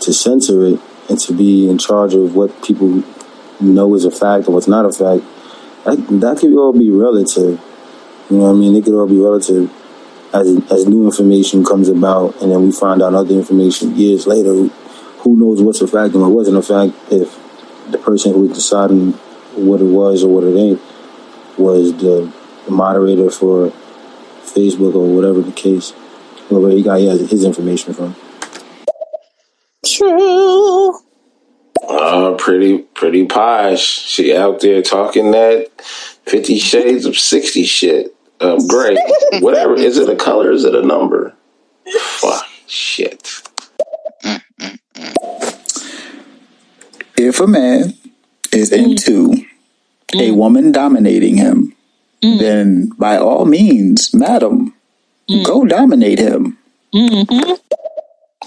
to censor it and to be in charge of what people know is a fact or what's not a fact, that, that could all be relative. You know what I mean? It could all be relative as as new information comes about, and then we find out other information years later. Who knows what's a fact and what wasn't a fact if the person who was deciding what it was or what it ain't was the, the moderator for Facebook or whatever the case, where he got his his information from. True. Uh, pretty, pretty posh. She out there talking that Fifty Shades of Sixty shit. Um, gray, whatever. Is it a color? Is it a number? Fuck, shit. If a man is into a woman dominating him, then by all means, madam, go dominate him. Mm-hmm.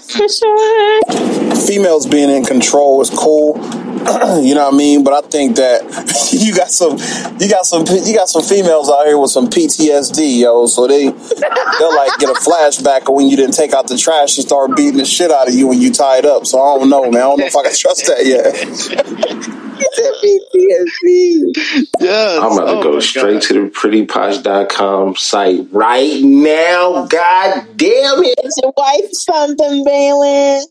For sure. females being in control is cool. you know what I mean? But I think that you got some, you got some, you got some females out here with some PTSD, yo. So they, they'll like get a flashback of when you didn't take out the trash and start beating the shit out of you when you tied up. So I don't know, man. I don't know if I can trust that yet. Yes. I'm about to Oh go my straight to the prettyposh.com site right now. God damn it. Is your wife something, Balin?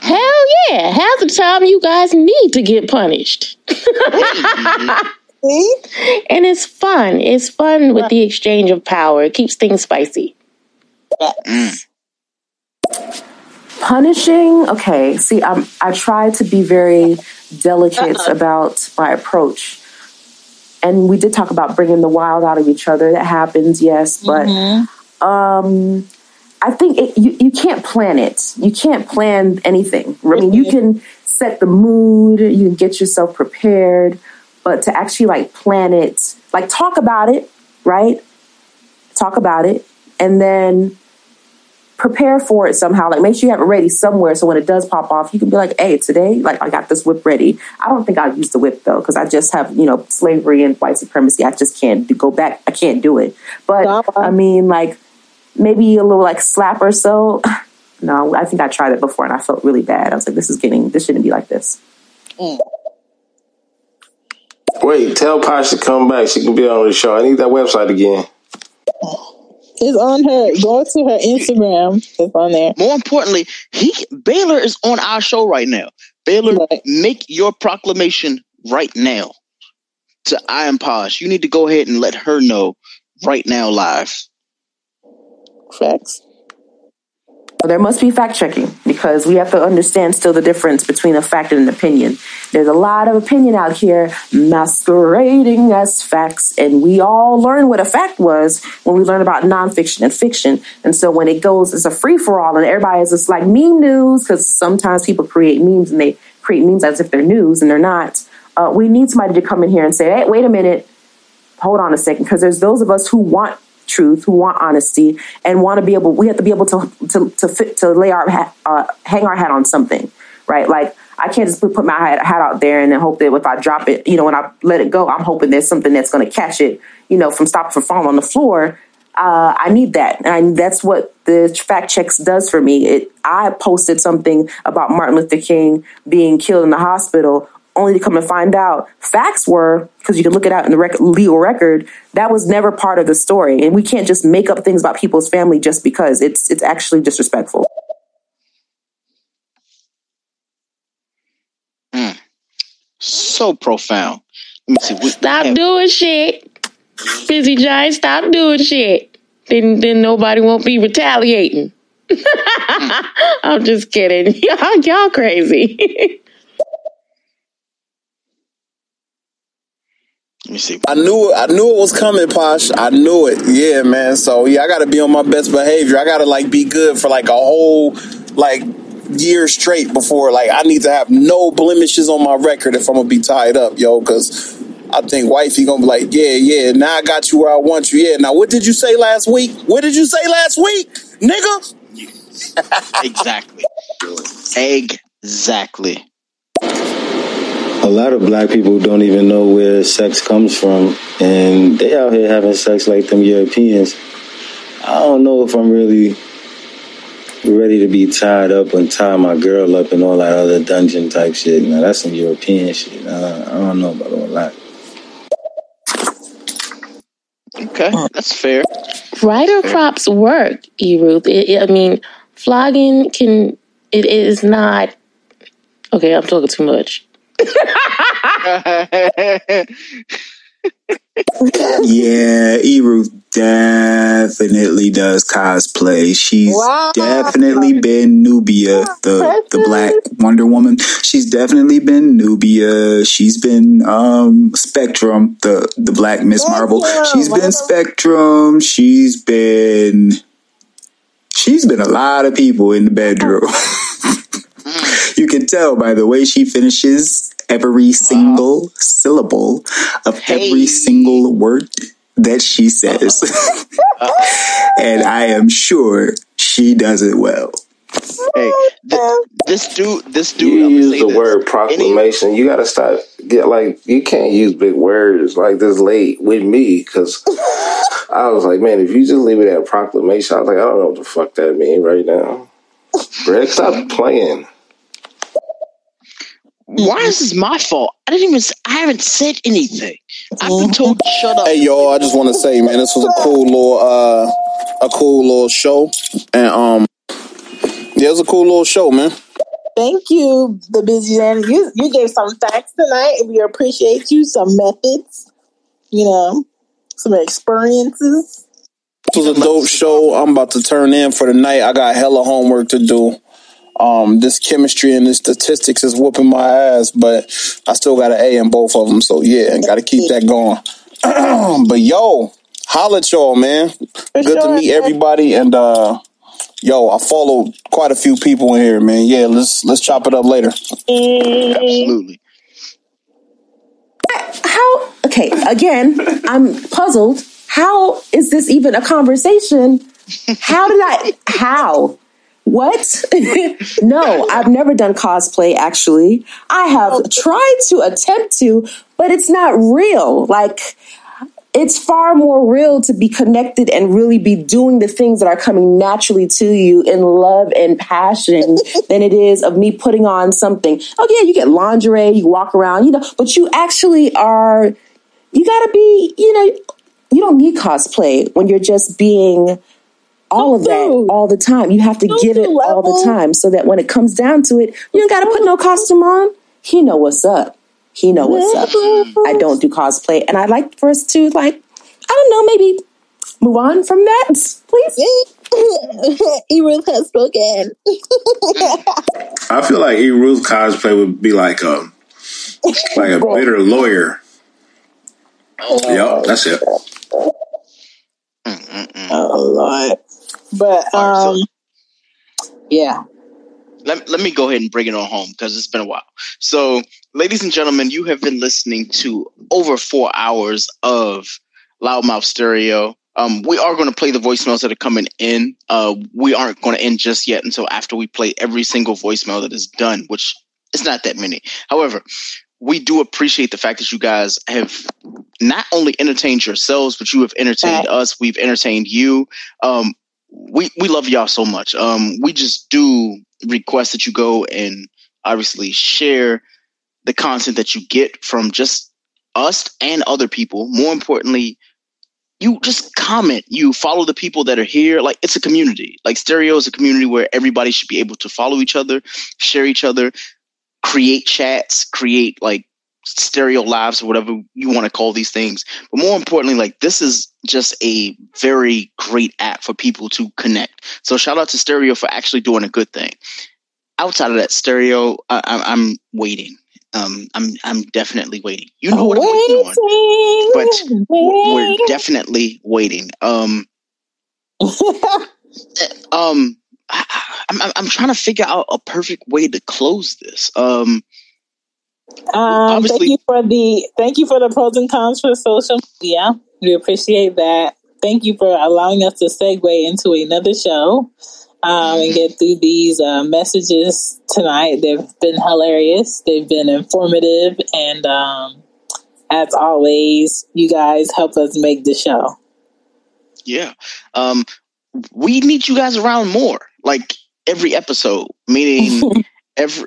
Hell yeah. Half the time you guys need to get punished. and it's fun. It's fun with the exchange of power. It keeps things spicy. Punishing, okay. See, I'm, I try to be very delicate uh-huh. about my approach. And we did talk about bringing the wild out of each other. That happens, yes. But mm-hmm. um, I think it, you, you can't plan it. You can't plan anything. I mean, you mm-hmm. can set the mood, you can get yourself prepared, but to actually like plan it, like talk about it, right? Talk about it, and then prepare for it somehow. Like make sure you have it ready somewhere so when it does pop off, you can be like, hey, today, like I got this whip ready. I don't think I'll use the whip though, because I just have, you know, slavery and white supremacy. I just can't do, go back. I can't do it. But I mean, like maybe a little like slap or so. No, I think I tried it before and I felt really bad. I was like, this is getting, this shouldn't be like this. Mm. Wait, tell Posh to come back. She can be on the show. I need that website again. Mm. It's on her. Go to her Instagram. It's on there. More importantly, he Baylor is on our show right now. Baylor, make your proclamation right now to I am Posh. You need to go ahead and let her know right now live. Facts. There must be fact checking because we have to understand still the difference between a fact and an opinion. There's a lot of opinion out here masquerading as facts, and we all learn what a fact was when we learn about nonfiction and fiction. And so when it goes, it's a free for all, and everybody is just like meme news because sometimes people create memes and they create memes as if they're news and they're not. Uh, we need somebody to come in here and say, hey, wait a minute, hold on a second, because there's those of us who want truth, who want honesty, and want to be able. We have to be able to to to, fit, to lay our hat, uh, hang our hat on something, right? Like I can't just put, my hat, hat out there and then hope that if I drop it, you know, when I let it go, I'm hoping there's something that's going to catch it, you know, from stopping from falling on the floor. Uh, I need that, and that's what the fact checks does for me. It, I posted something about Martin Luther King being killed in the hospital only to come to find out facts were because you can look it out in the rec- legal record that was never part of the story. And we can't just make up things about people's family just because it's it's actually disrespectful. Mm. so profound. Stop doing shit. Busy giant stop doing shit. Then then nobody won't be retaliating. I'm just kidding. Y'all, y'all crazy Let me see. I knew I knew it was coming, Posh. I knew it. Yeah, man. So yeah, I gotta be on my best behavior. I gotta like be good for like a whole like year straight before like I need to have no blemishes on my record if I'm gonna be tied up, yo, because I think wifey gonna be like, yeah, yeah, now I got you where I want you. Yeah, now what did you say last week? What did you say last week, nigga? exactly. exactly a lot of black people don't even know where sex comes from, and they out here having sex like them Europeans. I don't know if I'm really ready to be tied up and tie my girl up and all that other dungeon type shit. Now that's some European shit. Uh, I don't know about all that. Okay, that's fair. Rider props work, E. Ruth. I mean, flogging can. It is not. Okay, I'm talking too much yeah, Eru definitely does cosplay. She's wow. definitely been Nubia, the the black Wonder Woman. She's definitely been Nubia. She's been um, Spectrum, the the black Miss Marvel. She's been Spectrum. She's been she's been a lot of people in the bedroom. you can tell by the way she finishes every wow. single syllable of hey. every single word that she says. Uh-huh. and I am sure she does it well. Hey, th- this dude, this dude. You use the this. word proclamation. Any- you got to stop. get like you can't use big words like this late with me because I was like, man, if you just leave it at proclamation, I was like, I don't know what the fuck that means right now. Greg, stop playing. Why is this my fault? I didn't even. I haven't said anything. I've been told to shut up. Hey, y'all! I just want to say, man, this was a cool little, uh, a cool little show, and um, yeah, it was a cool little show, man. Thank you, the busy man. You you gave some facts tonight. We appreciate you. Some methods, you know, some experiences. This was a dope show. I'm about to turn in for the night. I got hella homework to do. Um, this chemistry and this statistics is whooping my ass, but I still got an A in both of them. So yeah, got to keep that going. but yo, holla at y'all, man. For Good sure, to meet man. everybody. And uh, yo, I followed quite a few people in here, man. Yeah, let's let's chop it up later. Absolutely. How? Okay, again, I'm puzzled. How is this even a conversation? How did I? How? What? no, I've never done cosplay actually. I have oh. tried to attempt to, but it's not real. Like, it's far more real to be connected and really be doing the things that are coming naturally to you in love and passion than it is of me putting on something. Oh, yeah, you get lingerie, you walk around, you know, but you actually are, you gotta be, you know, you don't need cosplay when you're just being all of that all the time. You have to don't give it level. all the time so that when it comes down to it, you don't got to put no costume on. He know what's up. He know what's up. I don't do cosplay, and I'd like for us to like, I don't know, maybe move on from that, please. E Ruth has spoken. I feel like E Ruth cosplay would be like a like a bitter lawyer. Oh, yep, that's it. Oh Lord. But um yeah. Let, let me go ahead and bring it on home because it's been a while. So, ladies and gentlemen, you have been listening to over four hours of Loudmouth Stereo. Um, we are going to play the voicemails that are coming in. Uh, we aren't going to end just yet until after we play every single voicemail that is done, which is not that many. However, we do appreciate the fact that you guys have not only entertained yourselves, but you have entertained us. We've entertained you. Um, we we love y'all so much. Um, we just do request that you go and obviously share the content that you get from just us and other people. More importantly, you just comment. You follow the people that are here. Like it's a community. Like stereo is a community where everybody should be able to follow each other, share each other, create chats, create like stereo lives or whatever you want to call these things. But more importantly, like this is just a very great app for people to connect. So shout out to Stereo for actually doing a good thing. Outside of that, Stereo, I, I'm waiting. Um, I'm I'm definitely waiting. You know what I'm waiting on, but we're, we're definitely waiting. Um, um, I, I'm I'm trying to figure out a perfect way to close this. Um, Um, thank you for the thank you for the pros and cons for social media. We appreciate that. Thank you for allowing us to segue into another show um, and get through these uh, messages tonight. They've been hilarious. They've been informative, and um, as always, you guys help us make the show. Yeah. Um, we need you guys around more, like every episode, meaning every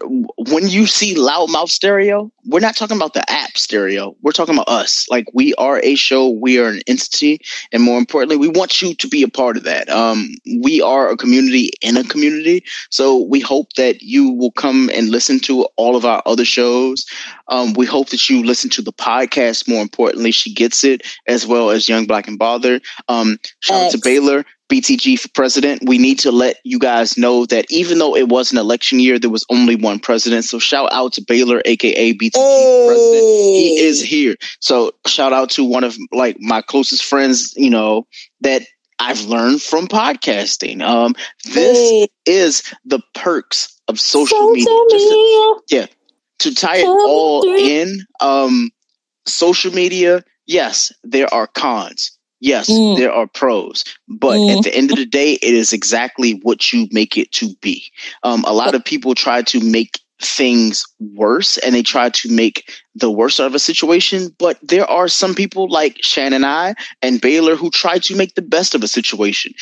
when you see loudmouth stereo, we're not talking about the app stereo. We're talking about us. Like we are a show, we are an entity, and more importantly, we want you to be a part of that. Um, we are a community in a community, so we hope that you will come and listen to all of our other shows. Um, we hope that you listen to the podcast. More importantly, she gets it as well as Young Black and Bothered. Um, shout out to Baylor. BTG for president. We need to let you guys know that even though it was an election year, there was only one president. So shout out to Baylor, aka BTG for president. He is here. So shout out to one of like my closest friends, you know, that I've learned from podcasting. Um, this is the perks of social media. To- yeah. To tie it all in, um, social media, yes, there are cons. Yes, there are pros, but at the end of the day, it is exactly what you make it to be. Um, a lot of people try to make things worse and they try to make the worst of a situation, but there are some people like Shannon and I and Baylor who try to make the best of a situation.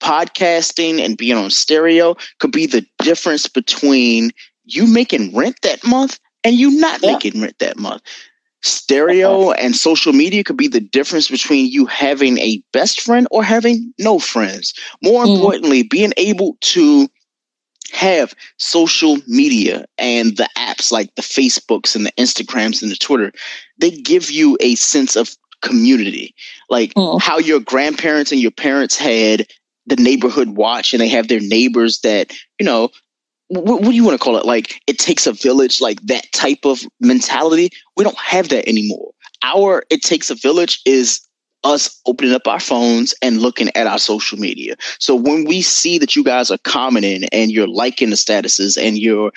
Podcasting and being on stereo could be the difference between you making rent that month and you not making rent that month stereo and social media could be the difference between you having a best friend or having no friends. More mm. importantly, being able to have social media and the apps like the Facebooks and the Instagrams and the Twitter, they give you a sense of community. Like mm. how your grandparents and your parents had the neighborhood watch and they have their neighbors that, you know, what, what do you want to call it? Like it takes a village, like that type of mentality. We don't have that anymore. Our it takes a village is us opening up our phones and looking at our social media. So when we see that you guys are commenting and you're liking the statuses and you're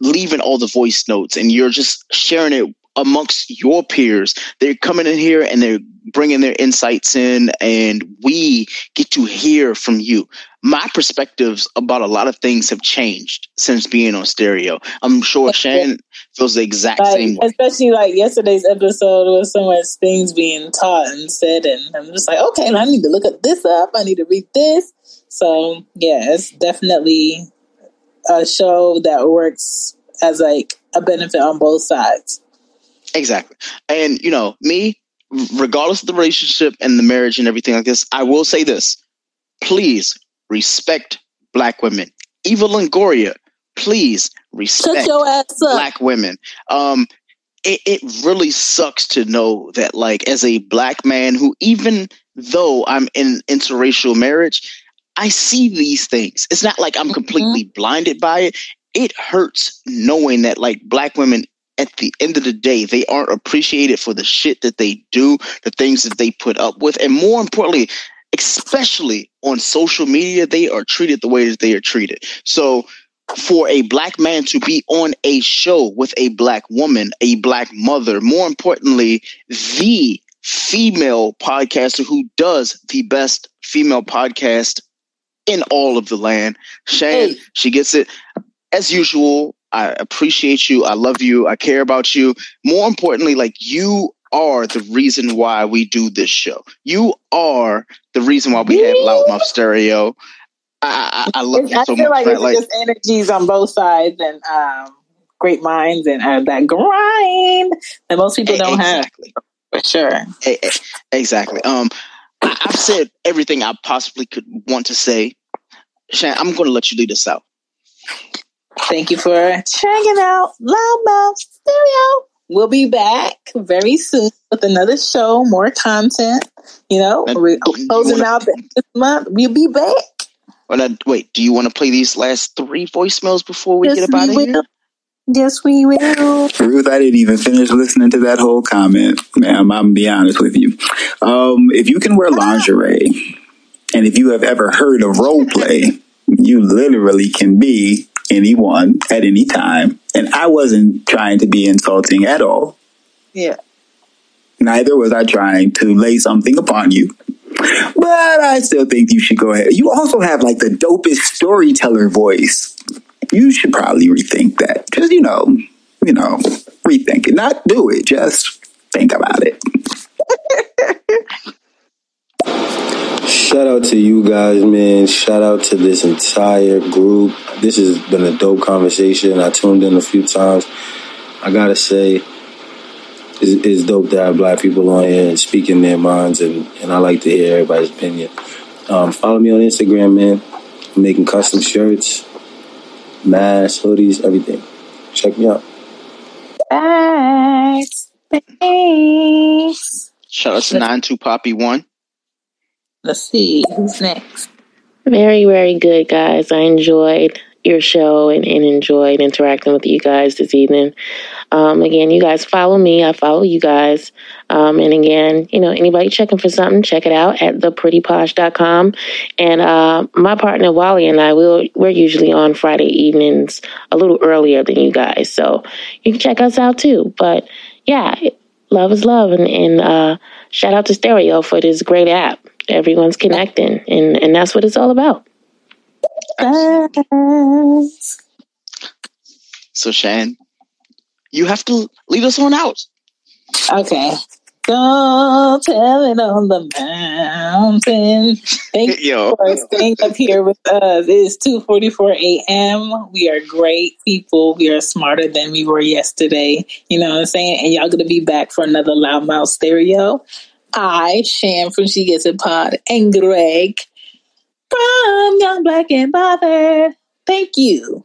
leaving all the voice notes and you're just sharing it amongst your peers, they're coming in here and they're bringing their insights in and we get to hear from you. My perspectives about a lot of things have changed since being on stereo. I'm sure Shannon feels the exact Like, same way. especially like yesterday's episode was so much things being taught and said, and I'm just like, okay, I need to look at this up. I need to read this. So yeah, it's definitely a show that works as like a benefit on both sides. Exactly. And, you know, me, regardless of the relationship and the marriage and everything like this, I will say this. Please respect black women. Eva Longoria, please respect your ass up. black women. Um, it, it really sucks to know that, like, as a black man who, even though I'm in interracial marriage, I see these things. It's not like I'm completely mm-hmm. blinded by it. It hurts knowing that like black women at the end of the day, they aren't appreciated for the shit that they do, the things that they put up with, and more importantly, especially on social media, they are treated the way that they are treated. So for a black man to be on a show with a black woman, a black mother, more importantly, the female podcaster who does the best female podcast in all of the land. Shane, hey. she gets it. As usual, I appreciate you. I love you. I care about you. More importantly, like you are the reason why we do this show. You are the reason why we have Loudmouth Stereo. I, I, I love you I so feel much. like it's like, just energies on both sides and um, great minds and uh, that grind that most people don't exactly. have. For sure. Exactly. Um, I've said everything I possibly could want to say. Shan, I'm going to let you lead us out. Thank you for checking out Loudmouth Stereo. We'll be back very soon with another show, more content. You know, we're closing wanna, out this month. We'll be back. Well, now, wait, do you want to play these last three voicemails before we yes, get about it? Here? Yes, we will. Ruth, I didn't even finish listening to that whole comment, ma'am. I'm gonna be honest with you. Um, if you can wear lingerie, and if you have ever heard of role play, you literally can be anyone at any time. And I wasn't trying to be insulting at all. Yeah. Neither was I trying to lay something upon you. But I still think you should go ahead. You also have like the dopest storyteller voice. You should probably rethink that. Just, you know, you know, rethink it. Not do it, just think about it. Shout out to you guys, man. Shout out to this entire group. This has been a dope conversation. I tuned in a few times. I gotta say, it's, it's dope to have black people on here and speaking their minds, and, and I like to hear everybody's opinion. Um, follow me on Instagram, man. I'm making custom shirts, masks, hoodies, everything. Check me out. Thanks. Thanks. Shout out to Nine Two Poppy One. Let's see who's next. Very, very good, guys. I enjoyed your show and, and enjoyed interacting with you guys this evening. Um, again, you guys follow me. I follow you guys. Um, and again, you know, anybody checking for something, check it out at theprettyposh.com. And uh, my partner Wally and I, will we're usually on Friday evenings a little earlier than you guys. So you can check us out too. But yeah, love is love. And, and uh, shout out to Stereo for this great app everyone's connecting and and that's what it's all about Thanks. so shan you have to lead us on out okay Go tell it on the mountain. Thank you for staying up here with us. It is 2.44 a.m. We are great people. We are smarter than we were yesterday. You know what I'm saying? And y'all going to be back for another Loudmouth Stereo. I, Shan from She Gets It Pod, and Greg from Young Black and Bothered. Thank you.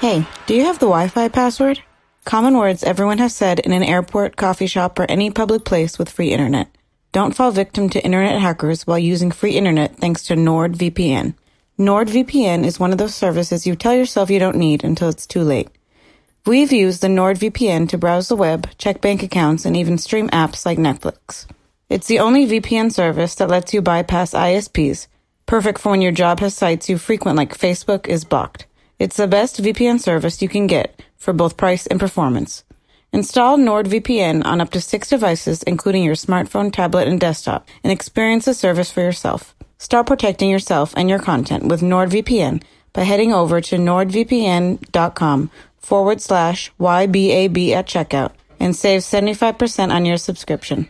Hey, do you have the Wi Fi password? Common words everyone has said in an airport, coffee shop, or any public place with free internet. Don't fall victim to internet hackers while using free internet thanks to NordVPN. NordVPN is one of those services you tell yourself you don't need until it's too late. We've used the NordVPN to browse the web, check bank accounts, and even stream apps like Netflix. It's the only VPN service that lets you bypass ISPs, perfect for when your job has sites you frequent like Facebook is blocked. It's the best VPN service you can get for both price and performance. Install NordVPN on up to six devices, including your smartphone, tablet, and desktop, and experience the service for yourself. Start protecting yourself and your content with NordVPN by heading over to nordvpn.com forward slash YBAB at checkout and save 75% on your subscription.